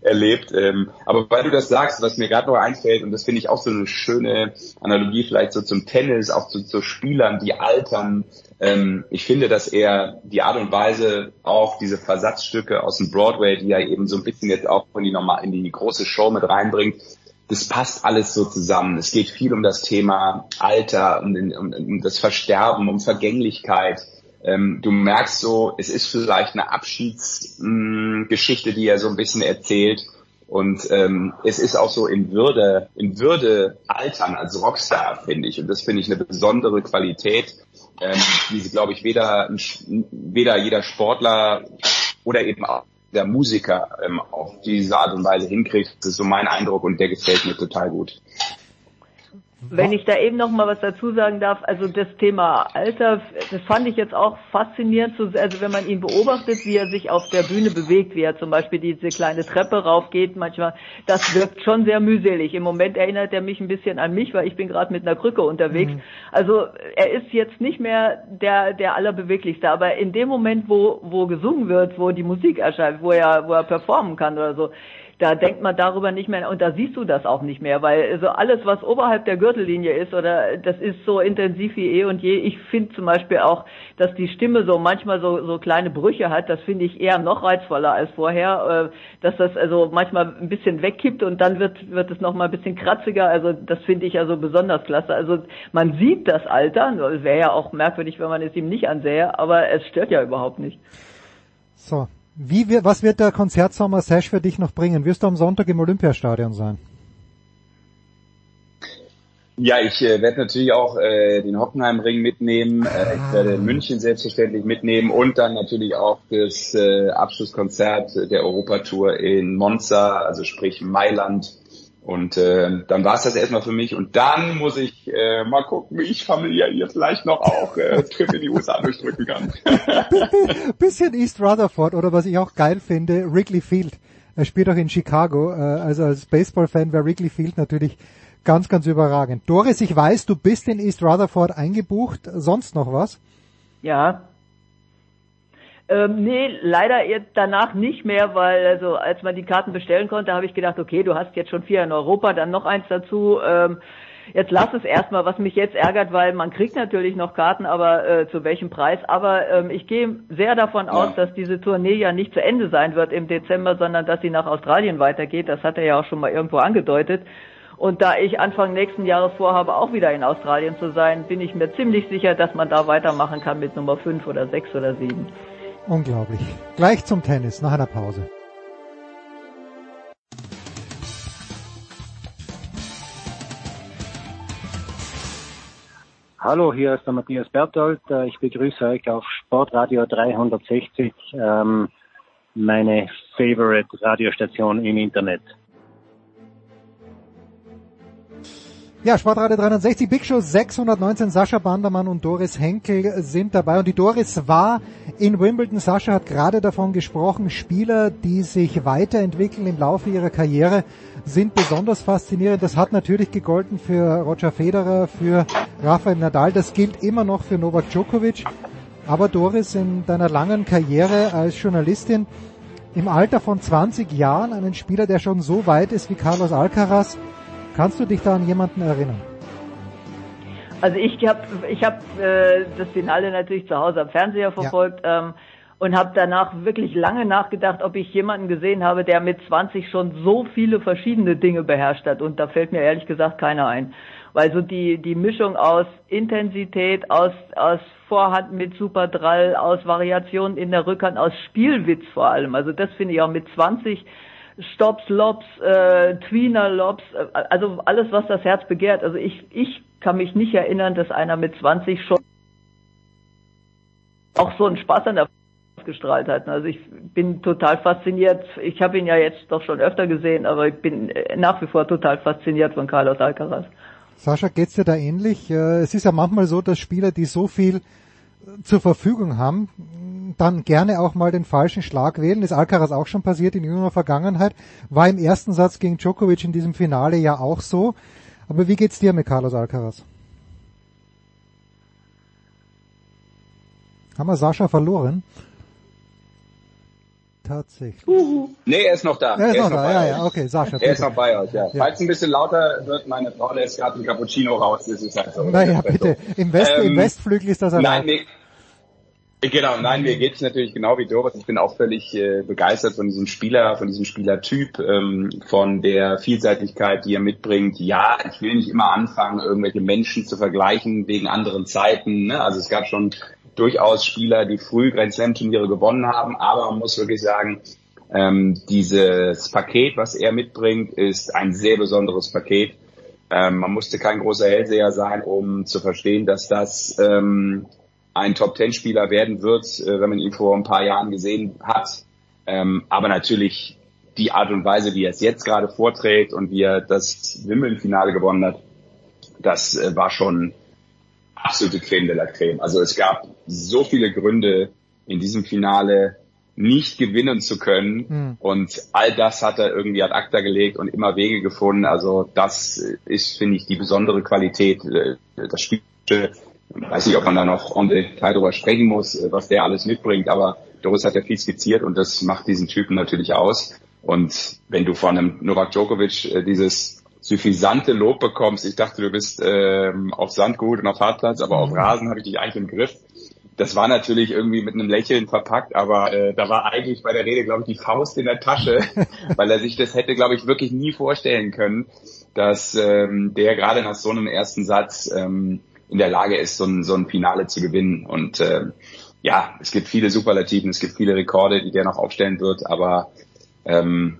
erlebt. Ähm, aber weil du das sagst, was mir gerade noch einfällt, und das finde ich auch so eine schöne Analogie vielleicht so zum Tennis, auch zu, zu Spielern, die altern. Ähm, ich finde, dass er die Art und Weise auch diese Versatzstücke aus dem Broadway, die er eben so ein bisschen jetzt auch in die, normal, in die große Show mit reinbringt, das passt alles so zusammen. Es geht viel um das Thema Alter, um, um, um das Versterben, um Vergänglichkeit. Ähm, du merkst so, es ist vielleicht eine Abschiedsgeschichte, die er so ein bisschen erzählt. Und ähm, es ist auch so in Würde, in Würde altern als Rockstar, finde ich. Und das finde ich eine besondere Qualität, ähm, die, glaube ich, weder, weder jeder Sportler oder eben auch der Musiker ähm, auf diese Art und Weise hinkriegt. Das ist so mein Eindruck und der gefällt mir total gut. Wenn ich da eben noch mal was dazu sagen darf, also das Thema Alter, das fand ich jetzt auch faszinierend, also wenn man ihn beobachtet, wie er sich auf der Bühne bewegt, wie er zum Beispiel diese kleine Treppe raufgeht, manchmal, das wirkt schon sehr mühselig. Im Moment erinnert er mich ein bisschen an mich, weil ich bin gerade mit einer Krücke unterwegs. Mhm. Also er ist jetzt nicht mehr der, der allerbeweglichste, aber in dem Moment, wo, wo gesungen wird, wo die Musik erscheint, wo er, wo er performen kann oder so, da denkt man darüber nicht mehr und da siehst du das auch nicht mehr, weil also alles, was oberhalb der Gürtellinie ist oder das ist so intensiv wie eh und je. Ich finde zum Beispiel auch, dass die Stimme so manchmal so, so kleine Brüche hat, das finde ich eher noch reizvoller als vorher, äh, dass das also manchmal ein bisschen wegkippt und dann wird, wird es nochmal ein bisschen kratziger, also das finde ich also besonders klasse. Also man sieht das Alter, wäre ja auch merkwürdig, wenn man es ihm nicht ansähe, aber es stört ja überhaupt nicht. So, wie, was wird der Konzertsommer Sash für dich noch bringen? Wirst du am Sonntag im Olympiastadion sein? Ja, ich äh, werde natürlich auch äh, den Hockenheimring mitnehmen. Äh, ich werde ah. München selbstverständlich mitnehmen und dann natürlich auch das äh, Abschlusskonzert der Europatour in Monza, also sprich Mailand und äh, dann war es das erstmal für mich. Und dann muss ich äh, mal gucken, wie ich familiär hier vielleicht noch auch äh, Trip in die USA durchdrücken kann. Bisschen East Rutherford oder was ich auch geil finde, Wrigley Field. Er spielt auch in Chicago. Äh, also als Baseball-Fan wäre Wrigley Field natürlich ganz, ganz überragend. Doris, ich weiß, du bist in East Rutherford eingebucht. Sonst noch was? Ja, ähm, nee, leider jetzt danach nicht mehr, weil also als man die Karten bestellen konnte, habe ich gedacht, okay, du hast jetzt schon vier in Europa, dann noch eins dazu. Ähm, jetzt lass es erstmal, was mich jetzt ärgert, weil man kriegt natürlich noch Karten, aber äh, zu welchem Preis. Aber ähm, ich gehe sehr davon aus, ja. dass diese Tournee ja nicht zu Ende sein wird im Dezember, sondern dass sie nach Australien weitergeht. Das hat er ja auch schon mal irgendwo angedeutet. Und da ich Anfang nächsten Jahres vorhabe, auch wieder in Australien zu sein, bin ich mir ziemlich sicher, dass man da weitermachen kann mit Nummer 5 oder 6 oder 7. Unglaublich. Gleich zum Tennis nach einer Pause. Hallo, hier ist der Matthias Berthold. Äh, ich begrüße euch auf Sportradio 360, ähm, meine Favorite Radiostation im Internet. Ja, Sportradio 360, Big Show 619, Sascha Bandermann und Doris Henkel sind dabei. Und die Doris war in Wimbledon. Sascha hat gerade davon gesprochen, Spieler, die sich weiterentwickeln im Laufe ihrer Karriere, sind besonders faszinierend. Das hat natürlich gegolten für Roger Federer, für Rafael Nadal. Das gilt immer noch für Novak Djokovic. Aber Doris, in deiner langen Karriere als Journalistin, im Alter von 20 Jahren einen Spieler, der schon so weit ist wie Carlos Alcaraz, Kannst du dich da an jemanden erinnern? Also ich habe ich hab, äh, das Finale natürlich zu Hause am Fernseher verfolgt ja. ähm, und habe danach wirklich lange nachgedacht, ob ich jemanden gesehen habe, der mit 20 schon so viele verschiedene Dinge beherrscht hat. Und da fällt mir ehrlich gesagt keiner ein. Weil so die, die Mischung aus Intensität, aus, aus Vorhand mit Superdrall, aus Variationen in der Rückhand, aus Spielwitz vor allem. Also das finde ich auch mit 20 Stops, Lobs, äh, Tweener Lobs, äh, also alles, was das Herz begehrt. Also ich, ich kann mich nicht erinnern, dass einer mit 20 schon auch so einen Spaß an der gestrahlt hat. Also ich bin total fasziniert. Ich habe ihn ja jetzt doch schon öfter gesehen, aber ich bin äh, nach wie vor total fasziniert von Carlos Alcaraz. Sascha, geht's dir da ähnlich? Äh, es ist ja manchmal so, dass Spieler, die so viel zur Verfügung haben, dann gerne auch mal den falschen Schlag wählen. Ist Alcaraz auch schon passiert in jüngerer Vergangenheit. War im ersten Satz gegen Djokovic in diesem Finale ja auch so. Aber wie geht's dir mit Carlos Alcaraz? Haben wir Sascha verloren? Tatsächlich. Uhu. Nee, er ist noch da. Er ist, er ist noch, noch da, ja, ja, okay, Sascha. Er ist noch bei euch, ja. ja. Falls ein bisschen lauter wird, meine Frau lässt gerade ein Cappuccino raus, das ist halt so. Naja, bitte. Im, West, ähm, im Westflügel ist das erlaubt. Nein, nee, Genau, nein, mir geht's natürlich genau wie Doris. Ich bin auch völlig äh, begeistert von diesem Spieler, von diesem Spielertyp, ähm, von der Vielseitigkeit, die er mitbringt. Ja, ich will nicht immer anfangen, irgendwelche Menschen zu vergleichen wegen anderen Zeiten. Ne? Also es gab schon durchaus Spieler, die früh Grand Slam Turniere gewonnen haben, aber man muss wirklich sagen, ähm, dieses Paket, was er mitbringt, ist ein sehr besonderes Paket. Ähm, man musste kein großer Hellseher sein, um zu verstehen, dass das ähm, ein Top-Ten-Spieler werden wird, äh, wenn man ihn vor ein paar Jahren gesehen hat. Ähm, aber natürlich die Art und Weise, wie er es jetzt gerade vorträgt und wie er das Wimbledon-Finale gewonnen hat, das äh, war schon absolute Creme de la Creme. Also es gab so viele Gründe in diesem Finale nicht gewinnen zu können. Mhm. Und all das hat er irgendwie ad acta gelegt und immer Wege gefunden. Also das ist, finde ich, die besondere Qualität, äh, das Spiel weiß nicht, ob man da noch on Detail drüber sprechen muss, äh, was der alles mitbringt, aber Doris hat ja viel skizziert und das macht diesen Typen natürlich aus. Und wenn du von einem Novak Djokovic äh, dieses suffisante Lob bekommst, ich dachte, du bist ähm, auf Sand gut und auf Hartplatz, aber auf. Rasen habe ich dich eigentlich im Griff. Das war natürlich irgendwie mit einem Lächeln verpackt, aber äh, da war eigentlich bei der Rede, glaube ich, die Faust in der Tasche, weil er sich das hätte, glaube ich, wirklich nie vorstellen können, dass ähm, der gerade nach so einem ersten Satz ähm, in der Lage ist, so ein, so ein Finale zu gewinnen. Und äh, ja, es gibt viele Superlativen, es gibt viele Rekorde, die der noch aufstellen wird, aber ähm,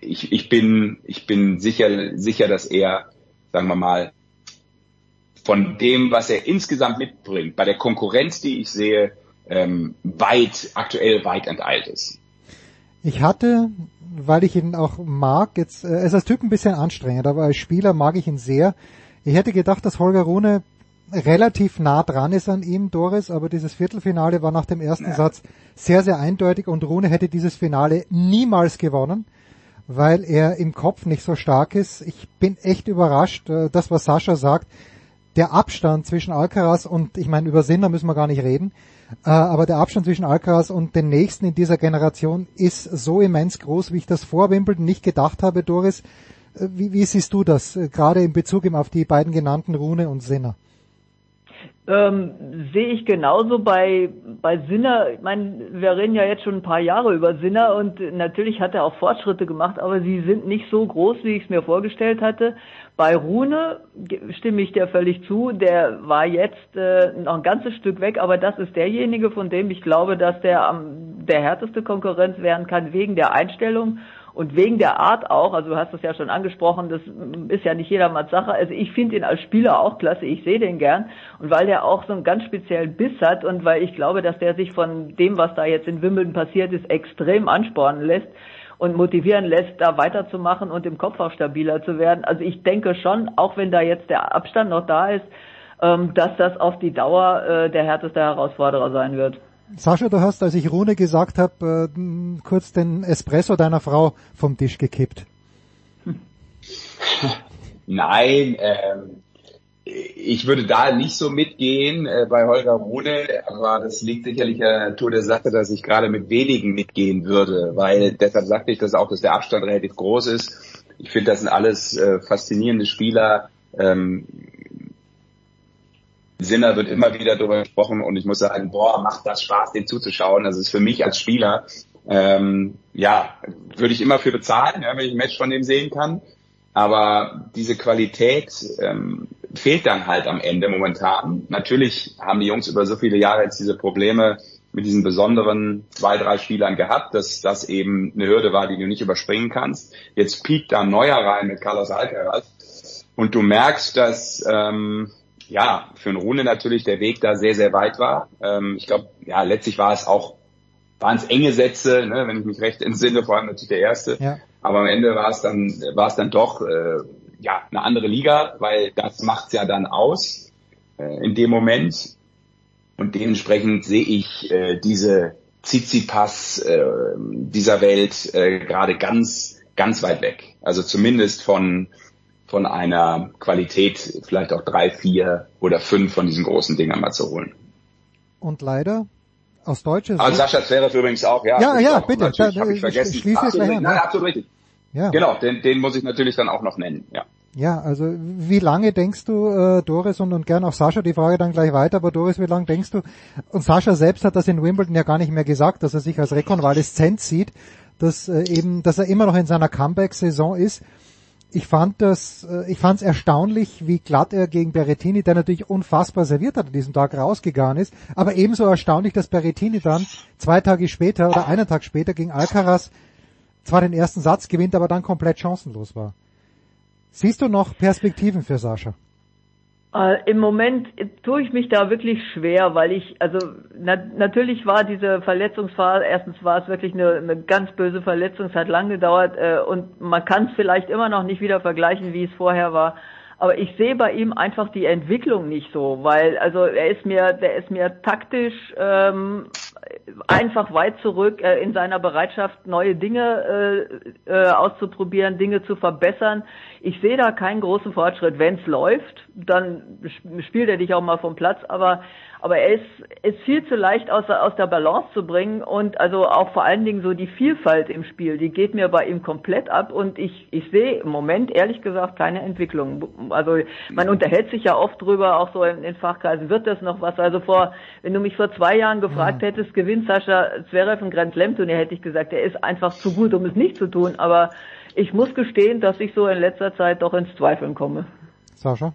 ich, ich bin, ich bin sicher, sicher, dass er, sagen wir mal, von dem, was er insgesamt mitbringt, bei der Konkurrenz, die ich sehe, ähm, weit, aktuell weit enteilt ist. Ich hatte, weil ich ihn auch mag, jetzt, äh, ist als Typ ein bisschen anstrengend, aber als Spieler mag ich ihn sehr. Ich hätte gedacht, dass Holger Rune relativ nah dran ist an ihm, Doris, aber dieses Viertelfinale war nach dem ersten. Satz sehr, sehr eindeutig und Rune hätte dieses Finale niemals gewonnen, weil er im Kopf nicht so stark ist. Ich bin echt überrascht, äh, das was Sascha sagt, der Abstand zwischen Alcaraz und, ich meine, über Sinner müssen wir gar nicht reden, äh, aber der Abstand zwischen Alcaraz und den nächsten in dieser Generation ist so immens groß, wie ich das vor Wimbledon nicht gedacht habe, Doris. Äh, wie, wie siehst du das, gerade in Bezug auf die beiden genannten Rune und Sinner? Ähm, sehe ich genauso bei, bei Sinner. Ich meine, wir reden ja jetzt schon ein paar Jahre über Sinner und natürlich hat er auch Fortschritte gemacht, aber sie sind nicht so groß, wie ich es mir vorgestellt hatte. Bei Rune stimme ich dir völlig zu. Der war jetzt äh, noch ein ganzes Stück weg, aber das ist derjenige, von dem ich glaube, dass der am, der härteste Konkurrenz werden kann wegen der Einstellung und wegen der Art auch, also du hast es ja schon angesprochen, das ist ja nicht jedermanns Sache. Also ich finde ihn als Spieler auch klasse, ich sehe den gern. Und weil der auch so einen ganz speziellen Biss hat und weil ich glaube, dass der sich von dem, was da jetzt in Wimbledon passiert ist, extrem anspornen lässt und motivieren lässt, da weiterzumachen und im Kopf auch stabiler zu werden. Also ich denke schon, auch wenn da jetzt der Abstand noch da ist, ähm, dass das auf die Dauer äh, der härteste Herausforderer sein wird. Sascha, du hast, als ich Rune gesagt habe, äh, kurz den Espresso deiner Frau vom Tisch gekippt. Nein, ähm, ich würde da nicht so mitgehen äh, bei Holger Rune, aber das liegt sicherlich an der Natur der Sache, dass ich gerade mit wenigen mitgehen würde, weil deshalb sagte ich das auch, dass der Abstand relativ groß ist. Ich finde, das sind alles äh, faszinierende Spieler. Ähm, Sinner wird immer wieder darüber gesprochen und ich muss sagen, boah, macht das Spaß, dem zuzuschauen. Das ist für mich als Spieler, ähm, ja, würde ich immer für bezahlen, ja, wenn ich ein Match von dem sehen kann. Aber diese Qualität ähm, fehlt dann halt am Ende momentan. Natürlich haben die Jungs über so viele Jahre jetzt diese Probleme mit diesen besonderen zwei, drei Spielern gehabt, dass das eben eine Hürde war, die du nicht überspringen kannst. Jetzt piekt da Neuer rein mit Carlos Alcaraz und du merkst, dass ähm, ja, für einen Rune natürlich der Weg da sehr, sehr weit war. Ähm, ich glaube, ja, letztlich war es auch, waren es enge Sätze, ne, wenn ich mich recht entsinne, vor allem natürlich der erste. Ja. Aber am Ende war es dann, war es dann doch, äh, ja, eine andere Liga, weil das macht's ja dann aus, äh, in dem Moment. Und dementsprechend sehe ich äh, diese Tsitsipas äh, dieser Welt äh, gerade ganz, ganz weit weg. Also zumindest von von einer Qualität vielleicht auch drei, vier oder fünf von diesen großen Dingern mal zu holen. Und leider aus deutscher Sicht. Also Sascha Zverev übrigens auch, ja. Ja, ja, auch, bitte. Natürlich, habe ich vergessen. Schließe absolut, nein, nein, absolut richtig. Ja. Genau, den, den muss ich natürlich dann auch noch nennen, ja. Ja, also wie lange denkst du, äh, Doris und, und gern auch Sascha, die Frage dann gleich weiter, aber Doris, wie lange denkst du, und Sascha selbst hat das in Wimbledon ja gar nicht mehr gesagt, dass er sich als Rekonvaleszent sieht, dass äh, eben, dass er immer noch in seiner Comeback-Saison ist ich fand das, äh, ich fand es erstaunlich, wie glatt er gegen Berrettini, der natürlich unfassbar serviert hat an diesem Tag, rausgegangen ist. Aber ebenso erstaunlich, dass Berrettini dann zwei Tage später oder einen Tag später gegen Alcaraz zwar den ersten Satz gewinnt, aber dann komplett chancenlos war. Siehst du noch Perspektiven für Sascha? Äh, Im Moment tue ich mich da wirklich schwer, weil ich, also na, natürlich war diese Verletzungsphase, erstens war es wirklich eine, eine ganz böse Verletzung, es hat lang gedauert äh, und man kann es vielleicht immer noch nicht wieder vergleichen, wie es vorher war. Aber ich sehe bei ihm einfach die Entwicklung nicht so, weil also er ist mir, der ist mir taktisch ähm, einfach weit zurück äh, in seiner Bereitschaft, neue Dinge äh, äh, auszuprobieren, Dinge zu verbessern. Ich sehe da keinen großen Fortschritt. Wenn es läuft, dann spielt er dich auch mal vom Platz, aber aber er ist, ist viel zu leicht aus, aus der Balance zu bringen und also auch vor allen Dingen so die Vielfalt im Spiel, die geht mir bei ihm komplett ab und ich, ich sehe im Moment ehrlich gesagt keine Entwicklung. Also man unterhält sich ja oft drüber, auch so in, in Fachkreisen, wird das noch was? Also vor, wenn du mich vor zwei Jahren gefragt mhm. hättest, gewinnt Sascha Zverev ein Grand Slam Turnier, hätte ich gesagt, er ist einfach zu gut, um es nicht zu tun, aber ich muss gestehen, dass ich so in letzter Zeit doch ins Zweifeln komme. Sascha?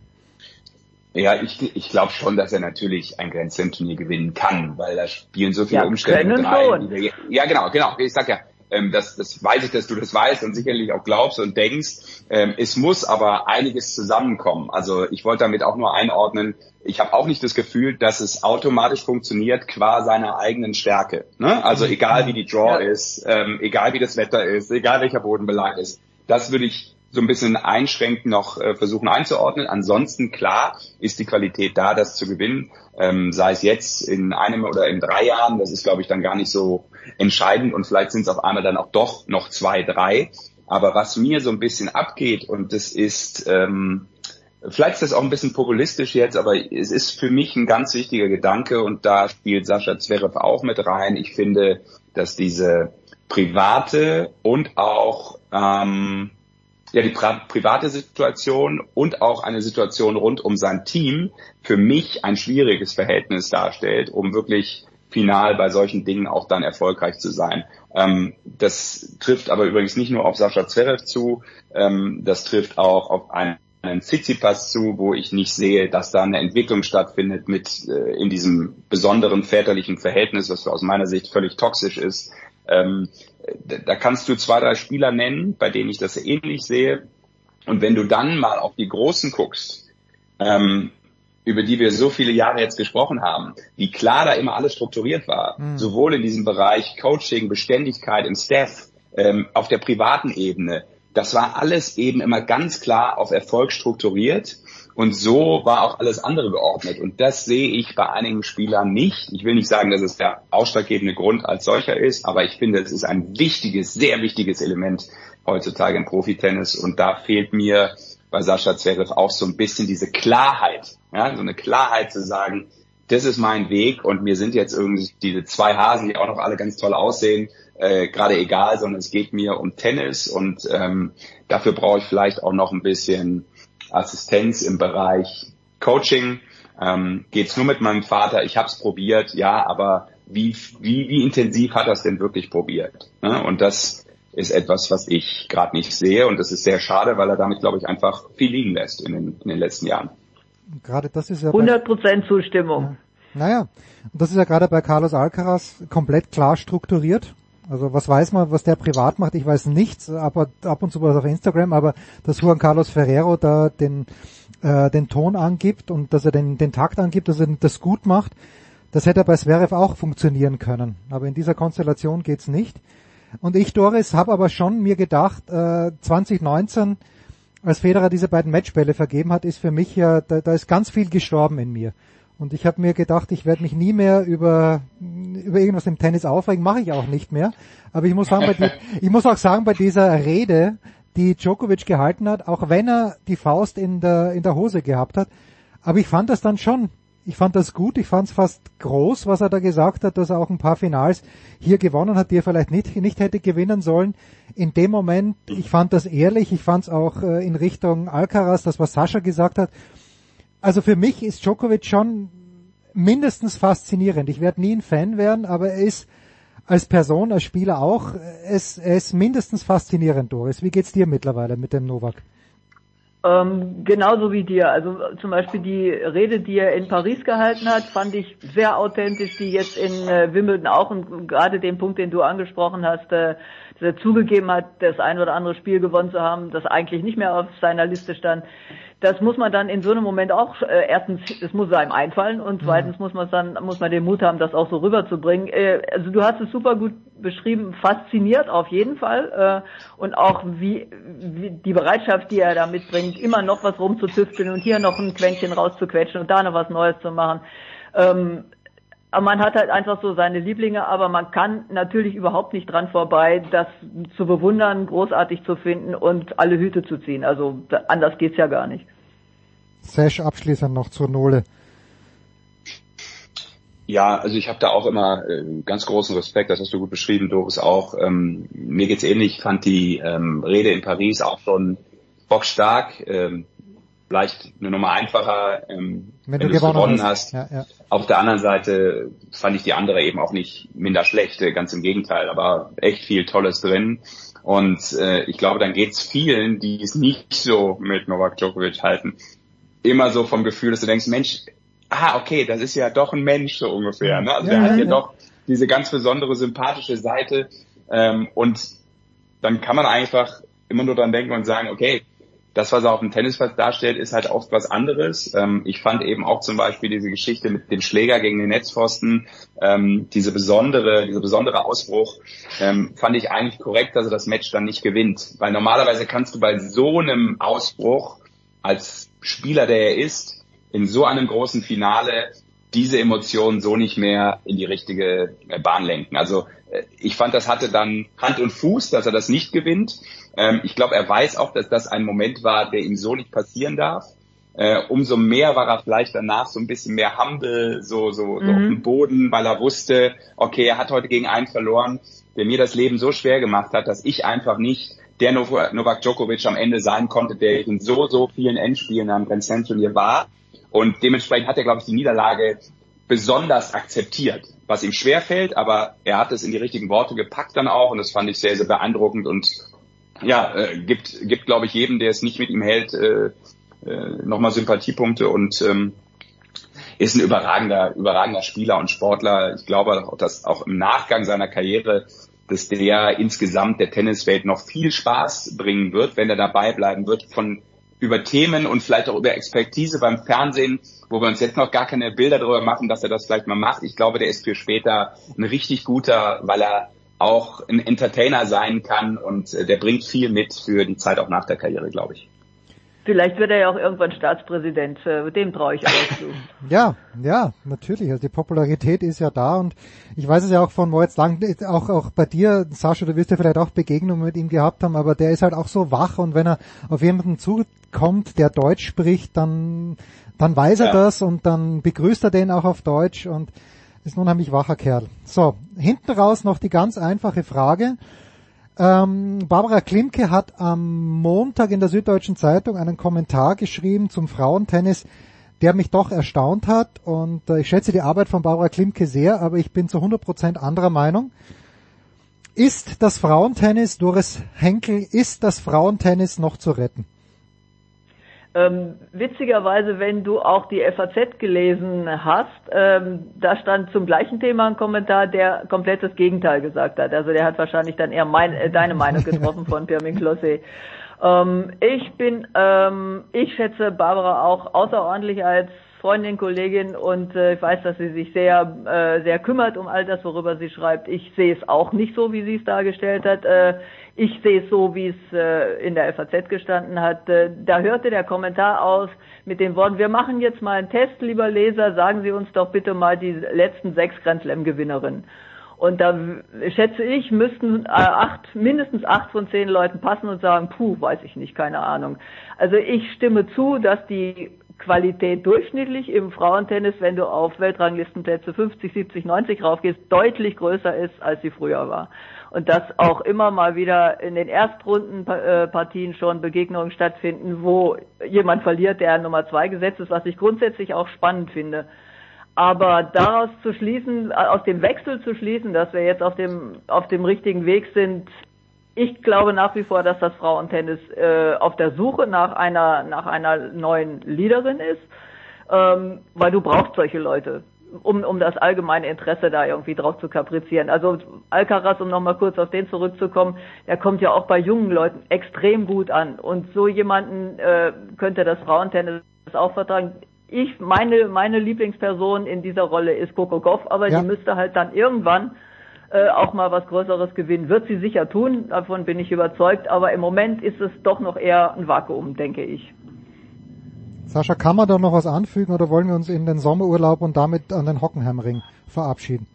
Ja, ich, ich glaube schon, dass er natürlich ein Grand Slam Turnier gewinnen kann, weil da spielen so viele ja, Umstände mit rein. Wir, ja, genau, genau. Ich sag ja, ähm, das, das weiß ich, dass du das weißt und sicherlich auch glaubst und denkst. Ähm, es muss aber einiges zusammenkommen. Also ich wollte damit auch nur einordnen, ich habe auch nicht das Gefühl, dass es automatisch funktioniert qua seiner eigenen Stärke. Ne? Also egal wie die Draw ja. ist, ähm, egal wie das Wetter ist, egal welcher Bodenbelag ist. Das würde ich so ein bisschen einschränkend noch äh, versuchen einzuordnen. Ansonsten klar ist die Qualität da, das zu gewinnen, ähm, sei es jetzt in einem oder in drei Jahren. Das ist, glaube ich, dann gar nicht so entscheidend und vielleicht sind es auf einmal dann auch doch noch zwei, drei. Aber was mir so ein bisschen abgeht und das ist ähm, Vielleicht ist das auch ein bisschen populistisch jetzt, aber es ist für mich ein ganz wichtiger Gedanke und da spielt Sascha Zverev auch mit rein. Ich finde, dass diese private und auch ähm, ja die private Situation und auch eine Situation rund um sein Team für mich ein schwieriges Verhältnis darstellt, um wirklich final bei solchen Dingen auch dann erfolgreich zu sein. Ähm, das trifft aber übrigens nicht nur auf Sascha Zverev zu, ähm, das trifft auch auf einen einen Tsitsipas zu, wo ich nicht sehe, dass da eine Entwicklung stattfindet mit äh, in diesem besonderen väterlichen Verhältnis, was aus meiner Sicht völlig toxisch ist. Ähm, da kannst du zwei, drei Spieler nennen, bei denen ich das ähnlich sehe. Und wenn du dann mal auf die Großen guckst, ähm, über die wir so viele Jahre jetzt gesprochen haben, wie klar da immer alles strukturiert war, mhm. sowohl in diesem Bereich Coaching, Beständigkeit im Staff, ähm, auf der privaten Ebene, das war alles eben immer ganz klar auf Erfolg strukturiert. Und so war auch alles andere geordnet. Und das sehe ich bei einigen Spielern nicht. Ich will nicht sagen, dass es der ausschlaggebende Grund als solcher ist, aber ich finde, es ist ein wichtiges, sehr wichtiges Element heutzutage im Profitennis. Und da fehlt mir bei Sascha Zverev auch so ein bisschen diese Klarheit. Ja, so eine Klarheit zu sagen, das ist mein Weg und mir sind jetzt irgendwie diese zwei Hasen, die auch noch alle ganz toll aussehen, äh, gerade egal, sondern es geht mir um Tennis und ähm, dafür brauche ich vielleicht auch noch ein bisschen Assistenz im Bereich Coaching. Ähm, geht's nur mit meinem Vater? Ich habe es probiert, ja, aber wie, wie, wie intensiv hat er es denn wirklich probiert? Ne? Und das ist etwas, was ich gerade nicht sehe und das ist sehr schade, weil er damit, glaube ich, einfach viel liegen lässt in den, in den letzten Jahren. Gerade das ist ja 100 Prozent Zustimmung. Ja. Naja, das ist ja gerade bei Carlos Alcaraz komplett klar strukturiert. Also was weiß man, was der privat macht? Ich weiß nichts, aber ab und zu was auf Instagram, aber dass Juan Carlos Ferrero da den, äh, den Ton angibt und dass er den, den Takt angibt, dass er das gut macht, das hätte bei Zverev auch funktionieren können. Aber in dieser Konstellation geht's nicht. Und ich, Doris, habe aber schon mir gedacht, äh, 2019, als Federer diese beiden Matchbälle vergeben hat, ist für mich ja, da, da ist ganz viel gestorben in mir. Und ich habe mir gedacht, ich werde mich nie mehr über, über irgendwas im Tennis aufregen, mache ich auch nicht mehr. Aber ich muss sagen, die, ich muss auch sagen, bei dieser Rede, die Djokovic gehalten hat, auch wenn er die Faust in der, in der Hose gehabt hat, aber ich fand das dann schon, ich fand das gut, ich fand es fast groß, was er da gesagt hat, dass er auch ein paar Finals hier gewonnen hat, die er vielleicht nicht, nicht hätte gewinnen sollen. In dem Moment, ich fand das ehrlich, ich fand es auch äh, in Richtung Alcaraz, das was Sascha gesagt hat, also für mich ist Djokovic schon mindestens faszinierend. Ich werde nie ein Fan werden, aber er ist als Person, als Spieler auch, es, er ist mindestens faszinierend, Doris. Wie geht's dir mittlerweile mit dem Novak? Ähm, genauso wie dir. Also zum Beispiel die Rede, die er in Paris gehalten hat, fand ich sehr authentisch, die jetzt in äh, Wimbledon auch und gerade den Punkt, den du angesprochen hast, äh, dass er zugegeben hat, das ein oder andere Spiel gewonnen zu haben, das eigentlich nicht mehr auf seiner Liste stand das muss man dann in so einem Moment auch äh, erstens, es muss einem einfallen und mhm. zweitens muss man dann muss man den Mut haben, das auch so rüberzubringen. Äh, also du hast es super gut beschrieben, fasziniert auf jeden Fall äh, und auch wie, wie die Bereitschaft, die er da mitbringt, immer noch was rumzutüfteln und hier noch ein Quäntchen rauszuquetschen und da noch was Neues zu machen. Ähm, man hat halt einfach so seine Lieblinge, aber man kann natürlich überhaupt nicht dran vorbei, das zu bewundern, großartig zu finden und alle Hüte zu ziehen. Also anders geht's ja gar nicht. Sash abschließend noch zur Nole. Ja, also ich habe da auch immer äh, ganz großen Respekt, das hast du gut beschrieben, Doris auch. Ähm, mir geht's ähnlich, ich fand die ähm, Rede in Paris auch schon bockstark. Ähm, vielleicht eine Nummer einfacher, ähm, wenn, wenn du gewonnen hast. Ja, ja. Auf der anderen Seite fand ich die andere eben auch nicht minder schlecht, äh, ganz im Gegenteil, aber echt viel Tolles drin. Und äh, ich glaube, dann geht's vielen, die es nicht so mit Novak Djokovic halten, immer so vom Gefühl, dass du denkst, Mensch, ah, okay, das ist ja doch ein Mensch so ungefähr. Ne? Also ja, der hat hier doch diese ganz besondere sympathische Seite. Ähm, und dann kann man einfach immer nur dran denken und sagen, okay, das, was er auf dem Tennisplatz darstellt, ist halt oft was anderes. Ähm, ich fand eben auch zum Beispiel diese Geschichte mit dem Schläger gegen den Netzpfosten, ähm, diese besondere, dieser besondere Ausbruch, ähm, fand ich eigentlich korrekt, dass er das Match dann nicht gewinnt. Weil normalerweise kannst du bei so einem Ausbruch als Spieler, der er ist, in so einem großen Finale diese Emotionen so nicht mehr in die richtige äh, Bahn lenken. Also äh, ich fand, das hatte dann Hand und Fuß, dass er das nicht gewinnt. Ähm, ich glaube, er weiß auch, dass das ein Moment war, der ihm so nicht passieren darf. Äh, umso mehr war er vielleicht danach so ein bisschen mehr humble, so, so, mhm. so auf dem Boden, weil er wusste, okay, er hat heute gegen einen verloren, der mir das Leben so schwer gemacht hat, dass ich einfach nicht der Novak Djokovic am Ende sein konnte, der in so, so vielen Endspielen am Grand Slam Turnier war. Und dementsprechend hat er, glaube ich, die Niederlage besonders akzeptiert, was ihm schwerfällt, aber er hat es in die richtigen Worte gepackt dann auch und das fand ich sehr, sehr beeindruckend und ja, äh, gibt, gibt glaube ich, jedem, der es nicht mit ihm hält, äh, äh, nochmal Sympathiepunkte und ähm, ist ein überragender, überragender Spieler und Sportler. Ich glaube, dass auch im Nachgang seiner Karriere, dass der insgesamt der Tenniswelt noch viel Spaß bringen wird, wenn er dabei bleiben wird, von über Themen und vielleicht auch über Expertise beim Fernsehen, wo wir uns jetzt noch gar keine Bilder darüber machen, dass er das vielleicht mal macht. Ich glaube, der ist für später ein richtig guter, weil er auch ein Entertainer sein kann und äh, der bringt viel mit für die Zeit auch nach der Karriere, glaube ich. Vielleicht wird er ja auch irgendwann Staatspräsident. Äh, dem traue ich auch zu. ja, ja, natürlich. Also die Popularität ist ja da und ich weiß es ja auch von Moritz Lang, auch, auch bei dir, Sascha, du wirst ja vielleicht auch Begegnungen mit ihm gehabt haben, aber der ist halt auch so wach und wenn er auf jemanden zukommt, der Deutsch spricht, dann, dann weiß er ja. das und dann begrüßt er den auch auf Deutsch und ist ein unheimlich wacher Kerl. So, hinten raus noch die ganz einfache Frage. Ähm, Barbara Klimke hat am Montag in der Süddeutschen Zeitung einen Kommentar geschrieben zum Frauentennis, der mich doch erstaunt hat. Und äh, ich schätze die Arbeit von Barbara Klimke sehr, aber ich bin zu 100% anderer Meinung. Ist das Frauentennis, Doris Henkel, ist das Frauentennis noch zu retten? Ähm, witzigerweise, wenn du auch die FAZ gelesen hast, ähm, da stand zum gleichen Thema ein Kommentar, der komplett das Gegenteil gesagt hat. Also der hat wahrscheinlich dann eher mein, äh, deine Meinung getroffen von Pirmin Klosse. Ähm, ich bin, ähm, ich schätze Barbara auch außerordentlich als Freundin, Kollegin und äh, ich weiß, dass sie sich sehr, äh, sehr kümmert um all das, worüber sie schreibt. Ich sehe es auch nicht so, wie sie es dargestellt hat. Äh, ich sehe es so, wie es äh, in der FAZ gestanden hat. Äh, da hörte der Kommentar aus mit den Worten, wir machen jetzt mal einen Test, lieber Leser, sagen Sie uns doch bitte mal die letzten sechs Grand Slam-Gewinnerinnen. Und da schätze ich, müssten äh, acht, mindestens acht von zehn Leuten passen und sagen, puh, weiß ich nicht, keine Ahnung. Also ich stimme zu, dass die Qualität durchschnittlich im Frauentennis, wenn du auf Weltranglistenplätze 50, 70, 90 raufgehst, deutlich größer ist, als sie früher war. Und dass auch immer mal wieder in den Erstrundenpartien schon Begegnungen stattfinden, wo jemand verliert, der Nummer zwei gesetzt ist, was ich grundsätzlich auch spannend finde. Aber daraus zu schließen, aus dem Wechsel zu schließen, dass wir jetzt auf dem, auf dem richtigen Weg sind, ich glaube nach wie vor, dass das Frauentennis äh, auf der Suche nach einer nach einer neuen Leaderin ist, ähm, weil du brauchst solche Leute, um um das allgemeine Interesse da irgendwie drauf zu kaprizieren. Also Alcaraz, um nochmal kurz auf den zurückzukommen, der kommt ja auch bei jungen Leuten extrem gut an und so jemanden äh, könnte das Frauentennis auch vertragen. Ich meine meine Lieblingsperson in dieser Rolle ist Coco Goff, aber ja. die müsste halt dann irgendwann äh, auch mal was Größeres gewinnen. Wird sie sicher tun, davon bin ich überzeugt, aber im Moment ist es doch noch eher ein Vakuum, denke ich. Sascha, kann man da noch was anfügen oder wollen wir uns in den Sommerurlaub und damit an den Hockenheimring verabschieden?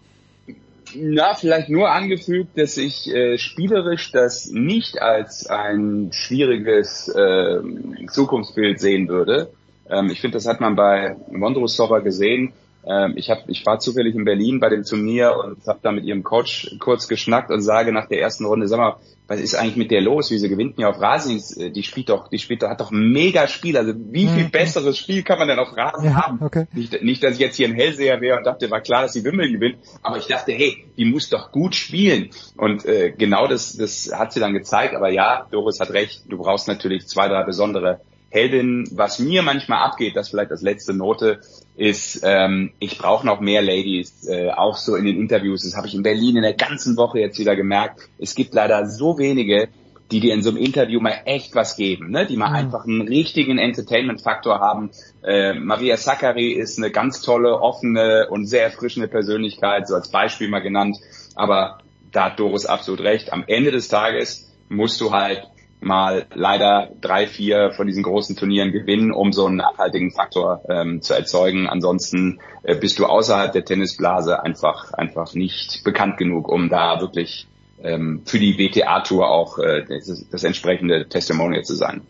Na, vielleicht nur angefügt, dass ich äh, spielerisch das nicht als ein schwieriges äh, Zukunftsbild sehen würde. Ähm, ich finde, das hat man bei Wondrosova gesehen. Ähm, ich, hab, ich war zufällig in Berlin bei dem Turnier und habe da mit ihrem Coach kurz geschnackt und sage nach der ersten Runde, sag mal, was ist eigentlich mit der los? Wie sie gewinnt mir auf Rasen? Äh, die spielt doch, die spielt doch, hat doch mega Spiel. Also wie viel mhm. besseres Spiel kann man denn auf Rasen ja, haben? Okay. Nicht, nicht, dass ich jetzt hier ein Hellseher wäre und dachte, war klar, dass sie Wimmel gewinnt, aber ich dachte, hey, die muss doch gut spielen. Und äh, genau das, das hat sie dann gezeigt. Aber ja, Doris hat recht, du brauchst natürlich zwei, drei besondere Heldin, was mir manchmal abgeht, das vielleicht als letzte Note, ist, ähm, ich brauche noch mehr Ladies, äh, auch so in den Interviews. Das habe ich in Berlin in der ganzen Woche jetzt wieder gemerkt. Es gibt leider so wenige, die dir in so einem Interview mal echt was geben, ne? die mal mhm. einfach einen richtigen Entertainment-Faktor haben. Äh, Maria Sakkari ist eine ganz tolle, offene und sehr erfrischende Persönlichkeit, so als Beispiel mal genannt. Aber da hat Doris absolut recht. Am Ende des Tages musst du halt mal leider drei, vier von diesen großen Turnieren gewinnen, um so einen nachhaltigen Faktor ähm, zu erzeugen. Ansonsten äh, bist du außerhalb der Tennisblase einfach einfach nicht bekannt genug, um da wirklich ähm, für die WTA-Tour auch äh, das, das entsprechende Testimonial zu sein.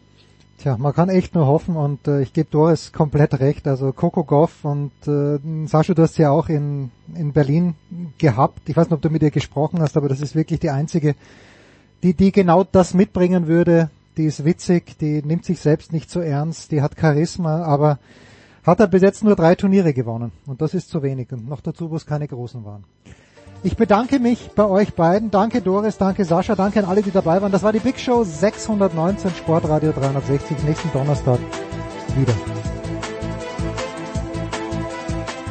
Tja, man kann echt nur hoffen und äh, ich gebe Doris komplett recht. Also Coco Goff und äh, Sascha, du hast ja auch in, in Berlin gehabt. Ich weiß nicht, ob du mit ihr gesprochen hast, aber das ist wirklich die einzige die, die genau das mitbringen würde. Die ist witzig, die nimmt sich selbst nicht so ernst, die hat Charisma, aber hat er bis jetzt nur drei Turniere gewonnen. Und das ist zu wenig. Und noch dazu, wo es keine großen waren. Ich bedanke mich bei euch beiden. Danke Doris, danke Sascha, danke an alle, die dabei waren. Das war die Big Show 619 Sportradio 360. Nächsten Donnerstag wieder.